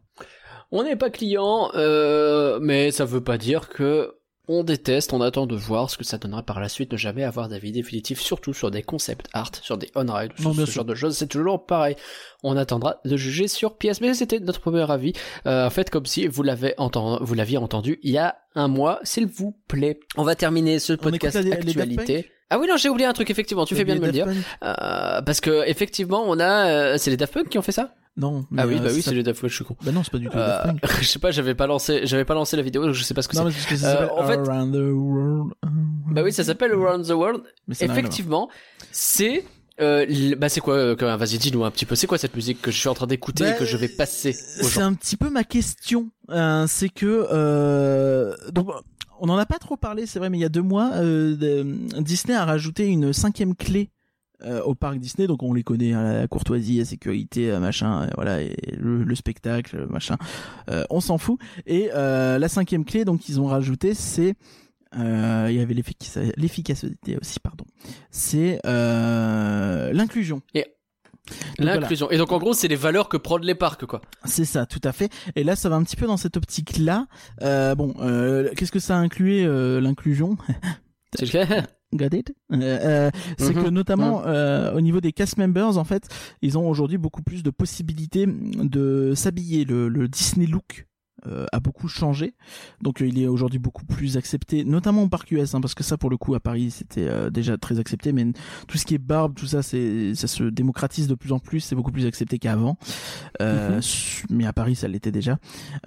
On n'est pas client, euh, mais ça veut pas dire que on déteste, on attend de voir ce que ça donnera par la suite, ne jamais avoir d'avis définitif, surtout sur des concept art, sur des on-ride, sur ce sûr. genre de choses, c'est toujours pareil. On attendra de juger sur pièce, mais c'était notre premier avis. Euh, faites comme si vous l'avez entendu, vous l'aviez entendu il y a un mois, s'il vous plaît. On va terminer ce podcast les actualité. Ah oui non j'ai oublié un truc effectivement tu fais bien de me le dire Euh, parce que effectivement on a euh, c'est les Daft Punk qui ont fait ça Non. mais, ah oui euh, bah oui ça- c'est les Daft Punk je suis con Bah non, c'est pas du tout Daft euh, Punk. je sais pas, j'avais pas lancé, j'avais pas lancé la vidéo, donc je sais pas ce que Non, c'est. mais c'est parce que ça Euh, s'appelle en fait- Around the World. Bah oui, ça s'appelle Around the World. Mais. Effectivement, c'est, euh, bah c'est quoi, euh, vas-y dis-nous un petit peu, c'est quoi cette musique que je suis en train d'écouter Bah, et que je vais passer C'est un petit peu ma question. Euh, c'est que euh, donc on en a pas trop parlé, c'est vrai, mais il y a deux mois, euh, Disney a rajouté une cinquième clé. Euh, au parc Disney, donc on les connaît, hein, la courtoisie, la sécurité, euh, machin, euh, voilà, et le, le spectacle, machin, euh, on s'en fout. Et euh, la cinquième clé, donc ils ont rajouté, c'est euh, il y avait l'efficac- l'efficacité aussi, pardon. C'est euh, l'inclusion. voilà. L'inclusion. Et donc en gros, c'est les valeurs que prônent les parcs, quoi. C'est ça, tout à fait. Et là, ça va un petit peu dans cette optique-là. Euh, bon, euh, qu'est-ce que ça incluait euh, l'inclusion? C'est le cas. Got it Euh, euh, C'est Mhm. que notamment euh, au niveau des cast members, en fait, ils ont aujourd'hui beaucoup plus de possibilités de s'habiller. Le, le Disney look euh, a beaucoup changé, donc euh, il est aujourd'hui beaucoup plus accepté, notamment au parc US, hein, parce que ça, pour le coup, à Paris, c'était euh, déjà très accepté, mais tout ce qui est barbe, tout ça, c'est ça se démocratise de plus en plus, c'est beaucoup plus accepté qu'avant. Su- Mais à Paris, ça l'était déjà.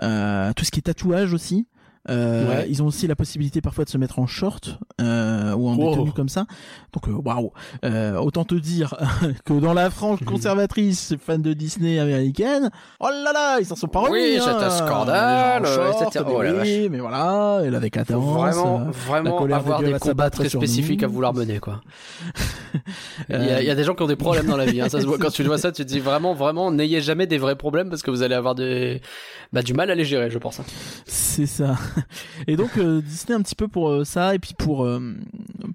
Euh, tout ce qui est tatouage aussi. Euh, Ouais. Ils ont aussi la possibilité parfois de se mettre en short euh, ou en Wow. détenue comme ça. Donc euh, waouh, Euh, autant te dire que dans la frange Mhm. conservatrice fan de Disney américaine, oh là là, ils s'en sont pas remis. Oui, hein. c'est un scandale, euh, short, etc. mais Oh la oui, mais voilà, et la décadence. vraiment, vraiment avoir des combats très spécifiques à vouloir mener, quoi. Il y, a, il y a des gens qui ont des problèmes dans la vie. Hein. Ça quand tu vois ça, tu te dis vraiment, vraiment, n'ayez jamais des vrais problèmes parce que vous allez avoir des, bah, du mal à les gérer, je pense. hein. C'est ça. Et donc euh, Disney un petit peu pour euh, ça et puis pour euh,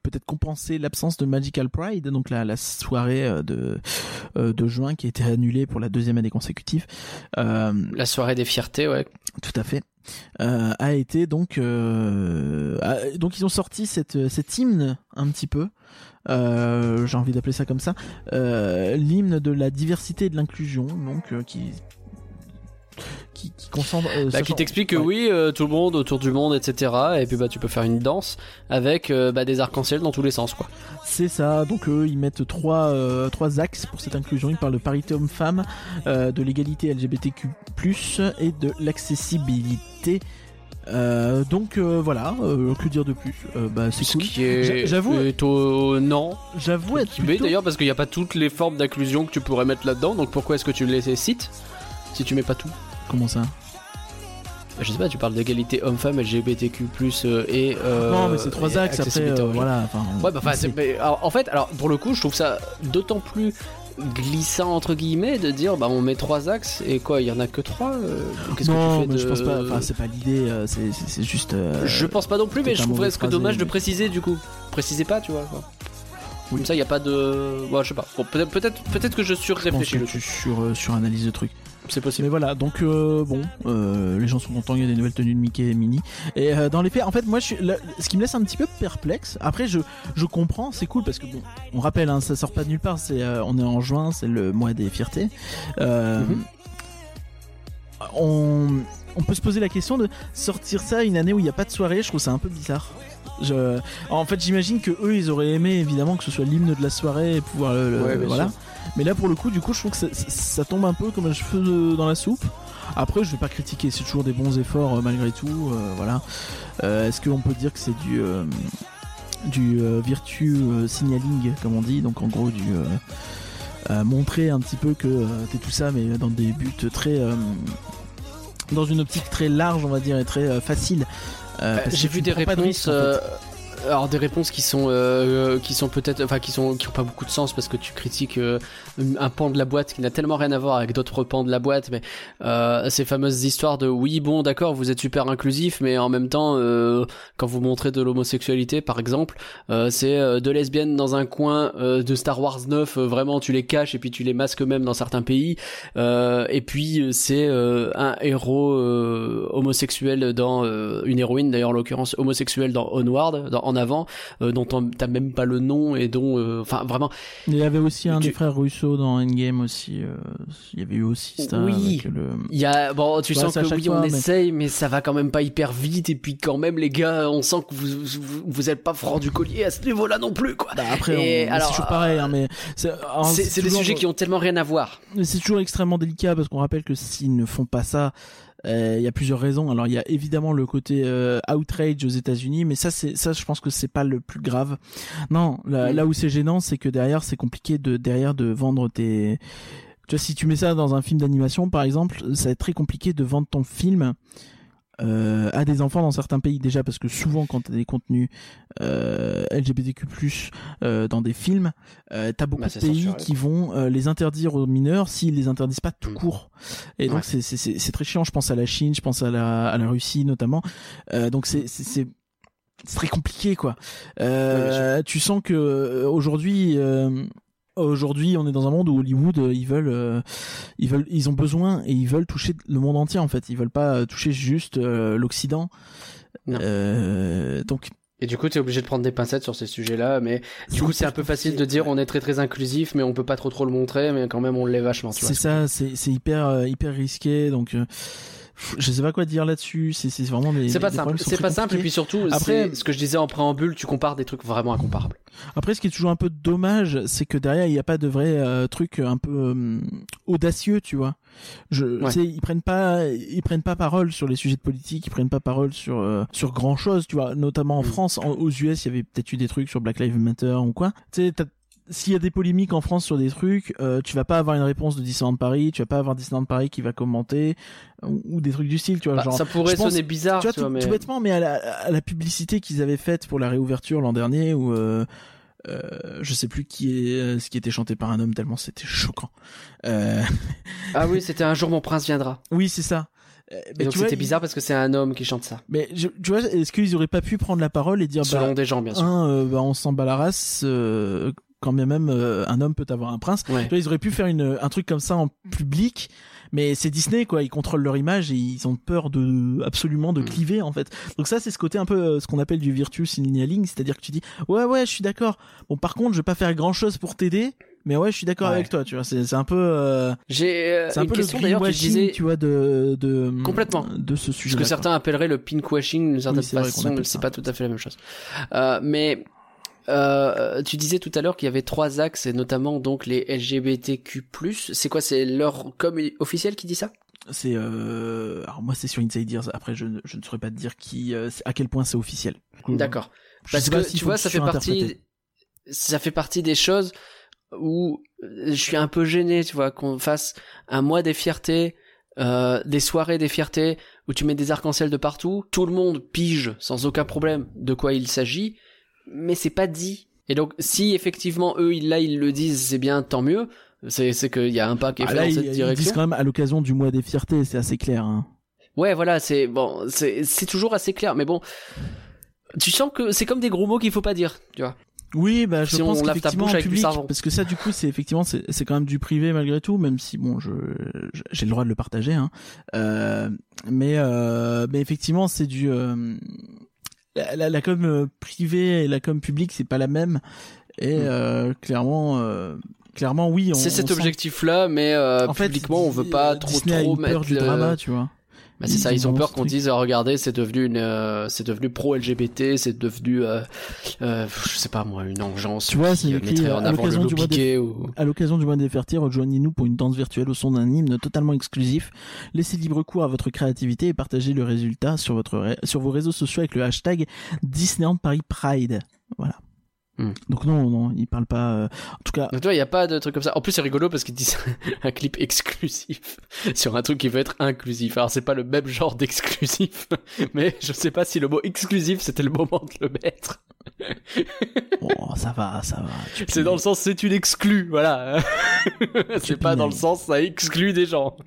peut-être compenser l'absence de Magical Pride, donc la, la soirée de de juin qui a été annulée pour la deuxième année consécutive. La soirée des fiertés, ouais. tout à fait. A été donc a- donc ils ont sorti cette cet hymne un petit peu j'ai envie d'appeler ça comme ça l'hymne de la diversité et de l'inclusion donc qui qui, qui concentre euh, Bah, qui t'explique que ouais. oui, euh, tout le monde autour du monde, etc. Et puis bah tu peux faire une danse avec euh, bah, des arcs-en-ciel dans tous les sens, quoi. C'est ça, donc eux ils mettent trois, trois axes pour cette inclusion. Ils parlent de parité homme-femme, de l'égalité LGBTQ, et de l'accessibilité. Euh, donc euh, voilà, euh, que dire de plus? Bah, C'est Ce cool. qui est J'a- j'avoue- étonnant. J'avoue être plutôt... d'ailleurs parce qu'il n'y a pas toutes les formes d'inclusion que tu pourrais mettre là-dedans. Donc pourquoi est-ce que tu les cites si tu mets pas tout? Comment ça Je sais pas, tu parles d'égalité homme-femme, LGBTQ+, euh, et... euh, Non mais c'est trois axes après, euh, voilà. Enfin, Ouais, bah, enfin, mais, alors, en fait, alors, pour le coup, je trouve ça d'autant plus glissant, entre guillemets, de dire, bah, on met trois axes, et quoi, il y en a que trois euh, Qu'est-ce non, que tu fais mais de... je pense pas. Enfin, c'est pas l'idée. c'est juste. Je pense pas non plus, mais je trouverais ce que dommage de préciser, du coup. Précisez pas, tu vois. quoi. Oui. Comme ça, il y a pas de... Ouais, je sais pas. Bon, peut-être peut-être peut-être que je surréfléchis le tu truc. sur euh, sur analyse C'est Mais possible. voilà, donc euh, bon, euh, les gens sont contents, il y a des nouvelles tenues de Mickey et Minnie. Et euh, dans les faits, en fait, moi, je suis, là, ce qui me laisse un petit peu perplexe. Après, je, je comprends, c'est cool parce que bon, on rappelle, hein, ça sort pas de nulle part. C'est, on est en juin, c'est le mois des fiertés. Mhm. On, on peut se poser la question de sortir ça une année où il n'y a pas de soirée. Je trouve ça un peu bizarre. Je, en fait, j'imagine que eux, ils auraient aimé évidemment que ce soit l'hymne de la soirée et pouvoir le, le- Ouais, bien voilà. sûr. Mais là, pour le coup, du coup, je trouve que ça, tombe un peu comme un cheveu de- dans la soupe. Après, je vais pas critiquer, c'est toujours des bons efforts euh, malgré tout. euh, voilà. Euh, Est-ce qu'on peut dire que c'est du du virtue signaling, comme on dit, donc en gros du montrer un petit peu que t'es tout ça, mais dans des buts très dans une optique très large, on va dire, et très facile. Euh, Bah, J'ai vu des de réponses. risque, en fait. euh, alors des réponses qui sont euh, qui sont peut-être enfin qui sont qui ont pas beaucoup de sens parce que tu critiques euh, un pan de la boîte qui n'a tellement rien à voir avec d'autres pans de la boîte mais euh, ces fameuses histoires de oui bon d'accord vous êtes super inclusif mais en même temps euh, quand vous montrez de l'homosexualité par exemple euh, c'est euh, deux lesbiennes dans un coin euh, de Star Wars 9 euh, vraiment tu les caches et puis tu les masques même dans certains pays euh, et puis c'est euh, un héros euh, homosexuel dans euh, une héroïne d'ailleurs en l'occurrence homosexuelle dans Onward dans, en avant euh, dont on- t'as même pas le nom et dont euh, enfin vraiment Il y avait aussi un Tu- des frères Russo dans Endgame aussi. euh, il y avait eu aussi ça. Oui. avec le... il y a bon tu Ouais, sens que oui fois, on mais- essaye mais ça va quand même pas hyper vite et puis quand même les gars on sent que vous vous, vous êtes pas franc du collier à ce niveau là non plus quoi Bah après, on- c'est toujours pareil, hein, mais c'est des sujets qui ont tellement rien à voir c'est toujours extrêmement délicat parce qu'on rappelle que s'ils ne font pas ça, il y a plusieurs raisons. Alors il y a évidemment le côté euh, outrage aux États-Unis, mais ça c'est ça je pense que c'est pas le plus grave. Non, là, là où c'est gênant, c'est que derrière c'est compliqué de derrière de vendre tes tu vois si tu mets ça dans un film d'animation par exemple, ça va être très compliqué de vendre ton film euh, à des enfants dans certains pays déjà parce que souvent quand t'as des contenus euh, LGBTQ+ euh, dans des films, euh, t'as beaucoup Bah, de pays qui vont euh, les interdire aux mineurs s'ils les interdisent pas tout Mm. court. Et donc Ouais. c'est c'est c'est c'est très chiant. Je pense à la Chine, je pense à la à la Russie notamment. Euh, donc c'est c'est c'est c'est très compliqué quoi. Euh, tu sens que euh, aujourd'hui euh, aujourd'hui, on est dans un monde où Hollywood, euh, ils veulent, euh, ils veulent, ils ont besoin et ils veulent toucher le monde entier en fait. Ils veulent pas toucher juste euh, l'Occident. Donc Et du coup, t'es obligé de prendre des pincettes sur ces sujets-là, mais du coup, c'est un peu facile de dire on est très très inclusif, mais on peut pas trop trop le montrer, mais quand même on l'est vachement. Tu c'est ça, c'est hyper hyper risqué. Donc euh, je sais pas quoi dire là-dessus. C'est vraiment des. C'est pas des simple. C'est pas simple. Et puis surtout, Après- ce que je disais en préambule, tu compares des trucs vraiment incomparables. Après, ce qui est toujours un peu dommage, c'est que derrière, il n'y a pas de vrai euh, truc un peu euh, audacieux, tu vois. Je, Ouais. ils prennent pas, ils prennent pas parole sur les sujets de politique, ils prennent pas parole sur euh, sur grand chose, tu vois. Notamment en Mm. France, En- aux US, il y avait peut-être eu des trucs sur Black Lives Matter ou quoi. Tu sais, s'il y a des polémiques en France sur des trucs, euh, tu vas pas avoir une réponse de Disneyland Paris, tu vas pas avoir Disneyland Paris qui va commenter ou, ou des trucs du style, tu vois. Bah, genre, ça pourrait pense- sonner bizarre, tu vois, tu vois, tout, mais tout bêtement, mais à la, à la publicité qu'ils avaient faite pour la réouverture l'an dernier, où euh, euh, je sais plus qui est euh, ce qui était chanté par un homme tellement c'était choquant. Euh, ah oui, c'était un jour mon prince viendra. oui, c'est ça. Euh, Et mais donc c'était bizarre parce que c'est un homme qui chante ça, Mais je- tu vois, est-ce qu'ils auraient pas pu prendre la parole et dire selon bah, des gens bien sûr. un, euh, bah, on s'en bat la race, euh, quand bien même euh, un homme peut avoir un prince. Ouais. Ils auraient pu faire une, un truc comme ça en public, mais c'est Disney quoi, ils contrôlent leur image et ils ont peur de absolument de Mm. cliver en fait. Donc ça c'est ce côté un peu euh, ce qu'on appelle du virtuous signaling, c'est-à-dire que tu dis ouais ouais je suis d'accord. Bon par contre je vais pas faire grand chose pour t'aider, mais ouais je suis d'accord Ouais. avec toi, tu vois. C'est un peu euh, J'ai euh, un une peu question d'ailleurs. Tu disais tu vois de de Complètement. de ce sujet. ce que certains appelleraient le pinkwashing d'une certaine Oui, façon, c'est pas tout à fait la même chose. Euh, mais euh, tu disais tout à l'heure qu'il y avait trois axes et notamment donc les LGBTQ+. C'est quoi C'est leur com officiel qui dit ça? C'est euh... alors moi c'est sur Insiders. Après je, ne- je ne saurais pas te dire qui euh, à quel point c'est officiel. Coup, D'accord. Parce que s'il tu vois, ça fait partie, ça fait partie des choses où je suis un peu gêné, tu vois, qu'on fasse un mois des fiertés, euh, des soirées des fiertés où tu mets des arcs-en-ciel de partout, tout le monde pige sans aucun problème de quoi il s'agit, mais c'est pas dit. Et donc, si effectivement eux, ils- là, ils le disent, c'est bien, tant mieux. C'est, c'est qu'il y a un pas qui est Ah, fait là, dans ils, cette ils direction. disent quand même à l'occasion du mois des fiertés, c'est assez clair. Hein. Ouais, voilà, c'est bon, c'est, c'est toujours assez clair, mais bon, tu sens que c'est comme des gros mots qu'il faut pas dire, tu vois. Oui, bah je Si pense qu'effectivement en public, parce que ça du coup c'est effectivement c'est c'est quand même du privé malgré tout, même si bon je je- j'ai le droit de le partager. Hein. Euh, mais euh, mais effectivement c'est du euh, la, la, la com euh, privée et la com publique c'est pas la même et Mm. euh, clairement euh, clairement oui on, C'est cet sent- objectif-là, mais euh, en fait, publiquement, on veut pas trop Disney a trop une peur mettre du drama, tu vois. Bah, c'est ça, ils ont peur qu'on dise, ah, regardez, c'est devenu une, euh, c'est devenu pro-LGBT, c'est devenu, euh, euh, je sais pas moi, une engeance Tu vois, c'est écrit, euh, en à l'occasion du mois des- Piqué ou... À l'occasion du mois des Fertiers, rejoignez-nous pour une danse virtuelle au son d'un hymne totalement exclusif. Laissez libre cours à votre créativité et partagez le résultat sur, votre sur vos réseaux sociaux avec le hashtag Disneyland Paris Pride. Voilà. Hmm. Donc non, non, il parle pas. euh, En tout cas, Donc, tu vois, il y a pas de truc comme ça. En plus, c'est rigolo parce qu'ils disent un clip exclusif sur un truc qui veut être inclusif. Alors, c'est pas le même genre d'exclusif, mais je sais pas si le mot exclusif, c'était le moment de le mettre. bon, ça va, ça va. C'est dans le sens, c'est une exclue, voilà. c'est pas dans le sens, ça exclut des gens.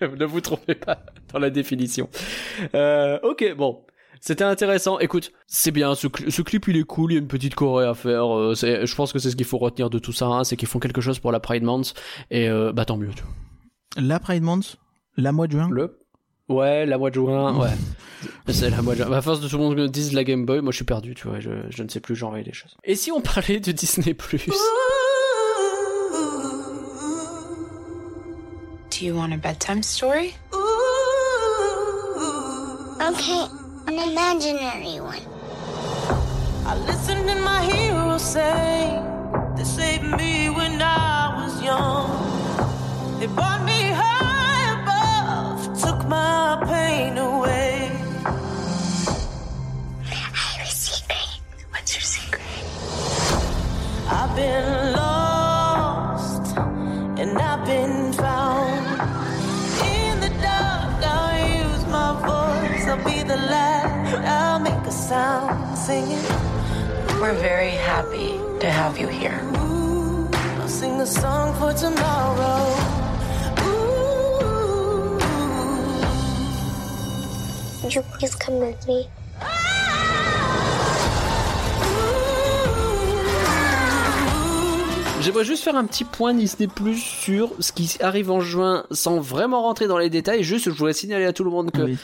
ne vous trompez pas dans la définition. Euh, ok, bon. C'était intéressant. Écoute, c'est bien. Ce, cl- ce clip, il est cool. Il y a une petite choré à faire. euh, je pense que c'est ce qu'il faut retenir de tout ça. hein, c'est qu'ils font quelque chose pour la Pride Month. Et euh, bah tant mieux. tu vois. La Pride Month, la mois de juin? Le Ouais, la mois de juin, ouais. C'est la mois de juin. À force de tout le monde me dise la Game Boy, moi je suis perdu, tu vois, je, je ne sais plus genrer les choses. Et si on parlait de Disney Plus? Do you want a bedtime story? Okay, an imaginary one. I listened to my hero say We're very happy to have you here. Ooh, I'll sing a song for tomorrow. Ooh. Would you please come with me? J'aimerais juste faire un petit point Disney Plus sur ce qui arrive en juin sans vraiment rentrer dans les détails. Juste, je voudrais signaler à tout le monde que Oui.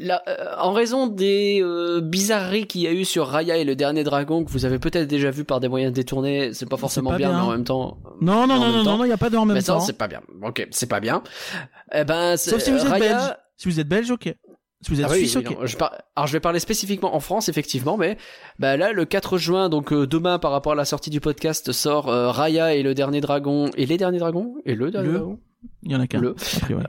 La- euh, en raison des euh, bizarreries qu'il y a eu sur Raya et le dernier dragon que vous avez peut-être déjà vu par des moyens détournés, c'est pas forcément pas bien, bien. mais en même temps. Non, non, non, non, temps- non, il y a pas de en même mais temps. c'est pas bien. Ok, c'est pas bien. Eh ben, Sauf si vous êtes Raya- belge. Si vous êtes belge, ok. Si vous êtes Ah oui, suisse, oui, ok. non, je par- Alors je vais parler spécifiquement en France effectivement, mais bah là le 4 juin, donc euh, demain par rapport à la sortie du podcast sort euh, Raya et le dernier dragon et les derniers dragons? Et le dernier Le. dragon? Il y en a qu'un. Ouais.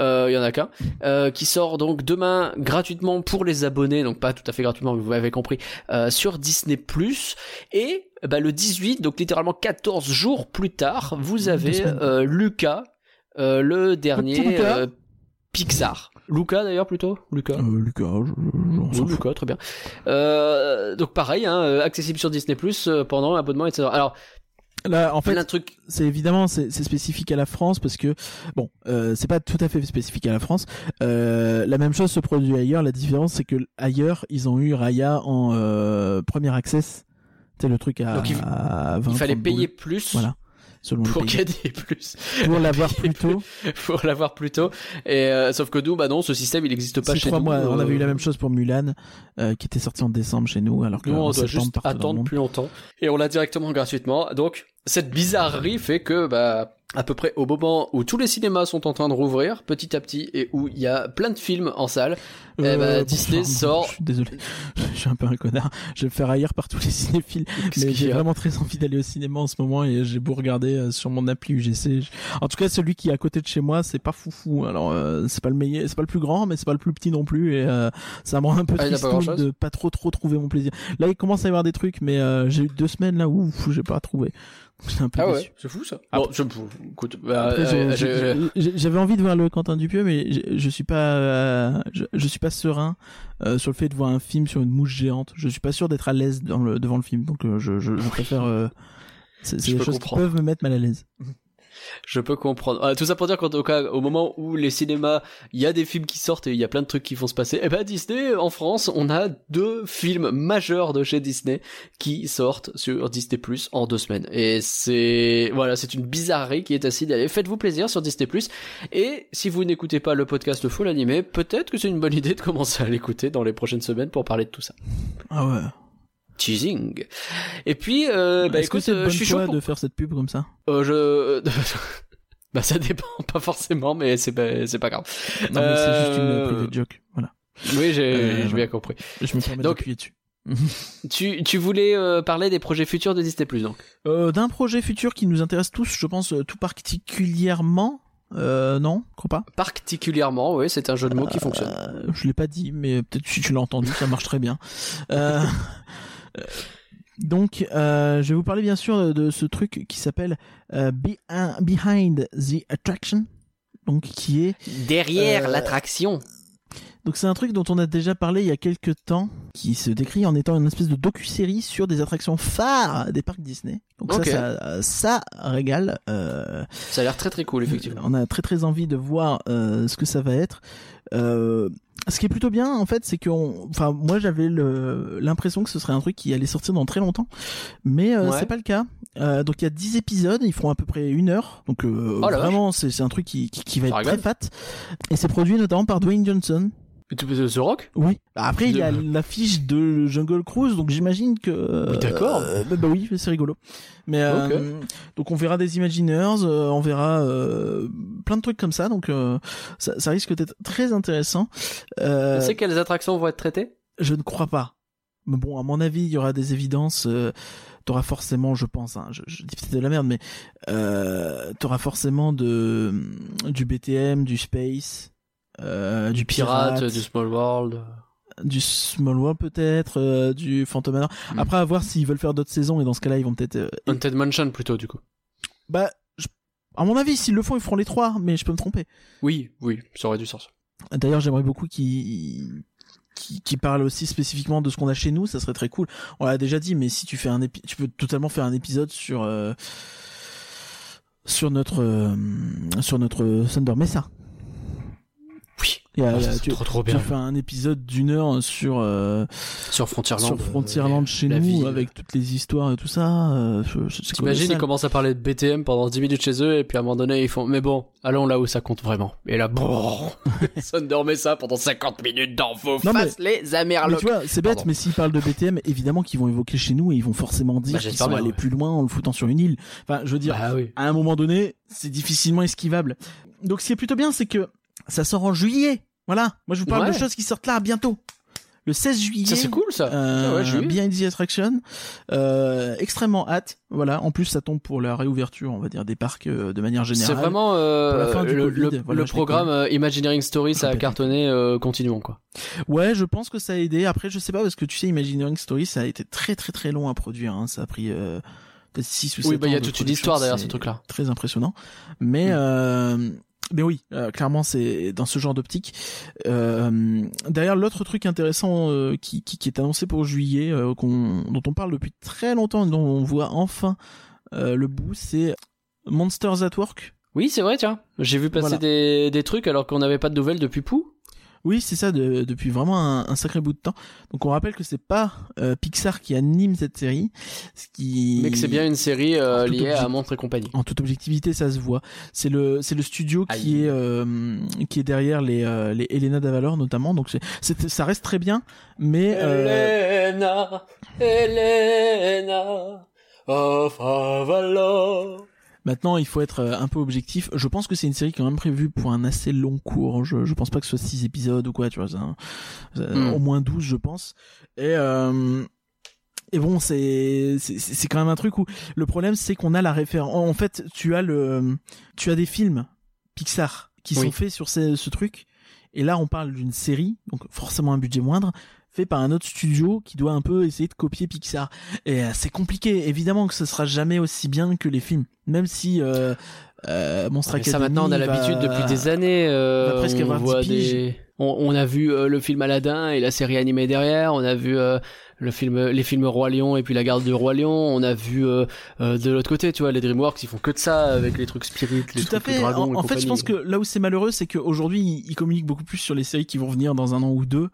Euh, Il y en a qu'un euh, qui sort donc demain gratuitement pour les abonnés, donc pas tout à fait gratuitement, mais vous m'avez compris, euh, sur Disney et bah, le 18, donc littéralement 14 jours plus tard, vous avez euh, Lucas, euh, le dernier euh, Pixar. Lucas d'ailleurs plutôt, Lucas. Euh, Lucas, je, Oui. Lucas, très bien. Euh, donc pareil, hein, accessible sur Disney Plus pendant l'abonnement, etc. Alors, Là, en fait, c'est évidemment c'est c'est spécifique à la France parce que bon, euh, c'est pas tout à fait spécifique à la France. Euh, la même chose se produit ailleurs. La différence, c'est que ailleurs, ils ont eu Raya en euh, premier access. C'est le truc à, Donc, il- à 20, Il fallait 30 payer boules. plus Voilà. Selon pour gagner plus, Pour l'avoir plus tôt. pour l'avoir plus tôt. Et euh, sauf que nous, bah non, ce système, il n'existe pas chez trois nous. mois. On euh, avait eu la même chose pour Mulan, euh, qui était sorti en décembre chez nous, alors que Nous, on doit juste attendre plus longtemps. Et on l'a directement gratuitement. Donc, cette bizarrerie fait que, bah, à peu près au moment où tous les cinémas sont en train de rouvrir, petit à petit, et où il y a plein de films en salle, eh ben, Euh, Disney bonsoir, sort- Je suis désolé, je suis un peu un connard. Je vais me faire ailleurs par tous les cinéphiles. Mais j'ai vraiment très envie d'aller au cinéma en ce moment et j'ai beau regarder euh, sur mon appli UGC. En tout cas, celui qui est à côté de chez moi, c'est pas foufou. Alors, euh, c'est pas le meilleur, c'est pas le plus grand, mais c'est pas le plus petit non plus. Et euh, ça me rend un peu Ah, il y a pas triste de pas trop trop trouver mon plaisir. Là, il commence à y avoir des trucs, mais euh, j'ai eu deux semaines là où j'ai pas trouvé. J'étais un peu Ah déçu. ouais, c'est fou ça. Bon, je, écoute, bah, Après, euh, j'avais envie de voir le Quentin Dupieux, mais je, je suis pas, euh, je, je suis pas serein euh, sur le fait de voir un film sur une mouche géante. Je suis pas sûr d'être à l'aise dans le, devant le film, donc euh, je, je, je préfère. euh, c'est c'est Je des choses comprendre. qui peuvent me mettre mal à l'aise. Je peux comprendre. Ah, tout ça pour dire cas, au moment où les cinémas, il y a des films qui sortent et il y a plein de trucs qui vont se passer, eh ben Disney, en France, on a deux films majeurs de chez Disney qui sortent sur Disney Plus en deux semaines. Et c'est, voilà, c'est une bizarrerie qui est signaler. Faites-vous plaisir sur Disney Plus. Et si vous n'écoutez pas le podcast Full Animé, peut-être que c'est une bonne idée de commencer à l'écouter dans les prochaines semaines pour parler de tout ça. Ah ouais. Teasing. Et puis, euh, bah Est-ce que c'est euh, bonne je suis chaud foi pour- de faire cette pub comme ça? Euh, je... bah ça dépend, pas forcément, mais c'est pas, c'est pas grave. Non, mais c'est juste une private joke. Voilà. Oui, j'ai, bien compris. Je me permets donc- d'appuyer dessus. Tu, tu voulais euh, parler des projets futurs de Disney Plus, donc? Euh, D'un projet futur qui nous intéresse tous, je pense euh, tout particulièrement. Non, crois pas. Particulièrement, oui, c'est un jeu de mots qui fonctionne. Je l'ai pas dit, mais peut-être si tu l'as entendu, ça marche très bien. Donc, euh, je vais vous parler bien sûr de, ce truc qui s'appelle euh, Be- Behind the Attraction, donc qui est Derrière Euh, l'attraction. donc c'est un truc dont on a déjà parlé il y a quelques temps, qui se décrit en étant une espèce de docu-série sur des attractions phares des parcs Disney. Donc ça, ça, ça régale. Euh, Ça a l'air très très cool, effectivement. on a très très envie de voir euh, ce que ça va être. Euh, ce qui est plutôt bien en fait, c'est que, enfin, moi j'avais l'impression que ce serait un truc qui allait sortir dans très longtemps, mais euh, Ouais. c'est pas le cas. Euh, donc il y a 10 épisodes, ils feront à peu près une heure. Donc euh, Oh vraiment, c'est un truc qui, qui, qui va Ça être très fat. Et c'est produit notamment par Dwayne Johnson. Et tu peux The Rock Oui. Après, il y a l'affiche de Jungle Cruise, donc j'imagine que. Oui, d'accord. euh, bah, bah oui, c'est rigolo. Mais euh, donc on verra des Imagineers, euh, on verra euh, plein de trucs comme ça, donc euh, ça, ça risque d'être très intéressant. Euh, On sait quelles attractions vont être traitées? je ne crois pas. Mais bon, à mon avis, il y aura des évidences. Euh, t'auras forcément, je pense, hein, je, je dis peut-être de la merde, mais euh, t'auras forcément de du BTM, du space, euh, du pirate, du Small World. du Small World peut-être, euh, du Phantom Manor. Hmm. Après, à voir s'ils veulent faire d'autres saisons et dans ce cas-là, ils vont peut-être. euh, Haunted Mansion plutôt, du coup. Bah, je- à mon avis, s'ils le font, ils feront les trois, mais je peux me tromper. Oui, oui, ça aurait du sens. D'ailleurs, j'aimerais beaucoup qu'ils qui, qui parle aussi spécifiquement de ce qu'on a chez nous, ça serait très cool. On l'a déjà dit, mais si tu fais un épi- tu peux totalement faire un épisode sur euh, sur notre euh, sur notre Thunder Mesa. Il y a- Ah, il y a- c'est tu, trop trop tu bien. fais un épisode d'une heure sur euh, Sur Frontierland. sur Frontierland euh, chez nous vie, avec toutes les histoires et tout ça. Euh, T'imagines, ils commencent à parler de BTM pendant 10 minutes chez eux, et puis à un moment donné, ils font, mais bon, allons là où ça compte vraiment. Et là, bon, personne dormait ça pendant 50 minutes dans vos Non, faces, les Mais Amerlocs. tu vois, c'est bête, Pardon. mais s'ils parlent de BTM, évidemment qu'ils vont évoquer chez nous et ils vont forcément dire Bah, qu'ils sont bien, allés ouais. plus loin en le foutant sur une île. Enfin, je veux dire, Bah oui. à un moment donné, c'est difficilement esquivable. Donc, ce qui est plutôt bien, c'est que ça sort en juillet. Voilà. Moi, je vous parle Ouais. de choses qui sortent là bientôt. Le 16 juillet. Ça, c'est cool, ça. Euh, Ah ouais. Behind the Attraction, euh, extrêmement hâte. Voilà. En plus, ça tombe pour la réouverture, on va dire, des parcs euh, de manière générale. C'est vraiment euh, le, Covid, le- voilà, le programme euh, Imagineering Story, ça a cartonné euh, continuons quoi. Ouais, je pense que ça a aidé. Après, je sais pas parce que tu sais, Imagineering Story, ça a été très très très long à produire. Hein. Ça a pris euh, peut-être 6 ou 7 Oui, bah il y a toute une histoire derrière ce truc-là. Très impressionnant. Mais Mm. euh, mais oui, euh, clairement, c'est dans ce genre d'optique. Euh, derrière, l'autre truc intéressant euh, qui, qui, qui est annoncé pour juillet, euh, dont on parle depuis très longtemps et dont on voit enfin euh, le bout, c'est Monsters at Work. Oui, c'est vrai, tiens. J'ai vu passer Voilà. des, des trucs alors qu'on n'avait pas de nouvelles depuis Pou. Oui, c'est ça, de- depuis vraiment un, un sacré bout de temps. Donc on rappelle que c'est pas euh, Pixar qui anime cette série, ce qui Mais que c'est bien une série euh, liée à Montre et compagnie. en toute objectivité, ça se voit. C'est le c'est le studio qui est euh, qui est derrière les euh, les Elena Davalor notamment. Donc c'est c'est- ça reste très bien, mais euh, Elena, Elena, of Avalor. Maintenant il faut être euh, un peu objectif. Je pense que c'est une série qui est quand même prévue pour un assez long cours. Je je pense pas que ce soit six épisodes ou quoi, tu vois, un- c'est Hmm. au moins 12 je pense. Et euh, et bon, c'est c'est c'est quand même un truc où le problème c'est qu'on a la référence. En fait, tu as le tu as des films Pixar qui Oui. sont faits sur ce, ce truc. Et là, on parle d'une série, donc forcément un budget moindre, fait par un autre studio qui doit un peu essayer de copier Pixar. Et euh, c'est compliqué. Évidemment que ce sera jamais aussi bien que les films, même si euh, euh, Monstre Mais ça Academy maintenant on a l'habitude depuis des années. euh, va presque on avoir voit 10 piges. des. On, on a vu euh, le film Aladdin et la série animée derrière. On a vu le film, les films Roi Lion et puis la garde du Roi Lion. On a vu de l'autre côté, tu vois, les DreamWorks ils font que de ça avec les trucs spirites, les Tout à trucs fait. dragons. En, fait, je pense que là où c'est malheureux, c'est qu'aujourd'hui, ils, ils communiquent beaucoup plus sur les séries qui vont venir dans un an ou deux,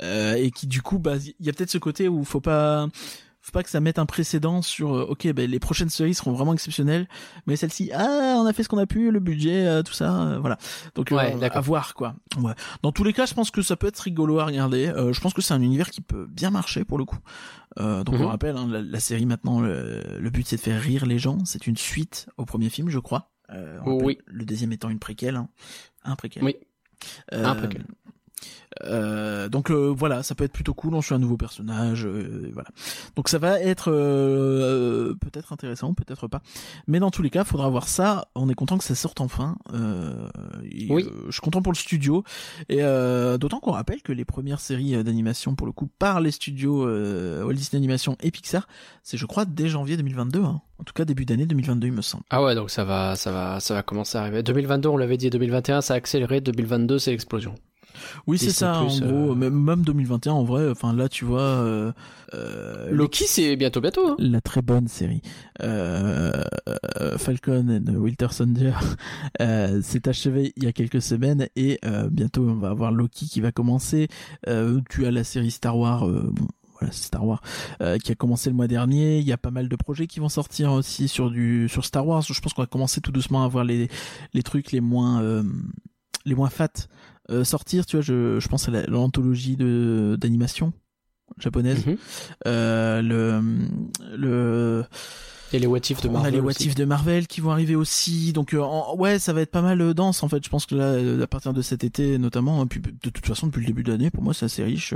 euh, et qui du coup, bah, il y a peut-être ce côté où faut pas, faut pas que ça mette un précédent sur, euh, ok, ben les prochaines séries seront vraiment exceptionnelles, mais celle-ci, ah, on a fait ce qu'on a pu, le budget, euh, tout ça, euh, voilà. Donc, euh, Ouais, à voir quoi. Ouais. Dans tous les cas, je pense que ça peut être rigolo à regarder. Euh, je pense que c'est un univers qui peut bien marcher pour le coup. Euh, donc Mhm. on rappelle, hein, la, la série maintenant, le, le but c'est de faire rire les gens. C'est une suite au premier film, je crois. Euh, on rappelle, Oui. Le deuxième étant une préquelle. Hein. Un préquel. Oui. Euh, Un préquel. Euh, donc euh, voilà, ça peut être plutôt cool. On suit un nouveau personnage, euh, voilà. Donc ça va être euh, peut-être intéressant, peut-être pas. Mais dans tous les cas, faudra voir ça. On est content que ça sorte enfin. Euh, et, Oui. je suis content pour le studio. Et euh, d'autant qu'on rappelle que les premières séries d'animation, pour le coup, par les studios Walt Disney Animation et Pixar, c'est je crois dès janvier 2022. Hein. En tout cas début d'année 2022, il me semble. Ah ouais, donc ça va, ça va, ça va commencer à arriver. 2022, on l'avait dit, 2021, ça a accéléré. 2022, c'est l'explosion. Oui, c'est ça. En euh, gros, même, même 2021, en vrai. Enfin là, tu vois. Euh, euh, Loki, c'est bientôt, bientôt. Hein. la très bonne série euh, euh, Falcon and Winter Soldier euh, s'est achevé il y a quelques semaines et euh, bientôt on va avoir Loki qui va commencer euh, tu as la série Star Wars euh, bon Star Wars euh, qui a commencé le mois dernier il y a pas mal de projets qui vont sortir aussi sur du sur Star Wars je pense qu'on va commencer tout doucement à voir les les trucs les moins euh, les moins fat euh, sortir tu vois je je pense à la- l'anthologie de d'animation japonaise Mhm. euh, le le Et les What If de on Marvel. a les What. If de Marvel qui vont arriver aussi donc euh, en- ouais ça va être pas mal euh, dense en fait je pense que là euh, à partir de cet été notamment et puis de toute façon depuis le début de l'année pour moi c'est assez riche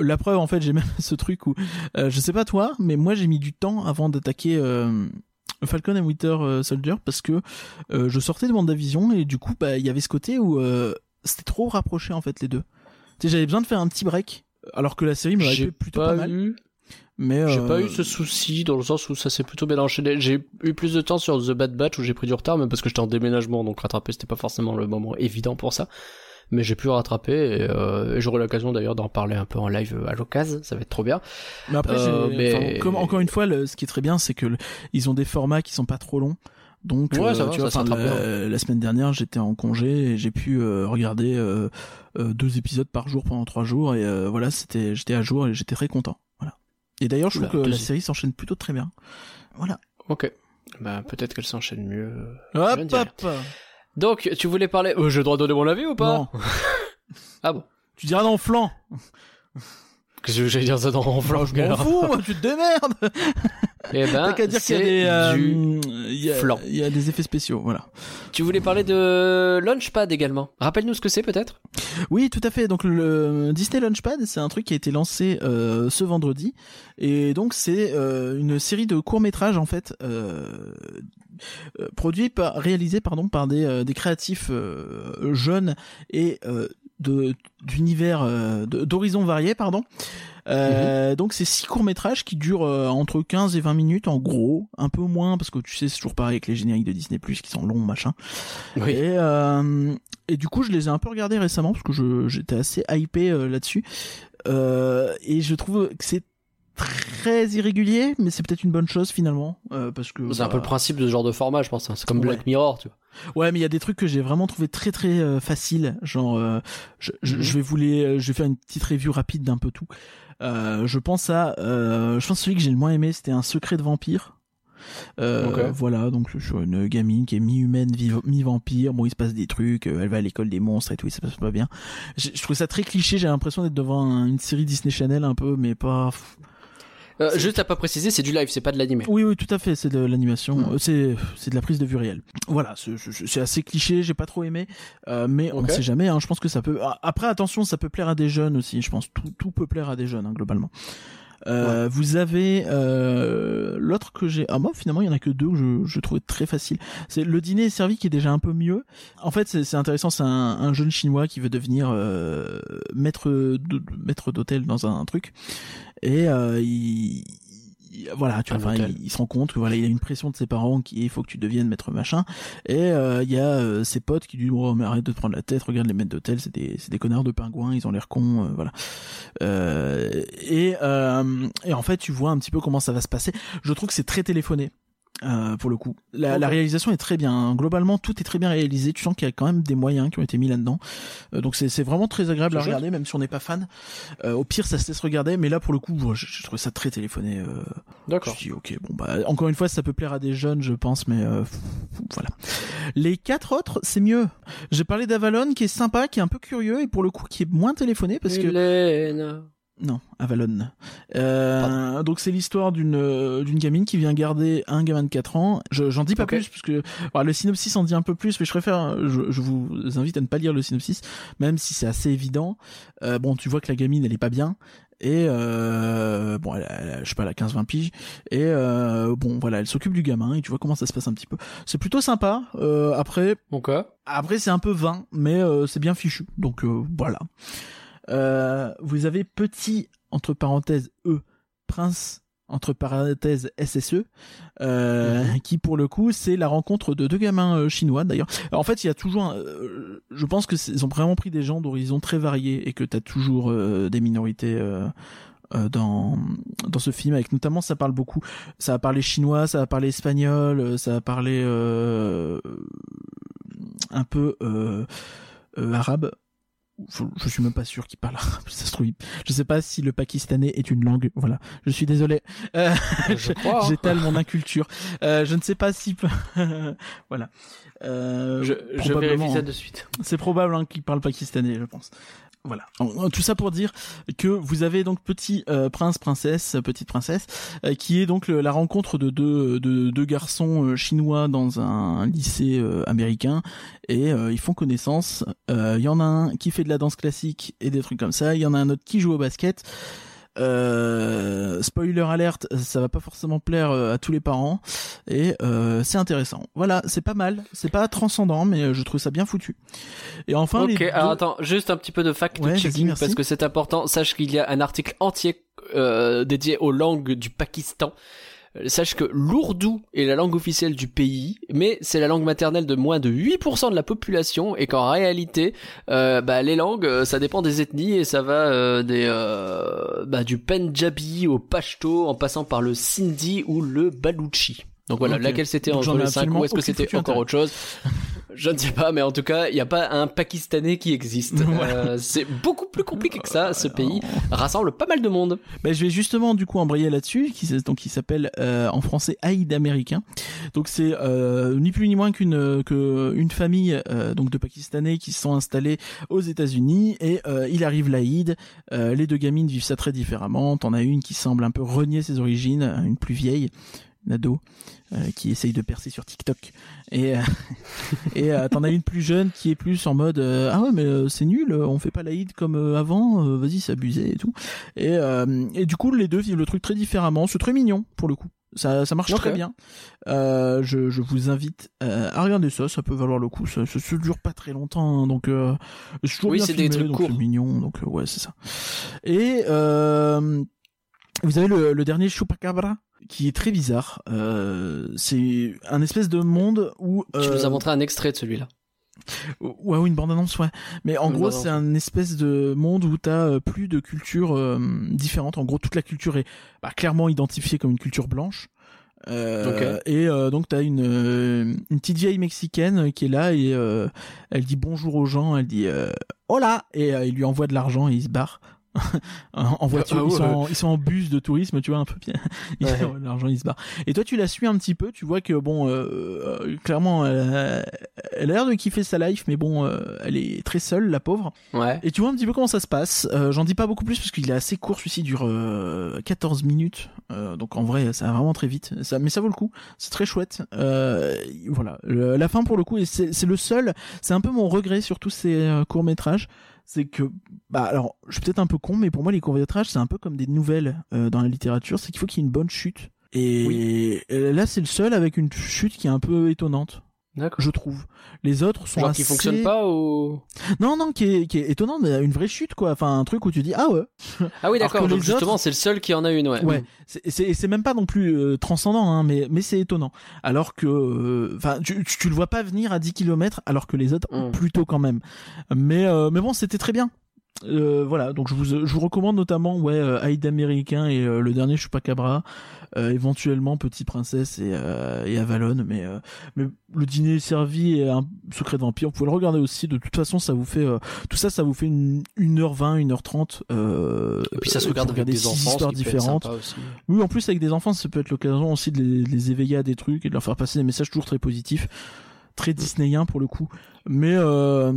la preuve en fait j'ai même ce truc où euh, je sais pas toi mais moi j'ai mis du temps avant d'attaquer euh, Falcon and Winter euh, Soldier parce que euh, je sortais de WandaVision et du coup bah il y avait ce côté où euh, c'était trop rapproché en fait les deux tu sais j'avais besoin de faire un petit break alors que la série J'ai été plutôt pas, pas mal eu, mais j'ai pas eu ce souci dans le sens où ça s'est plutôt bien enchaîné. J'ai eu plus de temps sur The Bad Batch où j'ai pris du retard, même parce que j'étais en déménagement, donc rattraper c'était pas forcément le moment évident pour ça. Mais j'ai pu rattraper et, euh, et j'aurai l'occasion d'ailleurs d'en parler un peu en live à l'occasion, ça va être trop bien. Mais après, Euh, j'ai- mais- enfin, comme encore une fois, le- ce qui est très bien, c'est que le- ils ont des formats qui sont pas trop longs. Donc, Ouais, euh, ça va, tu vois, ça la, la semaine dernière, j'étais en congé et j'ai pu regarder deux épisodes par jour pendant trois jours et voilà, c'était, j'étais à jour et j'étais très content. Voilà. Et d'ailleurs, je Oula, trouve que la série s'enchaîne plutôt très bien. Voilà. Ok. Bah peut-être qu'elle s'enchaîne mieux. Hop, hop. Donc tu voulais parler. Euh, J'ai le droit de donner mon avis ou pas? Non. Ah bon. Tu diras dans. Qu'est-ce que j'allais dire ça dans mon flanc je m'en fous, moi, tu te démerdes. Eh ben, T'as qu'à dire qu'il y a c'est des, euh, du il y a- flan. il y a des effets spéciaux, voilà. Tu voulais parler de Launchpad également. Rappelle-nous ce que c'est peut-être? Oui, tout à fait. Donc le Disney Launchpad, c'est un truc qui a été lancé euh, ce vendredi, et donc c'est euh, une série de courts métrages en fait. Euh, euh, produits par réalisés pardon par des euh, des créatifs euh, jeunes et de d'univers d'horizons variés pardon euh, donc c'est six courts métrages qui durent euh, entre 15 et 20 minutes en gros un peu moins parce que tu sais c'est toujours pareil avec les génériques de Disney Plus qui sont longs machin Oui. et, euh, et du coup, je les ai un peu regardés récemment parce que j'étais assez hypé là-dessus. Et je trouve que c'est très irrégulier, mais c'est peut-être une bonne chose finalement. euh, parce que C'est un bah, peu le principe de ce genre de format, je pense. hein. C'est comme Black. Mirror, tu vois. Ouais, mais il y a des trucs que j'ai vraiment trouvé très très euh, faciles. Genre, euh, je, je, Mhm. je vais vous les, euh, je vais faire une petite review rapide d'un peu tout. Je pense à, je pense que celui que j'ai le moins aimé, c'était un secret de vampire. Euh. Voilà, donc sur une gamine qui est mi-humaine, mi-vampire. Bon, il se passe des trucs. Elle va à l'école des monstres et tout, et ça passe pas bien. Je, je trouve ça très cliché. J'ai l'impression d'être devant un- une série Disney Channel un peu, mais pas. Euh, juste pas préciser, c'est du live, c'est pas de l'animé. Oui, oui, tout à fait. C'est de l'animation. Mm. Euh, C'est, c'est de la prise de vue réelle. Voilà, c'est, assez cliché. J'ai pas trop aimé, euh, mais on ne sait jamais. Hein, je pense que ça peut. Après, attention, ça peut plaire à des jeunes aussi. Je pense tout, tout peut plaire à des jeunes hein, globalement. Euh, Vous avez euh, l'autre que j'ai. Ah moi finalement il y en a que deux que je, je trouvais très facile. C'est le dîner est servi qui est déjà un peu mieux. En fait c'est intéressant. C'est un, un jeune chinois qui veut devenir euh, maître maître d'hôtel dans un, truc et euh, il, il- voilà tu vois il, il se rend compte que voilà il a une pression de ses parents qui est il faut que tu deviennes maître machin et euh, il y a euh, ses potes qui lui disent oh mais arrête de te prendre la tête regarde les maîtres d'hôtel c'est des c'est des connards de pingouins ils ont l'air cons euh, voilà euh, et, euh, et en fait, tu vois un petit peu comment ça va se passer. Je trouve que c'est très téléphoné. Euh, pour le coup, la, la réalisation est très bien. Globalement, tout est très bien réalisé. Tu sens qu'il y a quand même des moyens qui ont été mis là-dedans. Euh, donc c'est c'est vraiment très agréable à regarder, même si on n'est pas fan. Euh, au pire, ça se laisse regarder, mais là pour le coup, moi, je, je trouve ça très téléphoné. Euh, D'accord. je dis ok, bon bah encore une fois, ça peut plaire à des jeunes, je pense, mais euh, voilà. Les quatre autres, c'est mieux. J'ai parlé d'Avalon qui est sympa, qui est un peu curieux et pour le coup qui est moins téléphoné parce que Hélène. Non, Avalon. Euh, donc c'est l'histoire d'une euh, d'une gamine qui vient garder un gamin de 4 ans. Je- J'en dis pas plus parce que alors, le synopsis en dit un peu plus, mais je préfère. Je, je vous invite à ne pas lire le synopsis, même si c'est assez évident. Euh, bon, tu vois que la gamine elle est pas bien. Et euh, bon, elle, a- elle a, je sais pas, elle a 15-20 piges. Et euh, bon, voilà, elle s'occupe du gamin et tu vois comment ça se passe un petit peu. C'est plutôt sympa. Euh, après, Ok. après, c'est un peu vain, mais euh, c'est bien fichu. Donc euh, voilà. Euh, vous avez petit entre parenthèses E prince entre parenthèses SSE euh, qui pour le coup c'est la rencontre de deux gamins euh, chinois d'ailleurs. En fait, il y a toujours un- euh, je pense que ils ont vraiment pris des gens d'horizons très variés et que tu as toujours des minorités dans dans ce film avec notamment ça parle beaucoup. Ça va parler chinois ça va parler espagnol ça parler euh, un peu arabe je, je suis même pas sûr qu'il parle arabe ça se trouve je sais pas si le pakistanais est une langue voilà je suis désolé Euh, j'étale mon inculture euh, je ne sais pas si voilà euh, Je, je ça hein. de suite. c'est probable hein, qu'il parle pakistanais, je pense. Voilà. Tout ça pour dire que vous avez donc petit euh, prince, princesse, petite princesse, euh, qui est donc la rencontre de deux, de deux garçons euh, chinois dans un lycée euh, américain et ils font connaissance. Il y en a un qui fait de la danse classique et des trucs comme ça. Il y en a un autre qui joue au basket. Euh, spoiler alerte, ça va pas forcément plaire euh, à tous les parents et euh, c'est intéressant. Voilà, c'est pas mal, c'est pas transcendant, mais euh, je trouve ça bien foutu. Et enfin, ok, les alors deux- attends, juste un petit peu de fact Ouais, vas-y, checking merci. parce que c'est important. Sache qu'il y a un article entier euh, dédié aux langues du Pakistan. Euh, Sache que l'ourdou est la langue officielle du pays, mais c'est la langue maternelle de moins de 8% de la population, et qu'en réalité, euh, bah, les langues, euh, ça dépend des ethnies, et ça va euh, des, euh, bah, du Punjabi au Pashto, en passant par le Sindhi ou le Baluchi. Donc voilà, laquelle c'était cinq absolument ou est-ce que c'était encore autre chose? Je ne sais pas, mais en tout cas, il n'y a pas un Pakistanais qui existe. Voilà. Euh, c'est beaucoup plus compliqué que ça. Ce pays rassemble pas mal de monde. Ben, je vais justement du coup embrayer là-dessus, qui donc qui s'appelle euh, en français Aïd américain. Donc c'est euh, ni plus ni moins qu'une que une famille euh, donc de Pakistanais qui se sont installés aux États-Unis et euh, il arrive l'Aïd. Euh, les deux gamines vivent ça très différemment. T'en as une qui semble un peu renier ses origines, une plus vieille, ado. euh, qui essaye de percer sur TikTok et euh, et euh, t'en as une plus jeune qui est plus en mode euh, ah ouais mais euh, c'est nul on fait pas l'Aïd comme euh, avant euh, vas-y c'est abusé et tout et, euh, et du coup, les deux vivent le truc très différemment. C'est très mignon pour le coup. Ça, ça marche très bien. Euh, je, je vous invite euh, à regarder ça. Ça peut valoir le coup. Ça, ça, se dure pas très longtemps, hein, donc euh, c'est toujours Oui, bien c'est des filmé, trucs donc c'est mignon. Donc euh, ouais, c'est ça. Et euh, vous avez le, le dernier Chupacabra qui est très bizarre. Euh, c'est un espèce de monde où Tu nous as montré un extrait de celui-là. Ouais, oui, une bande-annonce, ouais. Mais en Une gros, c'est un espèce de monde où t'as euh, plus de cultures euh, différentes. En gros, toute la culture est bah, clairement identifiée comme une culture blanche. Euh. Et euh, donc t'as une une petite vieille mexicaine qui est là et elle dit bonjour aux gens, elle dit hola et il lui envoie de l'argent et il se barre en voiture. Ah ils, sont ouais. en, ils sont en bus de tourisme, tu vois un peu bien. Ouais. l'argent, ils se barrent. Et toi, tu la suis un petit peu, tu vois que bon, euh, euh, clairement, elle, a- elle a l'air de kiffer sa life, mais bon, euh, elle est très seule, la pauvre. Ouais. Et tu vois un petit peu comment ça se passe. Euh, J'en dis pas beaucoup plus parce qu'il est assez court, celui-ci dure euh, 14 minutes. Euh, donc en vrai, ça va vraiment très vite. Ça, mais ça vaut le coup. C'est très chouette. Euh, voilà. Le- la fin pour le coup, c'est le seul. C'est un peu mon regret sur tous ces courts métrages. C'est que, bah alors, je suis peut-être un peu con, mais pour moi les courts métrages, c'est un peu comme des nouvelles euh, dans la littérature. C'est qu'il faut qu'il y ait une bonne chute. Et là, c'est le seul avec une chute qui est un peu étonnante. Je trouve. Les autres sont Genre assez... qui fonctionne pas ou Non, non, qui est, qui est étonnant, mais une vraie chute, quoi. Enfin, un truc où tu dis, ah ouais. Ah oui, d'accord. Donc justement, autres- c'est le seul qui en a une. Ouais. Ouais. C'est- C'est c'est même pas non plus euh, transcendant, hein, mais, mais c'est étonnant. Alors que, euh, enfin, tu, tu, tu le vois pas venir à 10 km, alors que les autres, Mm. plutôt quand même. Mais, euh, mais bon, c'était très bien. Euh, voilà, donc je vous, je vous recommande notamment ouais, euh, Aïd américain et euh, le dernier Chupacabra, euh, éventuellement Petit Princesse et, euh, et Avalon, mais, euh, mais le dîner est servi et un secret de vampire, vous pouvez le regarder aussi. De toute façon, ça vous fait euh, tout ça, ça vous fait une 1h20, 1h30. Euh, Et puis ça se regarde avec des enfants, histoires différentes. Oui, en plus avec des enfants, ça peut être l'occasion aussi de les, de les éveiller à des trucs et de leur faire passer des messages toujours très positifs, très disneyiens pour le coup. Mais euh,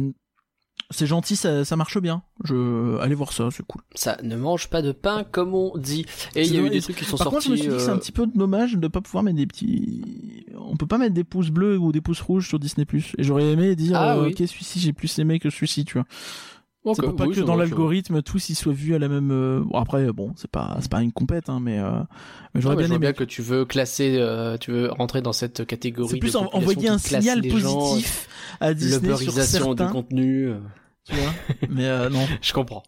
c'est gentil, ça, ça marche bien. Je allez voir ça, c'est cool. Ça ne mange pas de pain comme on dit. Et il y a eu des trucs qui sont Par contre, sortis. je me suis dit que c'est euh, un petit peu dommage de pas pouvoir mettre des petits. On peut pas mettre des pouces bleus ou des pouces rouges sur Disney+. Et j'aurais aimé dire, Ah euh, oui. ok, celui-ci j'ai plus aimé que celui-ci, tu vois. ok, c'est pour pas oui, que dans l'algorithme tous ils soient vus à la même. euh, Bon après, bon, c'est pas c'est pas une compète, hein, mais, euh, mais j'aurais bien aimé. bien que tu veux classer, euh, tu veux rentrer dans cette catégorie. C'est plus de en- population envoyer un signal gens, positif à Disney sur du certains, contenu. Tu vois. Mais euh, non. Je comprends.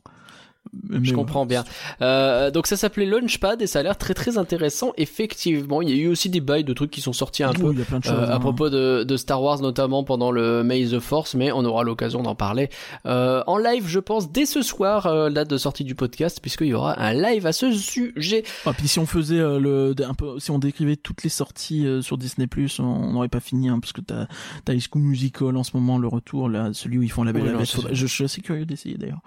Mais Je comprends bien. Euh, donc ça s'appelait Launchpad et ça a l'air très très intéressant. Effectivement, il y a eu aussi des bails de trucs qui sont sortis un Oui, peu il y a plein de choses. euh, à hein. propos de, de Star Wars, notamment pendant le May the Force, mais on aura l'occasion d'en parler euh, en live, je pense, dès ce soir, euh, date de sortie du podcast, puisqu'il y aura un live à ce sujet. Ah, puis si on faisait euh, le un peu si on décrivait toutes les sorties euh, sur Disney on on n'aurait pas fini hein, parce que t'as t'as High School Musical en ce moment le retour là celui où ils font la belle Oui, la non, bête je, je suis assez curieux d'essayer d'ailleurs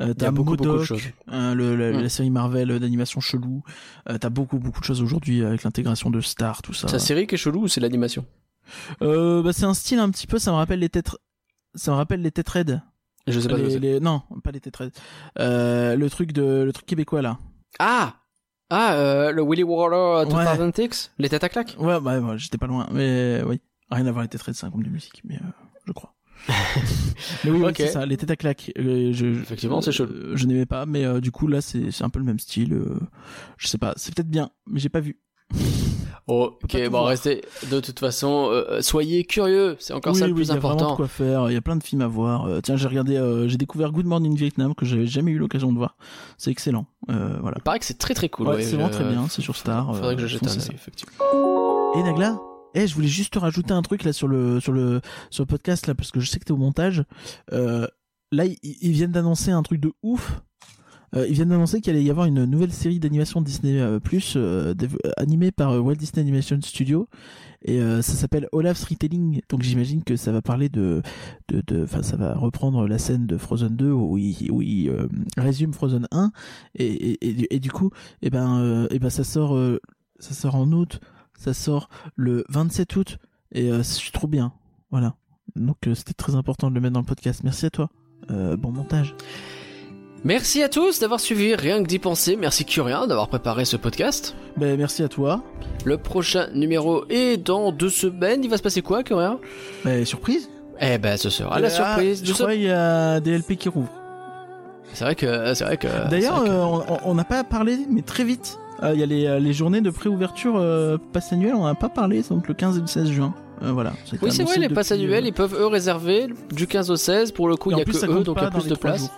euh, t'as beaucoup, beaucoup euh, le, la, la série Marvel euh, d'animation chelou. Euh, t'as beaucoup beaucoup de choses aujourd'hui avec l'intégration de Star tout ça. C'est la série qui est chelou ou c'est l'animation euh, bah, c'est un style un petit peu ça me rappelle les têtes ça me rappelle les têtes raides Je sais pas les- non pas les têtes raides euh, le truc de le truc québécois là. Ah! Ah, euh, le Willy Waller Ouais. 2006 Les têtes à claques Ouais, bah, ouais, j'étais pas loin, mais oui. Rien à voir avec les têtes, c'est un groupe de musique, mais euh, je crois. Mais oui, oui, Ok. c'est ça, les têtes à claques. euh, je, Effectivement, c'est chelou. euh, Je n'aimais pas, mais euh, du coup, là, c'est un peu le même style. je sais pas, c'est peut-être bien, mais j'ai pas vu. Ok, bon, restez. De toute façon, euh, soyez curieux, c'est encore oui, ça le oui, plus il y a vraiment de important. quoi faire. Il y a plein de films à voir. Euh, tiens, j'ai regardé, euh, j'ai découvert Good Morning Vietnam que j'avais jamais eu l'occasion de voir. C'est excellent. Voilà. Il paraît que c'est très très cool. Ouais, ouais, c'est vraiment très bien. C'est sur Star. Faudrait que je jette un effectivement. Et Nagla? Eh, je voulais juste te rajouter un truc là sur le sur le sur le podcast là parce que je sais que t'es au montage. Euh, là, ils, viennent d'annoncer un truc de ouf Euh, ils viennent d'annoncer qu'il allait y avoir une nouvelle série d'animation Disney euh, Plus animée par Walt Disney Animation Studio et ça s'appelle Olaf's Retelling. Donc j'imagine que ça va parler de de enfin ça va reprendre la scène de Frozen 2 où il où il résume Frozen 1 et et, et, du- coup et ben euh, et ben ça sort ça sort en août, ça sort le 27 août et euh, c'est trop bien. Voilà. Donc euh, c'était très important de le mettre dans le podcast. Merci à toi. Euh, bon montage. Merci à tous d'avoir suivi Rien que d'y penser. Merci Curien d'avoir préparé ce podcast. Ben, merci à toi. Le prochain numéro est dans deux semaines. Il va se passer quoi, Curien? Ben, surprise. Eh ben, ce sera la Euh, surprise ah, de Je crois qu'il y a des LP qui rouvrent. C'est vrai que, c'est vrai que. D'ailleurs, que- euh, on n'a pas parlé, mais très vite. Euh, Il y a les, euh, les journées de préouverture euh, passe annuel, on n'a pas parlé, donc le 15 et le 16 juin. Euh, voilà. Oui, c'est vrai, les passes annuelles, euh, ils peuvent eux réserver du 15 au 16. Pour le coup, il y en a plus, que eux, donc il y a plus de place.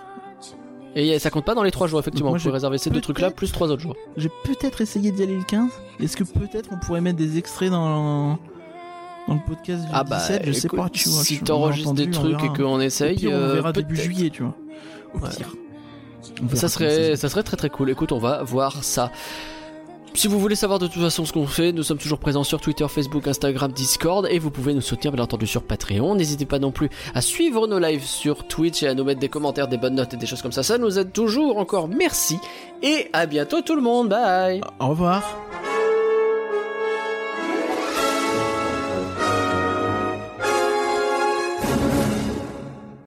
Et ça compte pas dans les 3 jours, effectivement. Moi, pouvez j'ai réserver ces deux trucs-là, plus 3 autres jours. J'ai peut-être essayé d'y aller le 15. Est-ce que peut-être on pourrait mettre des extraits dans, dans le podcast du Ah bah, 17 Je sais pas, tu vois. si t'enregistres des on trucs et qu'on essaye, pire, on euh, verra début juillet, tu vois. Au pire. On Ça serait, se ça serait très très cool. Écoute, on va voir ça. Si vous voulez savoir de toute façon ce qu'on fait, nous sommes toujours présents sur Twitter, Facebook, Instagram, Discord et vous pouvez nous soutenir bien entendu sur Patreon. N'hésitez pas non plus à suivre nos lives sur Twitch et à nous mettre des commentaires, des bonnes notes et des choses comme ça. Ça nous aide toujours encore. Merci et à bientôt tout le monde. Bye. Au revoir.